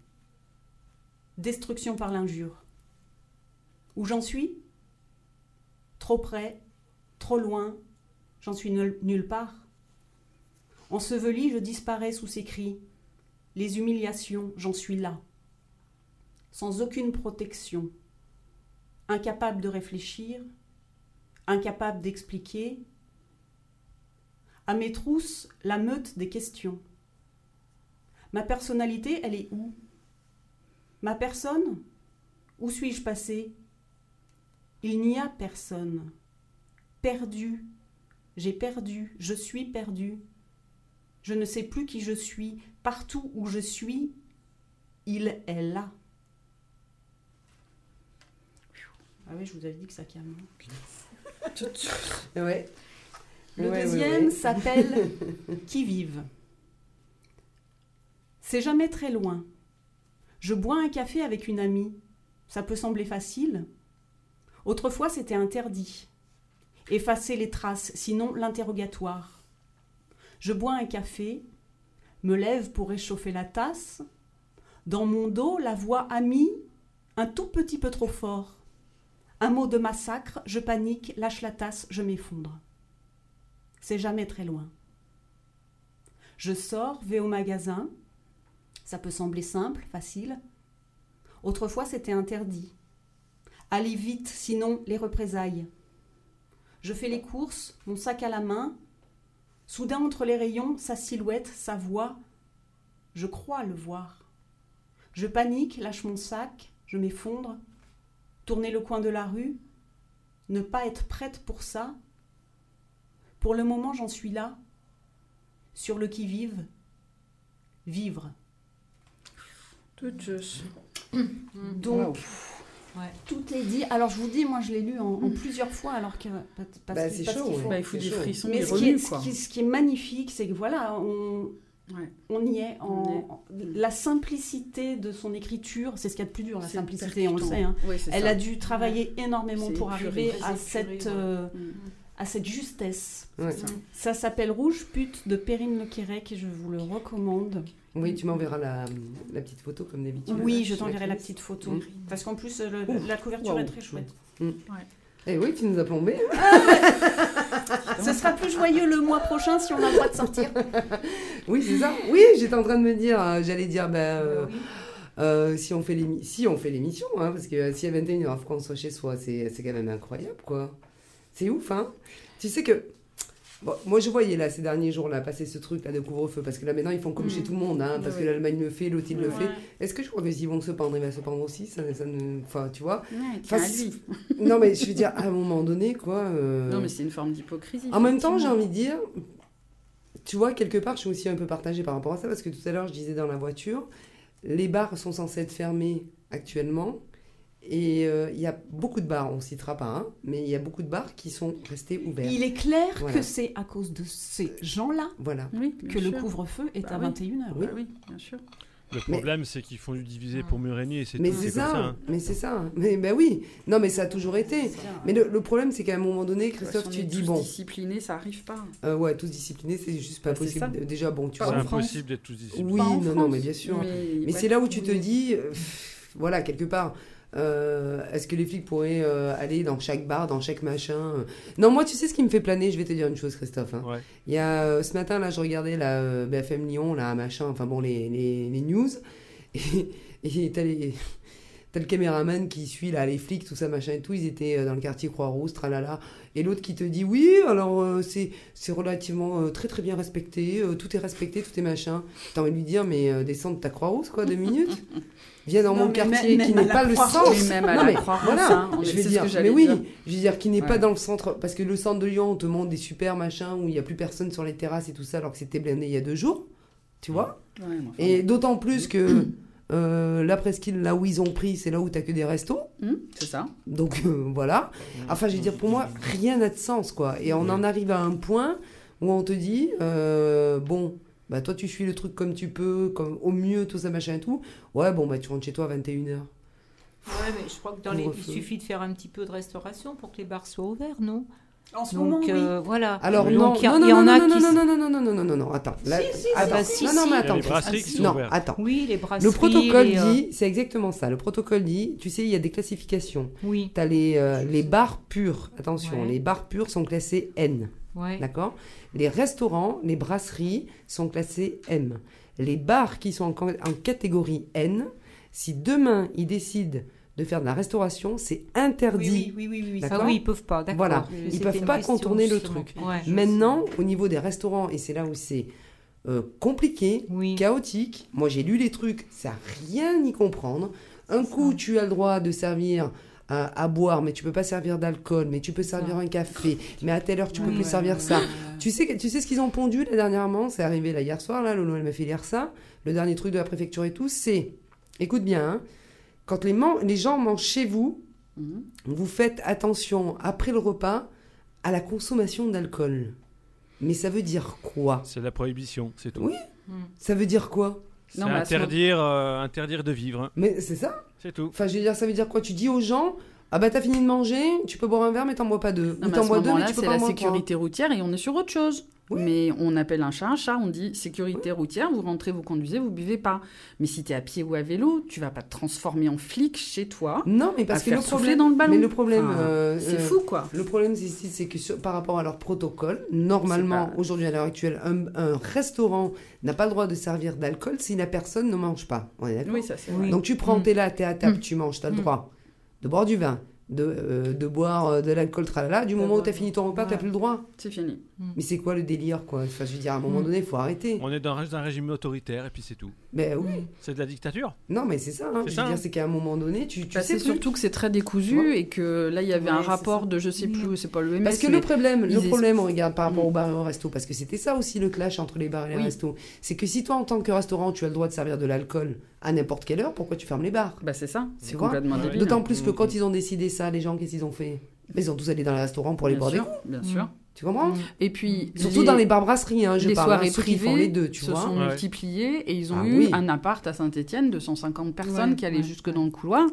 destruction par l'injure où j'en suis? Trop près, trop loin, j'en suis nul, nulle part. Enseveli, je disparais sous ses cris. Les humiliations, j'en suis là. Sans aucune protection. Incapable de réfléchir, incapable d'expliquer. À mes trousses, la meute des questions. Ma personnalité, elle est où? Ma personne? Où suis-je passé? Il n'y a personne. Perdu. J'ai perdu. Je suis perdu. Je ne sais plus qui je suis. Partout où je suis, il est là. Ah oui, je vous avais dit que ça calme.
ouais.
Le ouais, deuxième ouais, ouais. s'appelle Qui vive. C'est jamais très loin. Je bois un café avec une amie. Ça peut sembler facile, Autrefois, c'était interdit. Effacer les traces, sinon l'interrogatoire. Je bois un café, me lève pour réchauffer la tasse. Dans mon dos, la voix amie, un tout petit peu trop fort. Un mot de massacre, je panique, lâche la tasse, je m'effondre. C'est jamais très loin. Je sors, vais au magasin. Ça peut sembler simple, facile. Autrefois, c'était interdit. Allez vite, sinon les représailles. Je fais les courses, mon sac à la main. Soudain, entre les rayons, sa silhouette, sa voix. Je crois le voir. Je panique, lâche mon sac, je m'effondre. Tourner le coin de la rue. Ne pas être prête pour ça. Pour le moment, j'en suis là. Sur le qui-vive. Vivre.
Tout juste.
Donc. Wow. Ouais. Tout est dit. Alors je vous dis, moi je l'ai lu en, en, plusieurs fois, alors que
parce, bah, c'est chaud.
Il faut, bah, il faut des frissons,
Mais
des
ce,
remues,
qui est,
quoi.
ce, qui est, ce, qui est, magnifique, c'est que voilà, on, ouais. on y est. En, on est. La simplicité de son écriture, c'est ce qu'il y a de plus dur, la simplicité, on le sait. Hein. Elle
ça.
a dû travailler énormément pour arriver à cette. Euh, mm. À cette justesse.
Ouais.
Ça, ça s'appelle Rouge Pute de Perrine Lequerec et je vous le recommande.
Oui, tu m'enverras la, la, petite photo comme d'habitude.
Oui, je t'enverrai la petite photo. Mmh. Parce qu'en plus, le, Ouh, la couverture wow. est très chouette.
Mmh. Ouais. Eh oui, tu nous as plombé.
Ah, Ce sera plus joyeux le mois prochain si on a le droit de sortir.
oui, c'est ça. Oui, j'étais en train de me dire, euh, j'allais dire, ben. Euh, euh, si on fait l'émi- si on fait l'émission, hein, parce que si à 21h, il faut qu'on soit chez soi, c'est c'est quand même incroyable, quoi. C'est ouf, hein. Tu sais que. Bon, moi, je voyais là ces derniers jours là passer ce truc là de couvre-feu parce que là maintenant ils font comme
Mm.
chez tout le monde, hein, parce que l'Allemagne le fait, l'autre il le
Ouais.
fait. Est-ce que je crois que s'ils vont se pendre, il va se pendre aussi ça, ça ne... Enfin, tu vois
Ouais,
Enfin. Non, mais je veux dire, à un moment donné, quoi. euh,
Non, mais c'est une forme d'hypocrisie.
En même temps, j'ai envie de dire, tu vois, quelque part, je suis aussi un peu partagée par rapport à ça, parce que tout à l'heure, je disais dans la voiture, les bars sont censés être fermés actuellement, et euh, il y a beaucoup de bars, on ne citera pas, hein, mais il y a beaucoup de bars qui sont restés ouverts.
Il est clair
Voilà.
que c'est à cause de ces gens-là
Voilà.
Oui,
que le couvre-feu est
Bah
à
oui.
21h.
Oui.
Bah oui, bien sûr.
Le problème, c'est qu'ils font du diviser pour mieux régner et c'est
Mais c'est ça,
hein.
mais c'est ça. Mais ben oui, non, mais ça a toujours été. Mais le, le problème, c'est qu'à un moment donné, Christophe,
on
tu
est
dis
tous
bon,
disciplinés, ça arrive pas.
euh, ouais, tous disciplinés, c'est juste pas
Bah,
possible.
ça.
Déjà, bon, tu
C'est
vois.
en France.
impossible d'être tous ici.
Oui, non, non, mais bien sûr. Mais
ouais.
c'est là où tu te dis, euh, pff, voilà, quelque part, euh, est-ce que les flics pourraient euh, aller dans chaque bar, dans chaque machin euh? Non, moi, tu sais ce qui me fait planer Je vais te dire une chose, Christophe. hein.
Ouais.
Il y a, euh, ce matin, là, je regardais la euh, BFM Lyon, là, machin, enfin bon, les, les, les news. Et t'as les... T'as le caméraman qui suit là, les flics, tout ça, machin et tout. Ils étaient euh, dans le quartier Croix-Rousse, tralala. Et l'autre qui te dit Oui, alors euh, c'est c'est relativement euh, très très bien respecté, euh, tout est respecté, tout est machin. T'as envie de lui dire Mais euh, descends de ta Croix-Rousse, quoi, deux minutes. Viens dans
Non,
mon quartier
même-
qui n'est pas le sens.
Même à
Non, mais voilà,
hein, on-
je vais dire, mais oui,
dire.
je veux dire, qui n'est pas dans le centre, parce que le centre de Lyon, on te montre des super machins où il n'y a plus personne sur les terrasses et tout ça, alors que c'était blindé il y a deux jours, tu vois
Ouais, mais enfin,
Et d'autant plus que euh, la presqu'île, là où ils ont pris, c'est là où tu que des restos,
hum, c'est ça.
donc euh, voilà. Enfin, je veux dire, pour moi, rien n'a de sens, quoi. Et on en arrive à un point où on te dit, euh, bon, bah toi, tu suis le truc comme tu peux, comme au mieux, tout ça, machin et tout. Ouais, bon, bah tu rentres chez toi à 21h.
Ouais, mais je crois que dans les... il suffit de faire un petit peu de restauration pour que les bars soient ouverts, non?
En ce
Donc
moment, oui.
euh, voilà.
Alors
Donc,
non,
il y, a-
non,
y en
non,
a
non,
qui.
non, non, non, non, non, non, non, non, non, attends. Là,
Si, si,
attends.
bah si,
non, non,
si.
mais
Il y a
attends.
les brasseries qui sont
Non,
ouvertes.
attends.
Oui, les brasseries.
Le protocole
les, euh,
dit, c'est exactement ça. Le protocole dit, tu sais, il y a des classifications.
Oui,
Tu as les, euh, les bars purs, attention,
Ouais.
les bars purs sont classés N,
ouais.
d'accord? Les restaurants, les brasseries sont classés M. Les bars qui sont en, ca- en catégorie N, si demain ils décident de faire de la restauration, c'est interdit.
Oui, oui, oui, oui,
Ah oui, ils peuvent pas, d'accord.
Voilà, ils peuvent pas contourner le truc. Maintenant, au niveau des restaurants, et c'est là où c'est euh, compliqué,
Oui.
chaotique. Moi, j'ai lu les trucs, ça n'a rien y comprendre. Un coup, tu as le droit de servir à, à boire, mais tu peux pas servir d'alcool, mais tu peux servir un café, mais à telle heure, tu peux plus servir
ouais,
ça. Tu sais, que- tu sais ce qu'ils ont pondu là dernièrement? C'est arrivé là hier soir, là, Lolo, elle m'a fait lire ça. Le dernier truc de la préfecture et tout, c'est, écoute bien, hein, quand les, man- les gens mangent chez vous,
Hum.
vous faites attention après le repas à la consommation d'alcool. Mais ça veut dire quoi?
C'est la prohibition, c'est tout.
Oui. Ça veut dire quoi?
C'est interdire, euh, interdire de vivre.
Mais c'est ça
c'est tout.
Enfin, je veux dire, ça veut dire quoi? Tu dis aux gens, ah bah t'as fini de manger, tu peux boire un verre, mais t'en bois pas deux.
Non,
Ou t'en
ce
bois deux, mais tu peux
c'est
pas
la sécurité routière et on est sur autre chose.
Oui.
Mais on appelle un chat un chat, on dit sécurité routière, vous rentrez, vous conduisez, vous buvez pas. Mais si t'es à pied ou à vélo, tu vas pas te transformer en flic chez toi.
Non, mais parce
à
que
faire
le problème,
dans le ballon.
mais le problème,
Enfin,
euh,
C'est
euh,
fou, quoi.
Le problème, c'est c'est- c'est que sur- par rapport à leur protocole, normalement,
pas-
aujourd'hui, à l'heure actuelle, un, un restaurant n'a pas le droit de servir d'alcool si la personne ne mange pas. On est d'accord
Oui, ça c'est.
Donc tu prends,
Mm.
t'es là, t'es à table,
Mm.
tu manges, t'as le
Mm.
droit de boire du vin, de, euh, de boire euh, de l'alcool, tralala. Du moment où t'as fini ton repas, t'as
Ouais.
plus le droit.
C'est fini.
Mais c'est quoi le délire, quoi? Enfin, je veux dire, à un moment
Mm.
donné, il faut arrêter.
On est dans un régime autoritaire et puis c'est tout.
Mais oui,
C'est de la dictature?
non, mais c'est ça. hein.
C'est
Je
ça,
veux dire,
hein.
c'est qu'à un moment donné, tu, tu
Bah,
sais
c'est
plus.
surtout que c'est très
Tu
décousu et que là, il y avait
Ouais,
un rapport
ça.
de je sais plus, c'est pas l'OMS.
Parce que le problème, le problème, on regarde par rapport
Mm.
au bar et au resto, parce que c'était ça aussi le clash entre les bars et les
Oui.
restos. C'est que si toi, en tant que restaurant, tu as le droit de servir de l'alcool à n'importe quelle heure, pourquoi tu fermes les bars?
Bah, c'est ça,
Tu
c'est complètement débile.
D'autant plus que
Mm.
quand ils ont décidé ça, les gens, qu'est-ce qu'ils ont fait? Mais ils ont tous allé dans les restaurants pour aller
Bien
boire des coups.
bien
Mm.
sûr.
Tu comprends?
Et puis,
Surtout dans les bars brasseries, hein, je
les
parle, hein,
soirées
qui
privées
font les deux, tu
se
vois.
sont
Ouais.
multipliées et ils ont
Ah
eu
oui.
un appart à Saint-Etienne de 150 personnes
Ouais,
qui allaient
ouais,
jusque dans le couloir.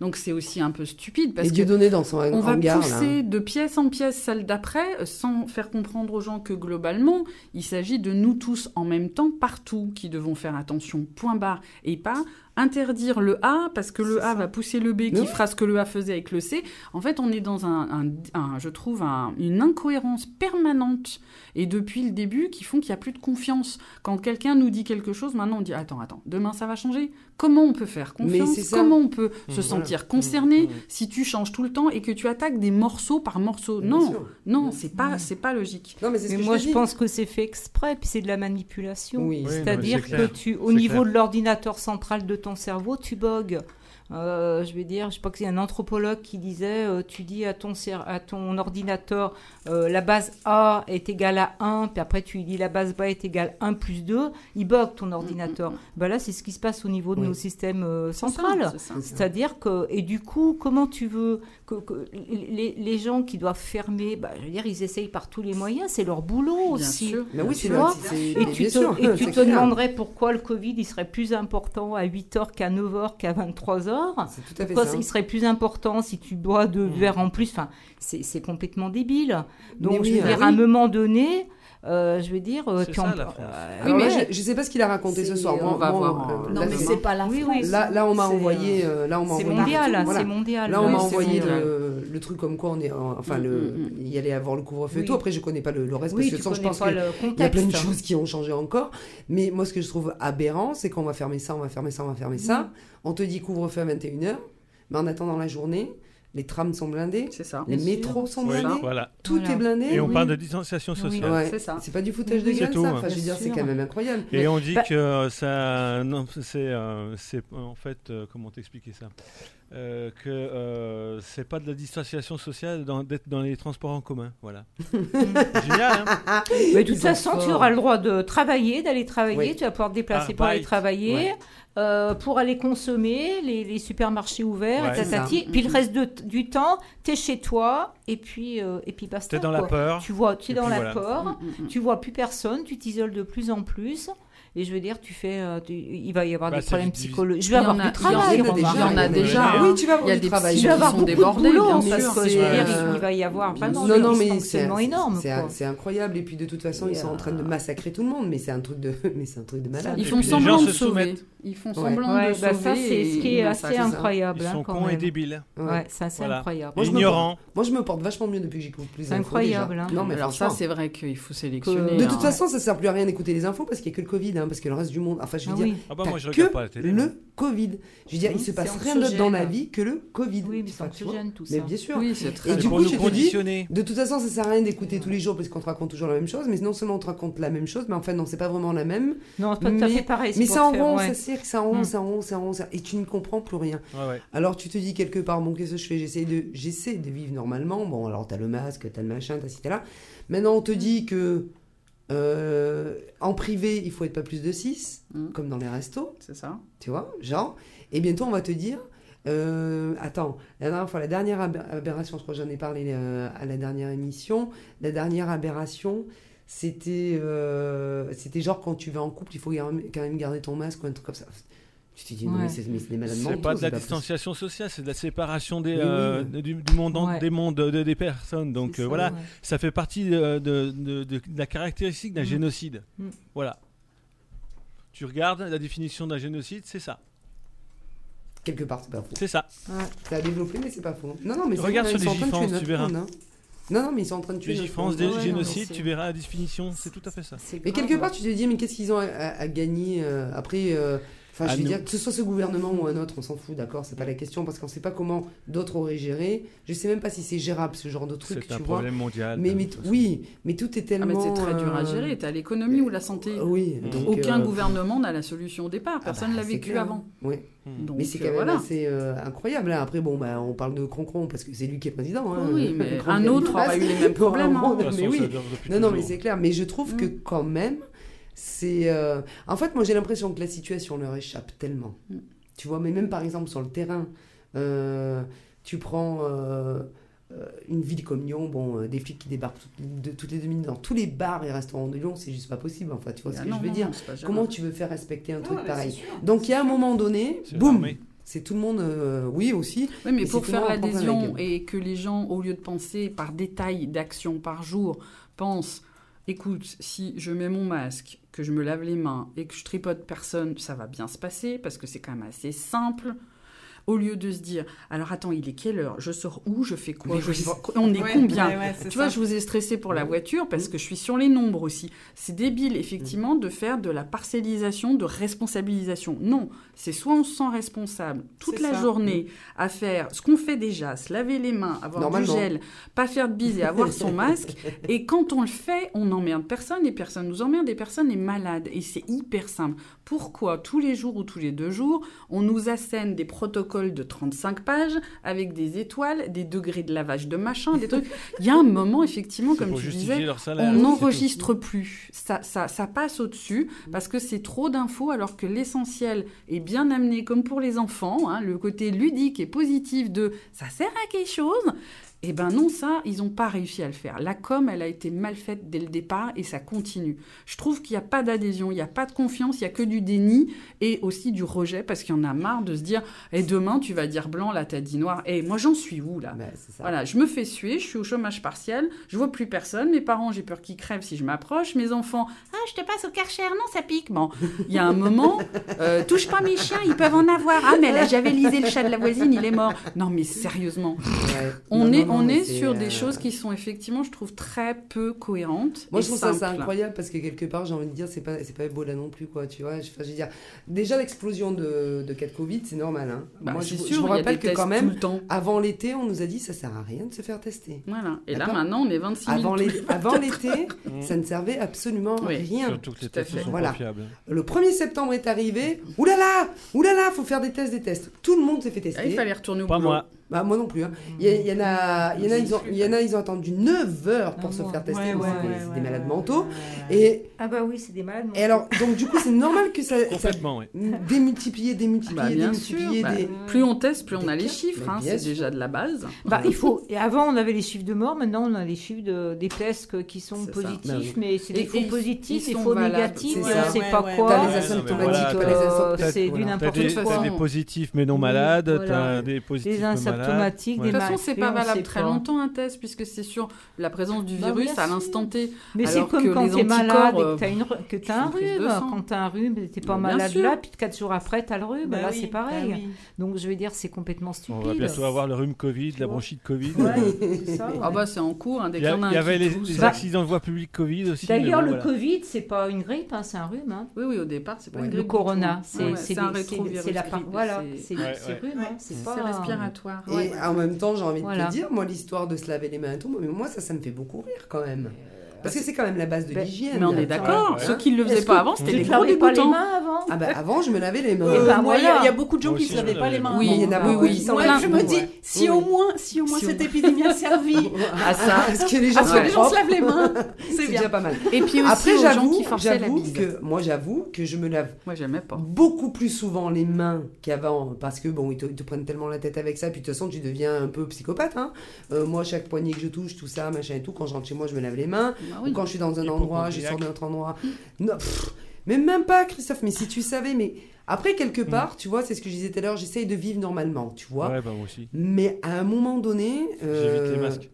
Donc c'est aussi un peu stupide parce
Et
que
Dieu donné dans son
on va
hangar, là.
pousser de pièce en pièce celle d'après sans faire comprendre aux gens que globalement, il s'agit de nous tous en même temps partout qui devons faire attention, point barre, et pas interdire le A parce que le A
ça.
va pousser le B qui
Oui.
fera ce que le A faisait avec le C. En fait, on est dans un, un- un- je trouve, un- une incohérence permanentes et depuis le début qui font qu'il n'y a plus de confiance. Quand quelqu'un nous dit quelque chose, maintenant on dit attends, attends, demain ça va changer. Comment on peut faire confiance. Comment on peut
Mmh,
se
voilà.
sentir concerné
Mmh, mmh.
si tu changes tout le temps et que tu attaques des morceaux par morceau
Bien
Non,
sûr.
non, c'est pas, c'est pas logique.
Non, mais c'est ce
Mais
que
moi,
je,
pense que c'est fait exprès, puis c'est de la manipulation.
Oui,
C'est-à-dire
c'est
que tu, au niveau
clair.
de l'ordinateur central de ton cerveau, tu bogues. Euh, je vais dire, je sais pas que c'est un anthropologue qui disait, euh, tu dis à ton, à ordinateur, euh, la base A est égale à 1, puis après tu lui dis la base B est égale 1 plus 2, il bug ton ordinateur. Ben là, c'est ce qui se passe au niveau de
Oui.
nos systèmes euh, centrales. C'est-à-dire que, et du coup, comment tu veux que, que les, les gens qui doivent fermer, bah, je veux dire, ils essayent par tous les moyens, c'est leur boulot
Bien
aussi.
sûr.
Mais oui,
Tu
c'est
vois Et tu te,
sûr,
et tu
c'est
te
clair.
demanderais pourquoi le Covid il serait plus important à 8h qu'à 9h qu'à 23h.
C'est tout à fait
Pourquoi
ça.
il serait plus important si tu bois deux
Mm.
verres en plus Enfin, c'est complètement débile. Donc,
Mais oui,
je veux
ah
dire,
oui.
à un moment donné, euh, je veux dire, euh,
C'est ça, la France.
euh,
Oui,
là,
mais
je, je sais pas ce qu'il a raconté ce soir. Moi,
on va
moi,
voir,
euh,
Non,
là,
mais
c'est-
pas la
Oui,
France.
oui.
Là, là, on m'a envoyé. euh, là, on m'a
c'est
envoyé.
mondial,
Voilà.
c'est mondial.
Là, on
Oui,
m'a envoyé le, le truc comme quoi on est. en- Enfin,
Mm,
le,
mm, mm.
il y allait avoir le couvre-feu et
Oui.
tout. Après, je connais pas le, le reste
Oui,
parce que sans, je pense qu'il y a plein de choses qui ont changé encore. Mais moi, ce que je trouve aberrant, c'est qu'on va fermer ça, on va fermer ça, on va fermer ça. On te dit couvre-feu à 21h. Mais en attendant la journée, les trams sont blindés,
C'est ça.
les métros sont
Oui,
blindés,
voilà.
tout
Voilà.
est blindé.
Et on
oui.
parle de distanciation sociale.
Ouais.
C'est ça.
C'est pas du foutage de gueule,
tout,
ça.
hein.
Enfin, je veux dire, c'est quand même incroyable.
Et on dit
Bah-
que ça, non, c'est, euh, c'est en fait, euh, comment t'expliquer ça? Euh, Que euh, c'est pas de la distanciation sociale dans- d'être dans les transports en commun, voilà. Génial, hein
Mais de toute façon, tu auras le droit de travailler, d'aller travailler,
Oui.
tu vas pouvoir te déplacer pour aller
Arbeit.
travailler,
Ouais.
euh, pour aller consommer, les, les supermarchés ouverts,
Ouais.
tatati. Puis le reste de- du temps, tu es chez toi, et puis, euh, et puis basta.
T'es dans la peur.
Tu vois, es dans la
voilà.
peur,
Mm, mm, mm.
tu vois plus personne, tu t'isoles de plus en plus. Et je veux dire, tu fais, euh, tu- il va y avoir
Bah,
des problèmes psychologiques. Je
Il
vais
y
avoir
en a-
du
il y en
travail.
a
Il y en a déjà.
Il y en a déjà.
Oui, tu vas avoir
Il y a
du
des
travail.
Je vais avoir
sont
beaucoup
débordés,
de boulot,
bien
parce
sûr.
que je veux
C'est,
dire, il va y avoir vraiment
Non,
des
non, mais c'est
énormes.
c'est- incroyable. Et puis de toute façon, ils sont en train de massacrer tout le monde. Mais c'est un truc de, mais c'est un truc de malade.
Ils font semblant de
se
sauver. Ils font semblant
Ouais,
de
bah
sauver.
ça, c'est ce qui est
ils
assez incroyable.
Ils
hein,
sont
quand
cons et débiles.
Ouais.
Ça c'est incroyable.
Moi, je me
Ignorants.
Moi, je me porte vachement mieux depuis que j'écoute plus
C'est incroyable, hein.
Non, mais
Alors ça, c'est vrai qu'il faut sélectionner.
De
hein.
toute façon, ça sert plus à rien d'écouter les infos parce qu'il n'y a que le Covid, hein, parce que le reste du monde. Enfin, je veux
Ah
dire,
oui.
Ah bah
t'as
moi je
que
regarde pas la télé. moi.
le Covid. Je veux dire, il se passe rien d'autre dans la vie que le Covid.
Oui, mais c'est anxiogène tout ça.
Mais bien sûr.
Oui, c'est très
Et du coup,
nous
je te dis. De toute façon, ça sert à rien d'écouter tous les jours parce qu'on te raconte toujours la même chose. Mais non seulement on te raconte la même chose, mais en fait, non, c'est pas vraiment la même.
Non, c'est pas tout à fait pareil.
Mais c'est en rond, ça sert, c'est en rond,
Mm.
c'est en rond, c'est en rond, et tu ne comprends plus rien. Alors tu te dis quelque part, bon, qu'est-ce que je fais? J'essaie de, j'essaie de vivre normalement. Bon, alors t'as le masque, t'as le machin, t'as ci, t'as là. Maintenant, on te dit que euh, en privé, il faut être pas plus de 6,
Mm.
comme dans les restos,
C'est ça.
tu vois, genre. Et bientôt, on va te dire, euh, attends, la dernière fois, la dernière aber- aberration, je crois que j'en ai parlé euh, à la dernière émission, la dernière aberration, c'était, c'était genre quand tu vas en couple, il faut quand même garder ton masque ou un truc comme ça. Tu te dis, non,
Ouais.
mais c'est, mais c'est des malades
C'est pas de la distanciation sociale, c'est de la séparation des, euh,
oui.
du, du monde,
Ouais.
des mondes de- des personnes. Donc euh,
ça,
voilà,
Ouais.
ça fait partie euh, de, de- de- de la caractéristique d'un
Mm.
génocide.
Mm.
Voilà. Tu regardes la définition d'un génocide, c'est ça.
Quelque part, c'est pas faux.
C'est ça.
Ouais, c'est à développer, mais c'est pas faux. Non, non, mais c'est
Regarde sur
ils sont en train de
Légifrance,
tuer notre
tu verras.
monde, hein. Non, non, mais ils sont en train de tuer
Légifrance,
monde.
des
ouais, non,
génocides, tu verras la définition, c'est tout à fait ça.
Mais quelque part, tu te dis, mais qu'est-ce qu'ils ont à, à- à gagner euh, après euh, Enfin, je veux
nous.
dire, que ce soit ce gouvernement ou un autre, on s'en fout, d'accord, c'est pas la question, parce qu'on sait pas comment d'autres auraient géré. Je sais même pas si c'est gérable, ce genre de truc,
C'est
tu
un
vois.
problème mondial.
Mais, oui, mais tout est
Ah,
tellement.
mais c'est très dur à
euh,
gérer. T'as l'économie ou la santé.
euh, Oui,
Mm.
donc,
Aucun
euh,
gouvernement n'a la solution au départ.
ah
Personne
bah,
l'a vécu
clair.
avant.
Oui.
Donc,
mais c'est quand même
voilà.
assez euh, incroyable. hein. Après, bon, bah, on parle de Croncron parce que c'est lui qui est président. hein.
Oui, mais un autre
de face.
aura eu les mêmes problèmes. hein.
Mais oui. Non, non, mais c'est clair. Mais je trouve que
Mm.
quand même, c'est. euh, En fait, moi, j'ai l'impression que la situation leur échappe tellement.
Mm.
Tu vois, mais même par exemple sur le terrain, euh, tu prends euh, une ville comme Lyon, bon, euh, des flics qui débarquent toutes les, de- toutes les deux minutes dans tous les bars et restaurants de Lyon, c'est juste pas possible. Enfin, tu vois ce
Ah
que
non,
je veux
non,
dire. Comment tu veux faire respecter un truc
Ouais,
pareil
sûr.
Donc, il y a un moment donné,
C'est
boum, c'est tout le monde, euh, oui aussi,
Oui, mais
Et
pour faire l'adhésion et que les gens, au lieu de penser par détail d'actions par jour, pensent écoute, si je mets mon masque, que je me lave les mains et que je tripote personne, ça va bien se passer parce que c'est quand même assez simple. Au lieu de se dire, alors attends, il est quelle heure? Je sors où? Je fais quoi? Je On est
Ouais,
combien?
ouais, ouais, c'est
Tu vois, je vous ai stressé pour la voiture parce que je suis sur les nombres aussi. C'est débile, effectivement, de faire de la parcellisation, de responsabilisation. Non, c'est soit on se sent responsable toute la
ça.
journée à faire ce qu'on fait déjà, se laver les mains, avoir du gel, pas faire de bise et avoir son masque. Et quand on le fait, on n'emmerde personne et personne nous emmerde et personne n'est malade. Et c'est hyper simple. Pourquoi tous les jours ou tous les deux jours, on nous assène des protocoles de 35 pages avec des étoiles, des degrés de lavage de machin, des trucs. Il y a un moment, effectivement, comme tu disais,
salaire,
on
tout.
n'enregistre plus. Ça, ça, ça passe au-dessus parce que c'est trop d'infos alors que l'essentiel est bien amené comme pour les enfants, hein, le côté ludique et positif de ça sert à quelque chose. Eh ben non, ça, ils n'ont pas réussi à le faire. La com, elle a été mal faite dès le départ et ça continue. Je trouve qu'il n'y a pas d'adhésion, il n'y a pas de confiance, il n'y a que du déni et aussi du rejet parce qu'il y en a marre de se dire et demain tu vas dire blanc, là t'as dit noir. Et moi j'en suis où là? Voilà, je me fais suer, je suis au chômage partiel, je vois plus personne, mes parents, j'ai peur qu'ils crèvent si je m'approche, mes enfants, ah, je te passe au karcher, non, ça pique. Bon, il y a un moment, euh, touche pas mes chiens, ils peuvent en avoir. Ah, mais là, j'avais lisé le chat de la voisine, il est mort. Non, mais sérieusement,
Ouais.
on
Non,
est,
non,
on est sur
euh,
des choses qui sont effectivement, je trouve, très peu cohérentes.
Moi,
et
je trouve ça incroyable parce que quelque part, j'ai envie de dire, c'est pas, c'est pas Ebola non plus, quoi, tu vois. Enfin, je veux dire, déjà, l'explosion de, de cas de Covid, c'est normal, hein.
Bah,
Moi,
c'est
je,
sûr,
je vous
il
rappelle que quand même, avant l'été, on nous a dit, ça sert à rien de se faire tester.
Voilà. Et là, maintenant, on est 26 000.
Avant l'été, ça ne servait absolument
Oui,
rien.
Surtout que les
à
tests sont
Voilà. Le 1er septembre est arrivé. Oulala Oulala Faut faire des tests, des tests. Tout le monde s'est fait tester.
Ah, il fallait retourner au
Pas
boulot.
moi.
Bah, moi non plus. hein. Il y, a- il y en a, il y en a, ils ont, il y en a, ils ont attendu 9 heures pour
Ah,
se faire tester.
Ouais,
donc
ouais,
c'est des-
ouais, ouais,
malades
ouais,
mentaux.
ouais, ouais.
Et,
Ah bah oui, c'est des malades.
et alors, donc du coup, c'est normal que ça, ça
Complètement, oui.
démultiplier, démultiplier,
Bah, bien
démultiplier.
sûr. bah,
des-
Plus on teste, plus on a les chiffres. Hein, c'est déjà de la base.
Bah, il faut. et avant, on avait les chiffres de mort. Maintenant, on a les chiffres de, des tests qui sont positifs,
Bah oui.
mais c'est des faux positifs, des faux négatifs,
C'est
Ouais,
pas
ouais,
quoi.
ouais.
T'as les
Ouais,
asymptomatiques,
c'est du n'importe
des,
quoi.
t'as des positifs mais non malades, t'as des positifs Ouais.
De toute façon, c'est pas
on
valable très
pas.
longtemps un test, puisque c'est sur la présence du
Bah,
virus à l'instant T.
Mais c'est comme
que
quand
les
t'es malade et que t'as, une, que t'as un rhume. Quand t'as un rhume, t'es pas
Bah,
malade là, puis quatre jours après, t'as le rhume.
Bah
là,
oui,
c'est
bah
pareil.
oui.
Donc, je vais dire, c'est complètement
On
stupide.
va bientôt avoir le rhume Covid, la bronchite Covid.
Ouais, c'est ça.
Ah bah c'est en cours, hein, dès
Il y,
a
il avait les, accidents de voie publique Covid aussi.
D'ailleurs, le. Covid, c'est pas une grippe, hein, c'est un rhume. hein.
Oui, oui, au départ, c'est pas une
Le
grippe du
corona, c'est
un rétrovirus.
Voilà,
c'est-
rhume, hein, pas.
respiratoire.
Et
Ouais.
en même temps, j'ai envie de te dire, moi, l'histoire de se laver les mains et tout, mais moi, ça, ça me fait beaucoup rire quand même. Parce que c'est quand même la base de
Ben,
l'hygiène.
Mais on est d'accord,
Ouais,
ceux qui ne le faisaient pas avant, c'était
te
gros
lavais pas les
dégoûtants.
mains avant
Ah bah avant, je me lavais les mains.
Eh ben,
Moi, il y a-
voilà.
il y a beaucoup de gens
Moi
qui
aussi,
se lavaient pas les mains.
Oui,
il y en a beaucoup
oui.
qui s'en
je me dis,
Ouais.
si
Oui,
au moins, si au moins
Si
cette
on-
épidémie a servi
à ça, parce que les gens
à ce
soient
que les gens se lavent les mains,
c'est déjà pas mal.
Et puis aussi
Après,
aux gens
j'avoue,
qui forçaient la
moi, j'avoue que je me lave
Moi, j'aimais pas.
beaucoup plus souvent les mains qu'avant parce que bon ils te, ils te prennent tellement la tête avec ça puis de toute façon tu deviens un peu psychopathe hein. Euh, moi chaque poignée que je touche tout ça machin et tout quand je rentre chez moi je me lave les mains
Bah
ou
oui.
quand je suis dans un endroit je sors d'un autre endroit non, pff, mais même pas Christophe mais si tu savais mais après quelque
Mm.
part tu vois c'est ce que je disais tout à l'heure j'essaye de vivre normalement tu vois
Ouais, bah moi aussi.
mais à un moment donné
J'évite les
euh,
masques.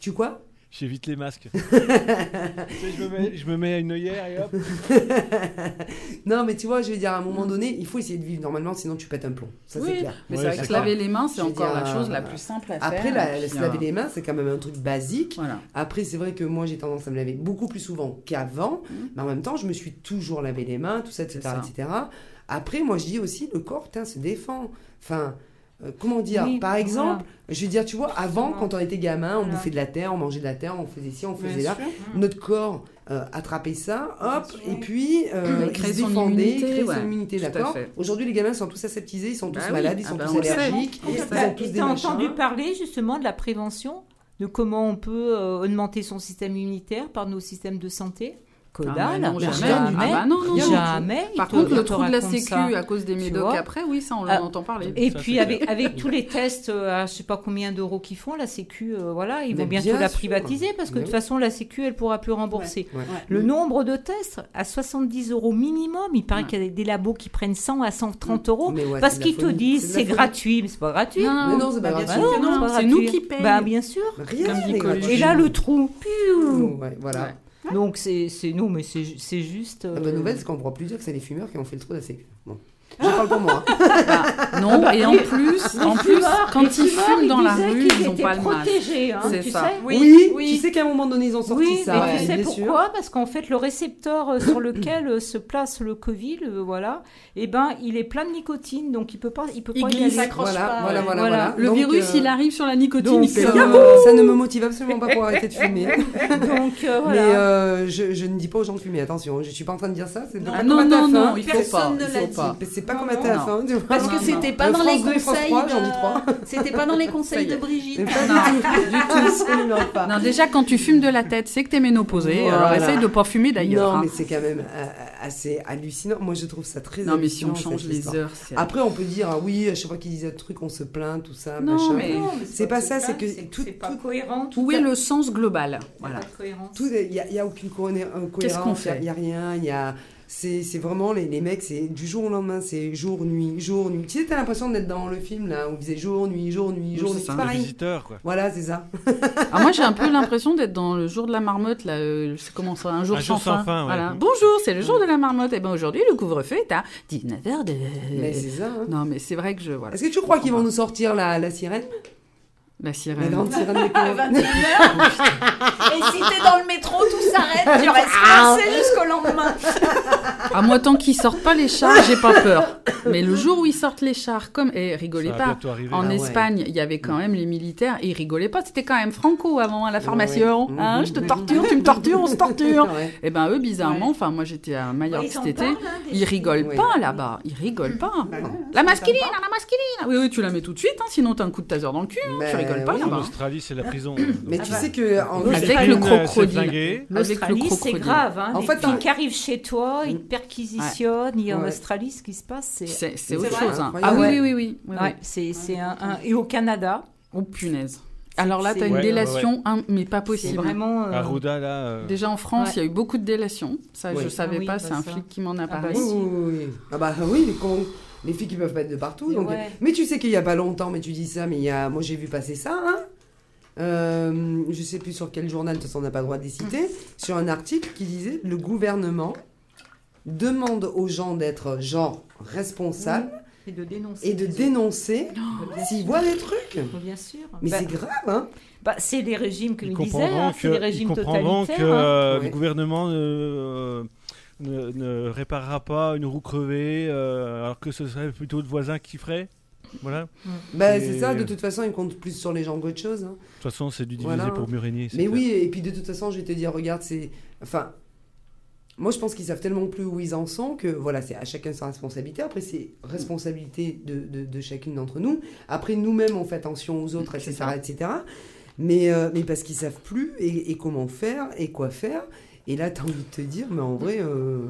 tu quoi?
J'évite les masques. Tu sais, je, me mets, je me mets une œillère et hop.
non mais tu vois je veux dire à un moment donné il faut essayer de vivre normalement sinon tu pètes un plomb ça c'est
Oui,
clair
Mais
Ouais,
c'est vrai
c'est
que se laver les mains, c'est encore
dire,
la chose
euh,
la plus simple à faire.
après la,
et
se laver
euh,
les mains c'est quand même un truc basique
Voilà.
Après, c'est vrai que moi, j'ai tendance à me laver beaucoup plus souvent qu'avant,
Mhm.
mais en même temps, je me suis toujours lavé les mains, tout ça, etc.
C'est
etc. Après, moi, je dis aussi, le corps, putain, se défend. Enfin, comment dire
Oui,
Par exemple, je veux dire, tu vois, avant, quand on était gamin, on
Voilà.
bouffait de la terre, on mangeait de la terre, on faisait ci, on faisait
Bien
là.
sûr.
Notre corps euh, attrapait ça, hop, et puis euh,
Il
il
crée
se
son
défendait,
immunité, ouais,
son d'accord. Aujourd'hui, les gamins sont tous aseptisés, ils sont tous
Bah oui,
malades, ils
ah
sont
bah,
tous allergiques, ils tous des machins.
entendu parler justement de la prévention, de comment on peut euh, augmenter son système immunitaire par nos systèmes de santé? Que
Ah, non, jamais.
rien
Ah
du
bah non, non,
du
jamais.
Par
te-
contre, le trou de la sécu
ça.
à cause des médocs après, oui, ça on en
Ah,
entend parler.
Et
Ça,
puis
c'est
avec, tous les tests euh, à je sais pas combien d'euros qu'ils font, la Sécu, euh, voilà, ils
Mais
vont bientôt
bien
la
sûr.
privatiser parce que de toute
oui.
façon la Sécu elle pourra plus rembourser.
Ouais.
Ouais.
Le nombre de tests à 70 euros minimum, il paraît
Ouais.
qu'il y a des labos qui prennent 100 à 130 euros
Mais ouais,
parce
c'est
qu'ils te disent c'est gratuit, mais c'est pas gratuit.
Non,
Mais non, c'est pas
Bah,
gratuit.
non.
c'est
gratuit.
nous qui payons.
Bah bien sûr. Et là le trou.
voilà.
Ouais.
Donc c'est c'est non mais c'est c'est juste.
La
euh,
bonne nouvelle, c'est qu'on pourra plus dire que c'est les fumeurs qui ont fait le trou de la sécu. Bon. Je parle pour moi.
Bah, non, et en plus, en plus
fumeurs-
quand ils
fumeurs,
fument dans la rue, ils n'ont pas le masque.
protégés, hein,
C'est
tu
ça.
sais.
Oui,
oui.
tu sais qu'à un moment donné, ils ont sorti
Oui,
ça.
mais tu sais
bien sûr.
pourquoi? Parce qu'en fait, le récepteur euh, sur lequel euh, se place le Covid, euh, voilà, eh ben, il est plein de nicotine, donc il peut pas, il peut
Il
pas y
glisse.
aller.
s'accroche
Voilà,
pas,
voilà, voilà,
Voilà.
voilà.
Le
Donc,
virus,
euh,
il arrive sur la nicotine,
donc,
il fait
ça,
Yahoo
me- ça ne me motive absolument pas pour arrêter de fumer.
Donc euh,
Mais
voilà.
euh, je, je ne dis pas aux gens de fumer, attention, je suis pas en train de dire ça. C'est
Non.
pas
Ah non, non,
TF1.
non, il faut pas. Il
l'a dit.
pas.
Mais C'est pas
Non,
comme à
non.
TF1. tu vois.
Parce que c'était pas
Euh,
dans les
2 et France
conseils.
3, j'en dis
de-
trois.
C'était pas dans les conseils de Brigitte.
Pas
Non.
du tout, du tout, absolument pas.
Non, déjà, quand tu fumes de la tête, c'est que t'es ménopausée.
Voilà.
Alors, essaye de pas fumer d'ailleurs.
Non,
hein.
mais c'est quand même euh, assez hallucinant. Moi, je trouve ça très
Non, mais si on change les
histoire.
heures.
Après, on peut dire, ah oui, à chaque fois qu'ils disent un truc, on se plaint, tout ça,
Non,
machin.
mais-
C'est pas ça, c'est que tout-
c'est pas
tout-
cohérent.
Où est le sens global Voilà.
Il n'y a, y a aucune cohérence.
Qu'est-ce qu'on
Il
fait
n'y a, rien. Il y a. C'est c'est vraiment les, les mecs, c'est du jour au lendemain, c'est jour, nuit, jour, nuit. Tu sais, t'as l'impression d'être dans le film là où ils faisaient jour, nuit, jour, nuit, jour,
c'est
nuit. C'est pareil.
visiteurs, quoi.
Voilà, c'est ça.
Ah, moi, j'ai un peu l'impression d'être dans le jour de la marmotte, là. euh, c'est comment ça Un jour,
Un
sans,
jour sans
fin.
fin, ouais.
Voilà. Bonjour, c'est le jour de la marmotte. Et ben aujourd'hui, le couvre-feu est à 19h de.
Mais c'est ça. hein.
Non, mais c'est vrai que je. Voilà.
Est-ce que tu crois qu'ils vont nous sortir la, la sirène?
La
La
sirène.
grande sirène des
À
cours
21h. Et si t'es dans le métro, tout s'arrête. Tu restes coincé jusqu'au lendemain.
Ah, moi, tant qu'ils sortent pas les chars, j'ai pas peur. Mais le jour où ils sortent les chars, comme. Eh, rigolez pas. En
Ah.
Espagne, il y avait quand même les militaires et ils rigolaient pas. C'était quand même Franco avant à la formation.
Ouais.
Hein,
Mhm.
je te torture, tu me tortures, on se torture.
Ouais.
Et ben eux, bizarrement, enfin moi j'étais à Mallorca cet été,
parlent, hein,
ils rigolent pas là-bas. Ils rigolent pas.
Bah
La masculine,
m'étonne
la masculine. Oui, oui, tu la mets tout de suite, hein, sinon t'as un coup de taser dans le cul.
Mais
tu rigoles pas
oui.
En
là-bas.
Australie, c'est la prison.
Mais
Donc,
tu
bah.
sais que en
Avec
Australie-
le
euh,
crocodile.
c'est
L'Australie, grave. Hein,
En fait, t'as-
qui arrivent chez toi, ils te perquisitionnent. et En
Ouais.
Australie, ce qui se passe, c'est.
C'est c'est
C'est
autre chose. hein. Ah oui, oui, oui. oui, oui,
Ouais, c'est c'est un, un- Et au Canada,
Oh punaise. Alors là,
c'est-
t'as une
Ouais,
délation, hein, mais pas
c'est
possible.
vraiment. euh,
Arruda, là. euh,
Déjà en France,
Ouais.
il y a eu beaucoup de délations. Ça, je savais
Ah oui,
pas.
bah
c'est un
ça.
flic qui m'en a
Ah bah
parlé.
Oui, oui, oui, oui. Ah bah oui, les, filles qui peuvent pas être de partout.
Mais
donc-
ouais.
Mais tu sais qu'il y a pas longtemps, mais tu dis ça, mais il y a, moi j'ai vu passer ça. Hein euh, je sais plus sur quel journal, de toute façon on n'a pas le droit de les citer, sur un article qui disait le gouvernement demande aux gens d'être genre responsables
Et de dénoncer.
et de dénoncer s'ils voient des trucs.
Bien sûr.
Mais
Bah,
c'est grave, hein
bah, c'est les régimes que nous disait, hein, c'est les
ils
régimes
que
totalitaires. hein.
euh,
Ouais.
le gouvernement ne, ne, ne réparera pas une roue crevée, euh, alors que ce serait plutôt le voisin qui ferait. Voilà. De
Bah
Et-
c'est ça, de toute façon ils comptent plus sur les gens qu'autre chose. hein.
toute façon, c'est du divisé
Voilà.
pour mieux régner.
Mais
clair.
oui, et puis de toute façon, je vais te dire, regarde, c'est. Enfin. Moi, je pense qu'ils savent tellement plus où ils en sont que voilà, c'est à chacun sa responsabilité. Après, c'est responsabilité de, de, de chacune d'entre nous. Après, nous-mêmes, on fait attention aux autres,
C'est
etc.
ça.
etc. Mais, euh, mais parce qu'ils savent plus et, et comment faire et quoi faire. Et là, tu as envie de te dire, mais en vrai. euh,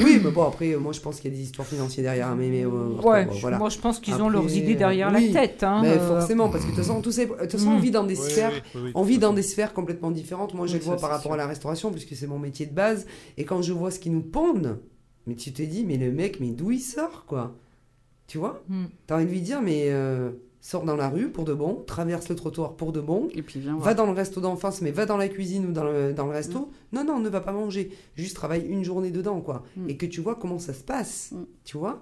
Oui, mais bon, après, moi, je pense qu'il y a des histoires financières derrière. Mais, mais, euh,
Ouais,
bon, voilà.
moi je pense qu'ils ont
Après,
leurs idées derrière
oui,
la tête. Hein,
Mais
euh,
forcément, parce que de toute façon, tout ça- de toute façon, on
Mm.
vit dans des
Oui,
sphères
oui, oui, oui,
on vit dans des sphères complètement différentes. Moi, je
Oui,
le vois
ça,
par rapport
sûr.
à la restauration, puisque c'est mon métier de base. Et quand je vois ce qu'ils nous pondent, mais tu te dis, mais le mec, mais d'où il sort, quoi? Tu vois?
Mm.
T'as envie de lui dire, mais euh, sors dans la rue pour de bon, traverse le trottoir pour de bon,
Et puis viens voir.
va dans le resto d'enfance, mais va dans la cuisine ou dans le, dans le resto. Non, non, ne va pas manger. Juste travaille une journée dedans, quoi.
Mm.
Et que tu vois comment ça se passe,
Mm.
tu vois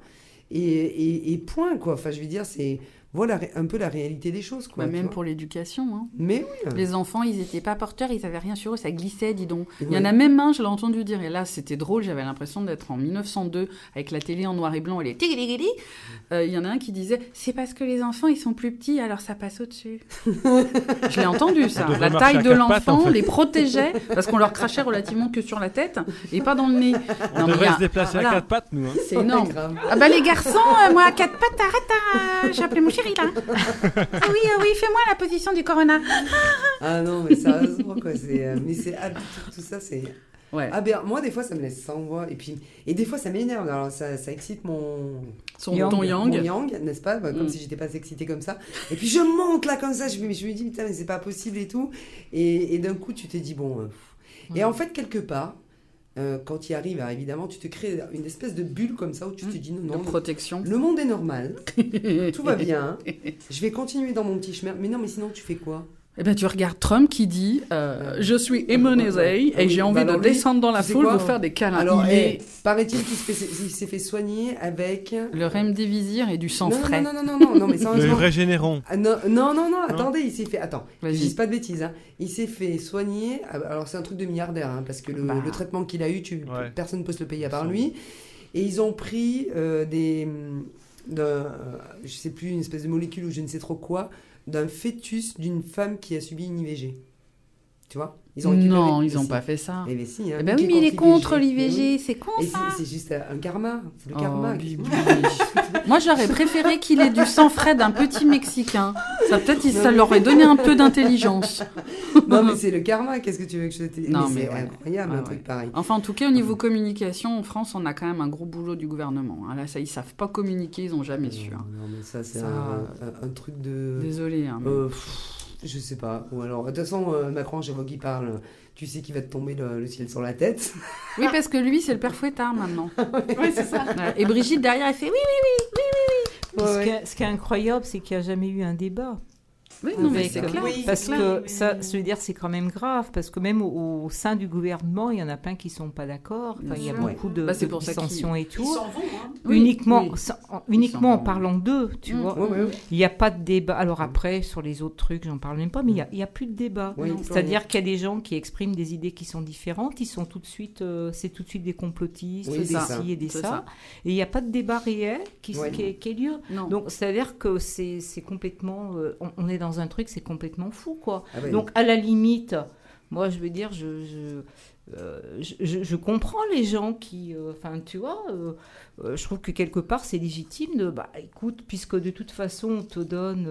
et, et, et point, quoi. Enfin, je veux dire, c'est voilà un peu la réalité des choses, quoi.
Bah, même pour l'éducation. hein.
Mais oui.
Les enfants, ils étaient pas porteurs, ils avaient rien sur eux, ça glissait, dis donc. Il y en a même un, je l'ai entendu dire, et là c'était drôle, j'avais l'impression d'être en 1902 avec la télé en noir et blanc et les tigli Euh, Il y en a un qui disait C'est parce que les enfants ils sont plus petits, alors ça passe au-dessus. je l'ai entendu ça. La taille de
en
l'enfant
fait.
les protégeait parce qu'on leur crachait relativement que sur la tête et pas dans le nez.
On
Non,
devrait
a-
se déplacer
voilà.
à quatre pattes, nous. hein.
C'est énorme.
Grave.
Ah bah les garçons, euh, moi à quatre pattes, arrête, à... j'ai appelé mon là. Ah oui, ah oui, fais-moi la position du corona.
Ah non, mais sérieusement, quoi. C'est, euh, mais c'est ah, tout, ça, c'est.
Ouais,
Ah ben, moi, des fois, ça me laisse sans voix. Et puis, et des fois, ça m'énerve. Alors, ça, ça excite mon.
son
Yang.
ton
Mon
yang.
yang, n'est-ce pas? Bah, Comme
Mm.
si j'étais pas excitée comme ça. Et puis, je monte là comme ça. Je, me- je me dis, putain, mais c'est pas possible et tout. Et, et d'un coup, tu te dis, bon. euh. Et en fait, quelque part, euh, quand tu y arrives, alors, évidemment, tu te crées une espèce de bulle comme ça où tu te dis, non,
De
non,
protection.
le monde est normal. tout va bien. Je vais continuer dans mon petit chemin. Mais non, mais sinon, tu fais quoi?
Eh ben, tu regardes Trump qui dit euh, Je suis immunisé et
Oui,
j'ai envie
bah
de
lui,
descendre dans la foule, vous faire des câlins.
Alors, eh,
est
paraît-il qu'il s'est fait soigner avec.
le remdesivir et du sang
non,
frais.
non, non, non, non, non, mais
Le généron.
Ah, non, non, non, non, attendez, il s'est fait. Attends, je
Vas-y.
dis pas de bêtises. Hein. Il s'est fait soigner. ah, Alors, c'est un truc de milliardaire, hein, parce que le,
Bah.
le traitement qu'il a eu, tu,
Ouais.
personne ne peut se le payer à part lui. Et ils ont pris euh, des. d'un, euh, je sais plus, une espèce de molécule ou je ne sais trop quoi, d'un fœtus d'une femme qui a subi une IVG. Tu vois Ils ont récupéré-
Non, ils n'ont pas fait ça.
Eh ben si, hein,
Eh ben oui, mais il est contre l'IVG,
oui.
c'est con ça.
c'est- juste un karma. C'est le
Oh,
karma.
Moi, j'aurais préféré qu'il ait du sang frais d'un petit Mexicain. Ça, peut-être, ça leur aurait donné un peu d'intelligence.
non, mais c'est le karma. Qu'est-ce que tu veux que je te dise?
Non,
mais
mais
c'est
ouais.
incroyable,
Ouais,
un truc
ouais.
pareil.
Enfin, en tout cas, au niveau communication, en France, on a quand même un gros boulot du gouvernement. hein. Là, ça, ils savent pas communiquer, ils ont jamais su. hein.
Non, mais ça, c'est
Ça-
un, un- un truc de.
Désolé. hein, mais-
Euh, pff, je sais pas. Ou alors, de toute façon, euh, Macron, chaque fois qu'il parle, tu sais qu'il va te tomber le, le ciel sur la tête.
Oui, parce que lui, c'est le père Fouettard maintenant.
Oui, c'est ça.
Ouais. Et Brigitte, derrière, elle fait oui,
Ouais,
ce,
ouais.
qui est, ce qui est incroyable, c'est qu'il n'y a jamais eu un débat.
Oui. Non, mais c'est clair.
oui.
Parce
clair.
que
Oui,
ça, je veux dire, c'est quand même grave, parce que même au, au sein du gouvernement, il y en a plein qui sont pas d'accord. Enfin, il y a beaucoup de,
Bah, c'est
de
pour ça qu'ils-
dissensions et
Ils
tout.
s'en vont. Hein.
Oui,
uniquement,
oui.
sans- en- uniquement en parlant d'eux, tu
Mm.
vois. Il n'y a pas de débat. Alors après, sur les autres trucs, j'en parle même pas, mais il n'y a, il y a plus de débat. C'est-à-dire qu'il y a des gens qui expriment des idées qui sont différentes, ils sont tout de suite, euh, c'est tout de suite des complotistes,
Oui,
des
ça.
ci et des ça.
ça.
Et il n'y a pas de débat réel qui,
Ouais.
qui, qui ait lieu. Donc, c'est-à-dire que c'est complètement. euh, on est dans un truc, c'est complètement fou, quoi.
Ah.
Donc, à la limite, moi, je veux dire, je. je euh, je, comprends les gens qui, euh, enfin, tu vois, euh, je trouve que quelque part c'est légitime de, bah, écoute, puisque de toute façon on te donne,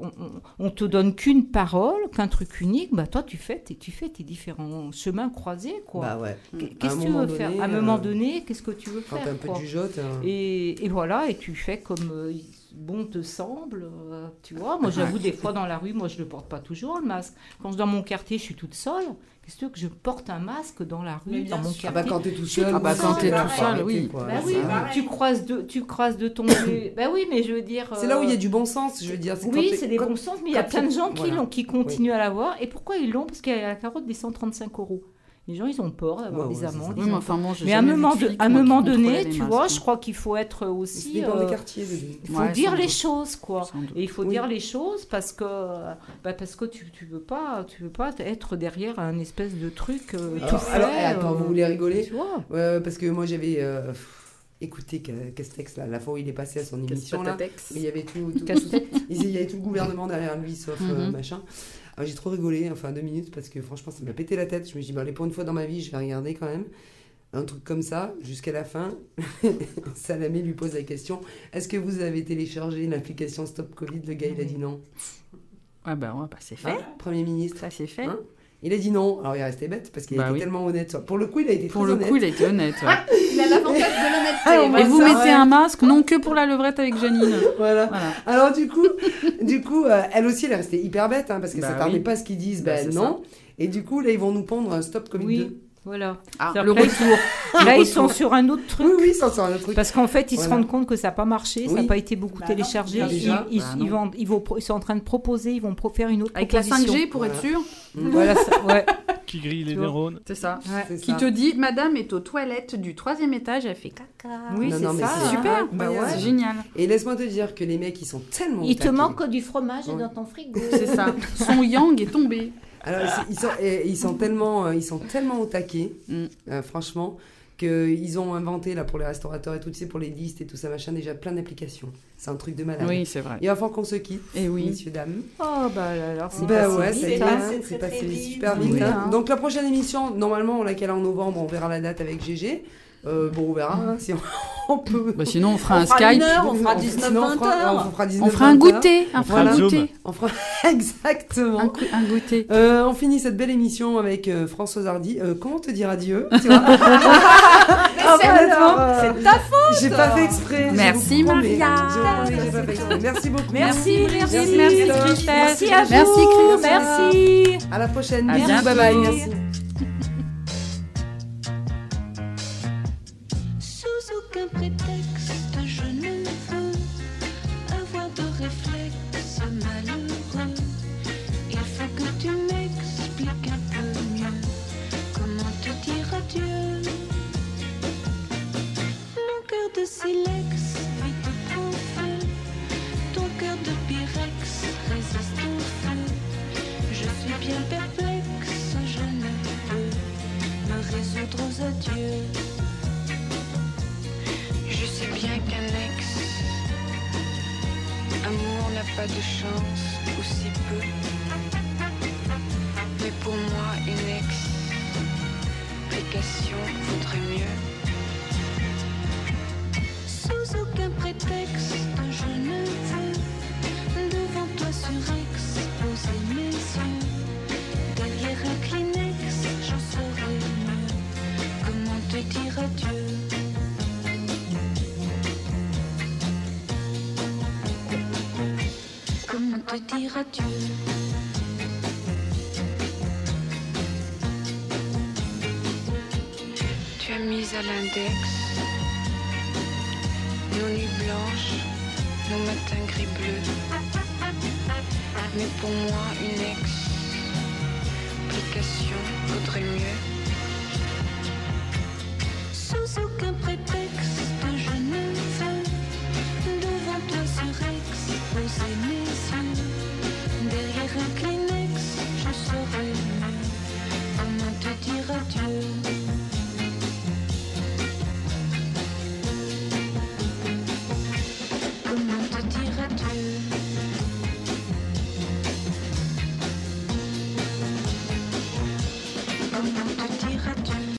on, on- on te donne qu'une parole, qu'un truc unique, bah toi tu fais, tes- tu fais tes différents chemins croisés, quoi.
Bah ouais.
Qu'est-ce que tu veux faire? À un moment donné, qu'est-ce que tu veux
Quand
faire
un peu
quoi?
de jugeote. hein.
et, et voilà, et tu fais comme bon te semble, euh, tu vois. Moi, j'avoue, des fois dans la rue, moi, je ne le porte pas toujours, le masque. Quand je suis dans mon quartier, je suis toute seule. Qu'est-ce que tu veux que je porte un masque dans la rue, dans mon
sûr.
Ah bah
quartier
quand t'es tout seul.
Ah bah,
oui,
quand t'es tout
seul, oui.
quoi.
Bah
C'est
oui,
pareil.
tu croises de, tu croises de ton bah oui, mais je veux dire.
C'est là où il y a
euh,
du bon sens, je veux dire.
Oui, c'est des bons sens, mais il y a plein de gens qui
voilà.
l'ont, qui continuent à l'avoir. Et pourquoi ils l'ont? Parce qu'il y a la carotte des 135 euros. Les gens, ils ont peur d'avoir
Ouais,
des
ouais,
amendes.
Oui, mais enfin,
à un moment, de- à donné,
les
tu
masques,
vois, je crois qu'il faut être aussi. euh,
des quartiers. de-
il faut
Ouais,
dire les
doute.
choses, quoi. Et il faut
Oui.
dire les choses parce que, bah, parce que tu, tu veux pas, tu veux pas être derrière un espèce de truc euh, tout
Alors,
fait.
alors, attends,
euh,
vous voulez rigoler
Tu vois
parce que moi j'avais euh, Ca- Castex là, la fois où il est passé à son émission là. Il y avait tout, tout,
Casse-tête.
tout- il y avait tout le gouvernement derrière lui, sauf euh,
Mhm.
machin. Alors, j'ai trop rigolé, enfin deux minutes, parce que franchement ça m'a pété la tête. Je me suis dit, bah, allez, pour une fois dans ma vie, je vais regarder quand même. Un truc comme ça, jusqu'à la fin. Salamé lui pose la question Est-ce que vous avez téléchargé l'application Stop Covid? Le gars, il a dit non.
Ah bah ouais, bah c'est fait.
Hein, Premier ministre.
Ça c'est fait.
Hein? Il a dit non. Alors il est resté bête parce qu'il
Bah
a été
oui.
tellement honnête. Pour le coup, il a été
Pour
très
le
honnête.
coup, il a été honnête. ouais.
Il a l'avantage de
Ah, on
l'honnêteté.
va
Et vous mettez un masque, non que pour la levrette avec Janine.
Voilà.
Voilà.
Alors du coup, du coup, euh, elle aussi, elle est restée hyper bête hein, parce que
Bah
ça tardait
oui.
pas à ce qu'ils disent.
Bah, c'est
non. Et du coup, là, ils vont nous pondre un stop Covid
Oui.
2.
Voilà.
Ah, le retour.
Là,
Le
ils sont sur un autre truc.
Oui, oui, ça, c'est un autre truc.
Parce qu'en fait, ils se rendent compte que ça n'a pas marché, ça n'a pas été beaucoup
Bah
téléchargé.
bah
ils, ils-
bah
ils vont, ils, vont ils sont en train de proposer, ils vont faire une autre
Avec la
proposition.
5G pour être sûr.
Voilà, ça, ouais.
Qui grille les neurones.
C'est ça.
ouais.
Qui
ça.
te dit, madame est aux toilettes du troisième étage, elle fait caca.
Oui, c'est
non, mais
ça.
c'est.
Super,
Bah ouais.
c'est génial.
Et laisse-moi te dire que les mecs, ils sont tellement.
Il te manque du fromage dans ton frigo.
C'est ça. Son yang est tombé.
Alors, ils- ils sont, et ils sont tellement, euh, ils sont tellement au taquet,
Mm.
euh, franchement, qu'ils ont inventé là pour les restaurateurs et tout, tu sais, pour les listes et tout ça machin, déjà plein d'applications. C'est un truc de malade.
Oui, c'est vrai.
Il va falloir qu'on se quitte,
Et oui.
messieurs dames.
Oh, bah là, alors, c'est
Bah
passé
ouais,
vite, hein.
c'est
passé super vite.
Oui,
hein. Donc la prochaine émission, normalement on l'a qu'elle en novembre, on verra la date avec GG. Euh, bon, on verra hein, si on, on peut.
Bah, sinon, on fera
On
un
fera
Skype.
heure, on fera
sinon,
19
on
20
fera-
heures.
On fera 19
On fera un
20 heures.
goûter. On fera un goûter.
On fera exactement.
Un, goûter.
Euh, on finit cette belle émission avec euh, Françoise Hardy. Euh, comment te dire adieu Ah,
c'est- ta faute.
J'ai pas fait exprès.
Merci. Maria.
Je vous promets, j'ai pas fait exprès. Merci beaucoup.
Merci, merci,
Merci,
merci,
Christophe.
Merci à
Merci,
vous.
Christophe.
Merci.
À la prochaine.
Bientôt.
Bye bye. Merci.
Silex, vite prend feu. Ton cœur de pyrex résiste au feu. Je suis bien perplexe, je ne peux me résoudre aux adieux. Je sais bien qu'un ex, amour n'a pas de chance, ou si peu. Mais pour moi, une explication vaudrait mieux. Sous aucun prétexte, je ne veux devant toi sur ex poser mes yeux. Derrière un Kleenex, j'en saurais mieux. Comment te dire adieu? Comment te dire adieu? Tu as mis à l'index nos nuits blanches, nos matins gris-bleus. Mais pour moi, une explication vaudrait mieux. Sans aucun prétexte, je ne veux devant toi ce Rex, poser mes yeux. Derrière un Kleenex, je serai mieux. Comment te dire adieu?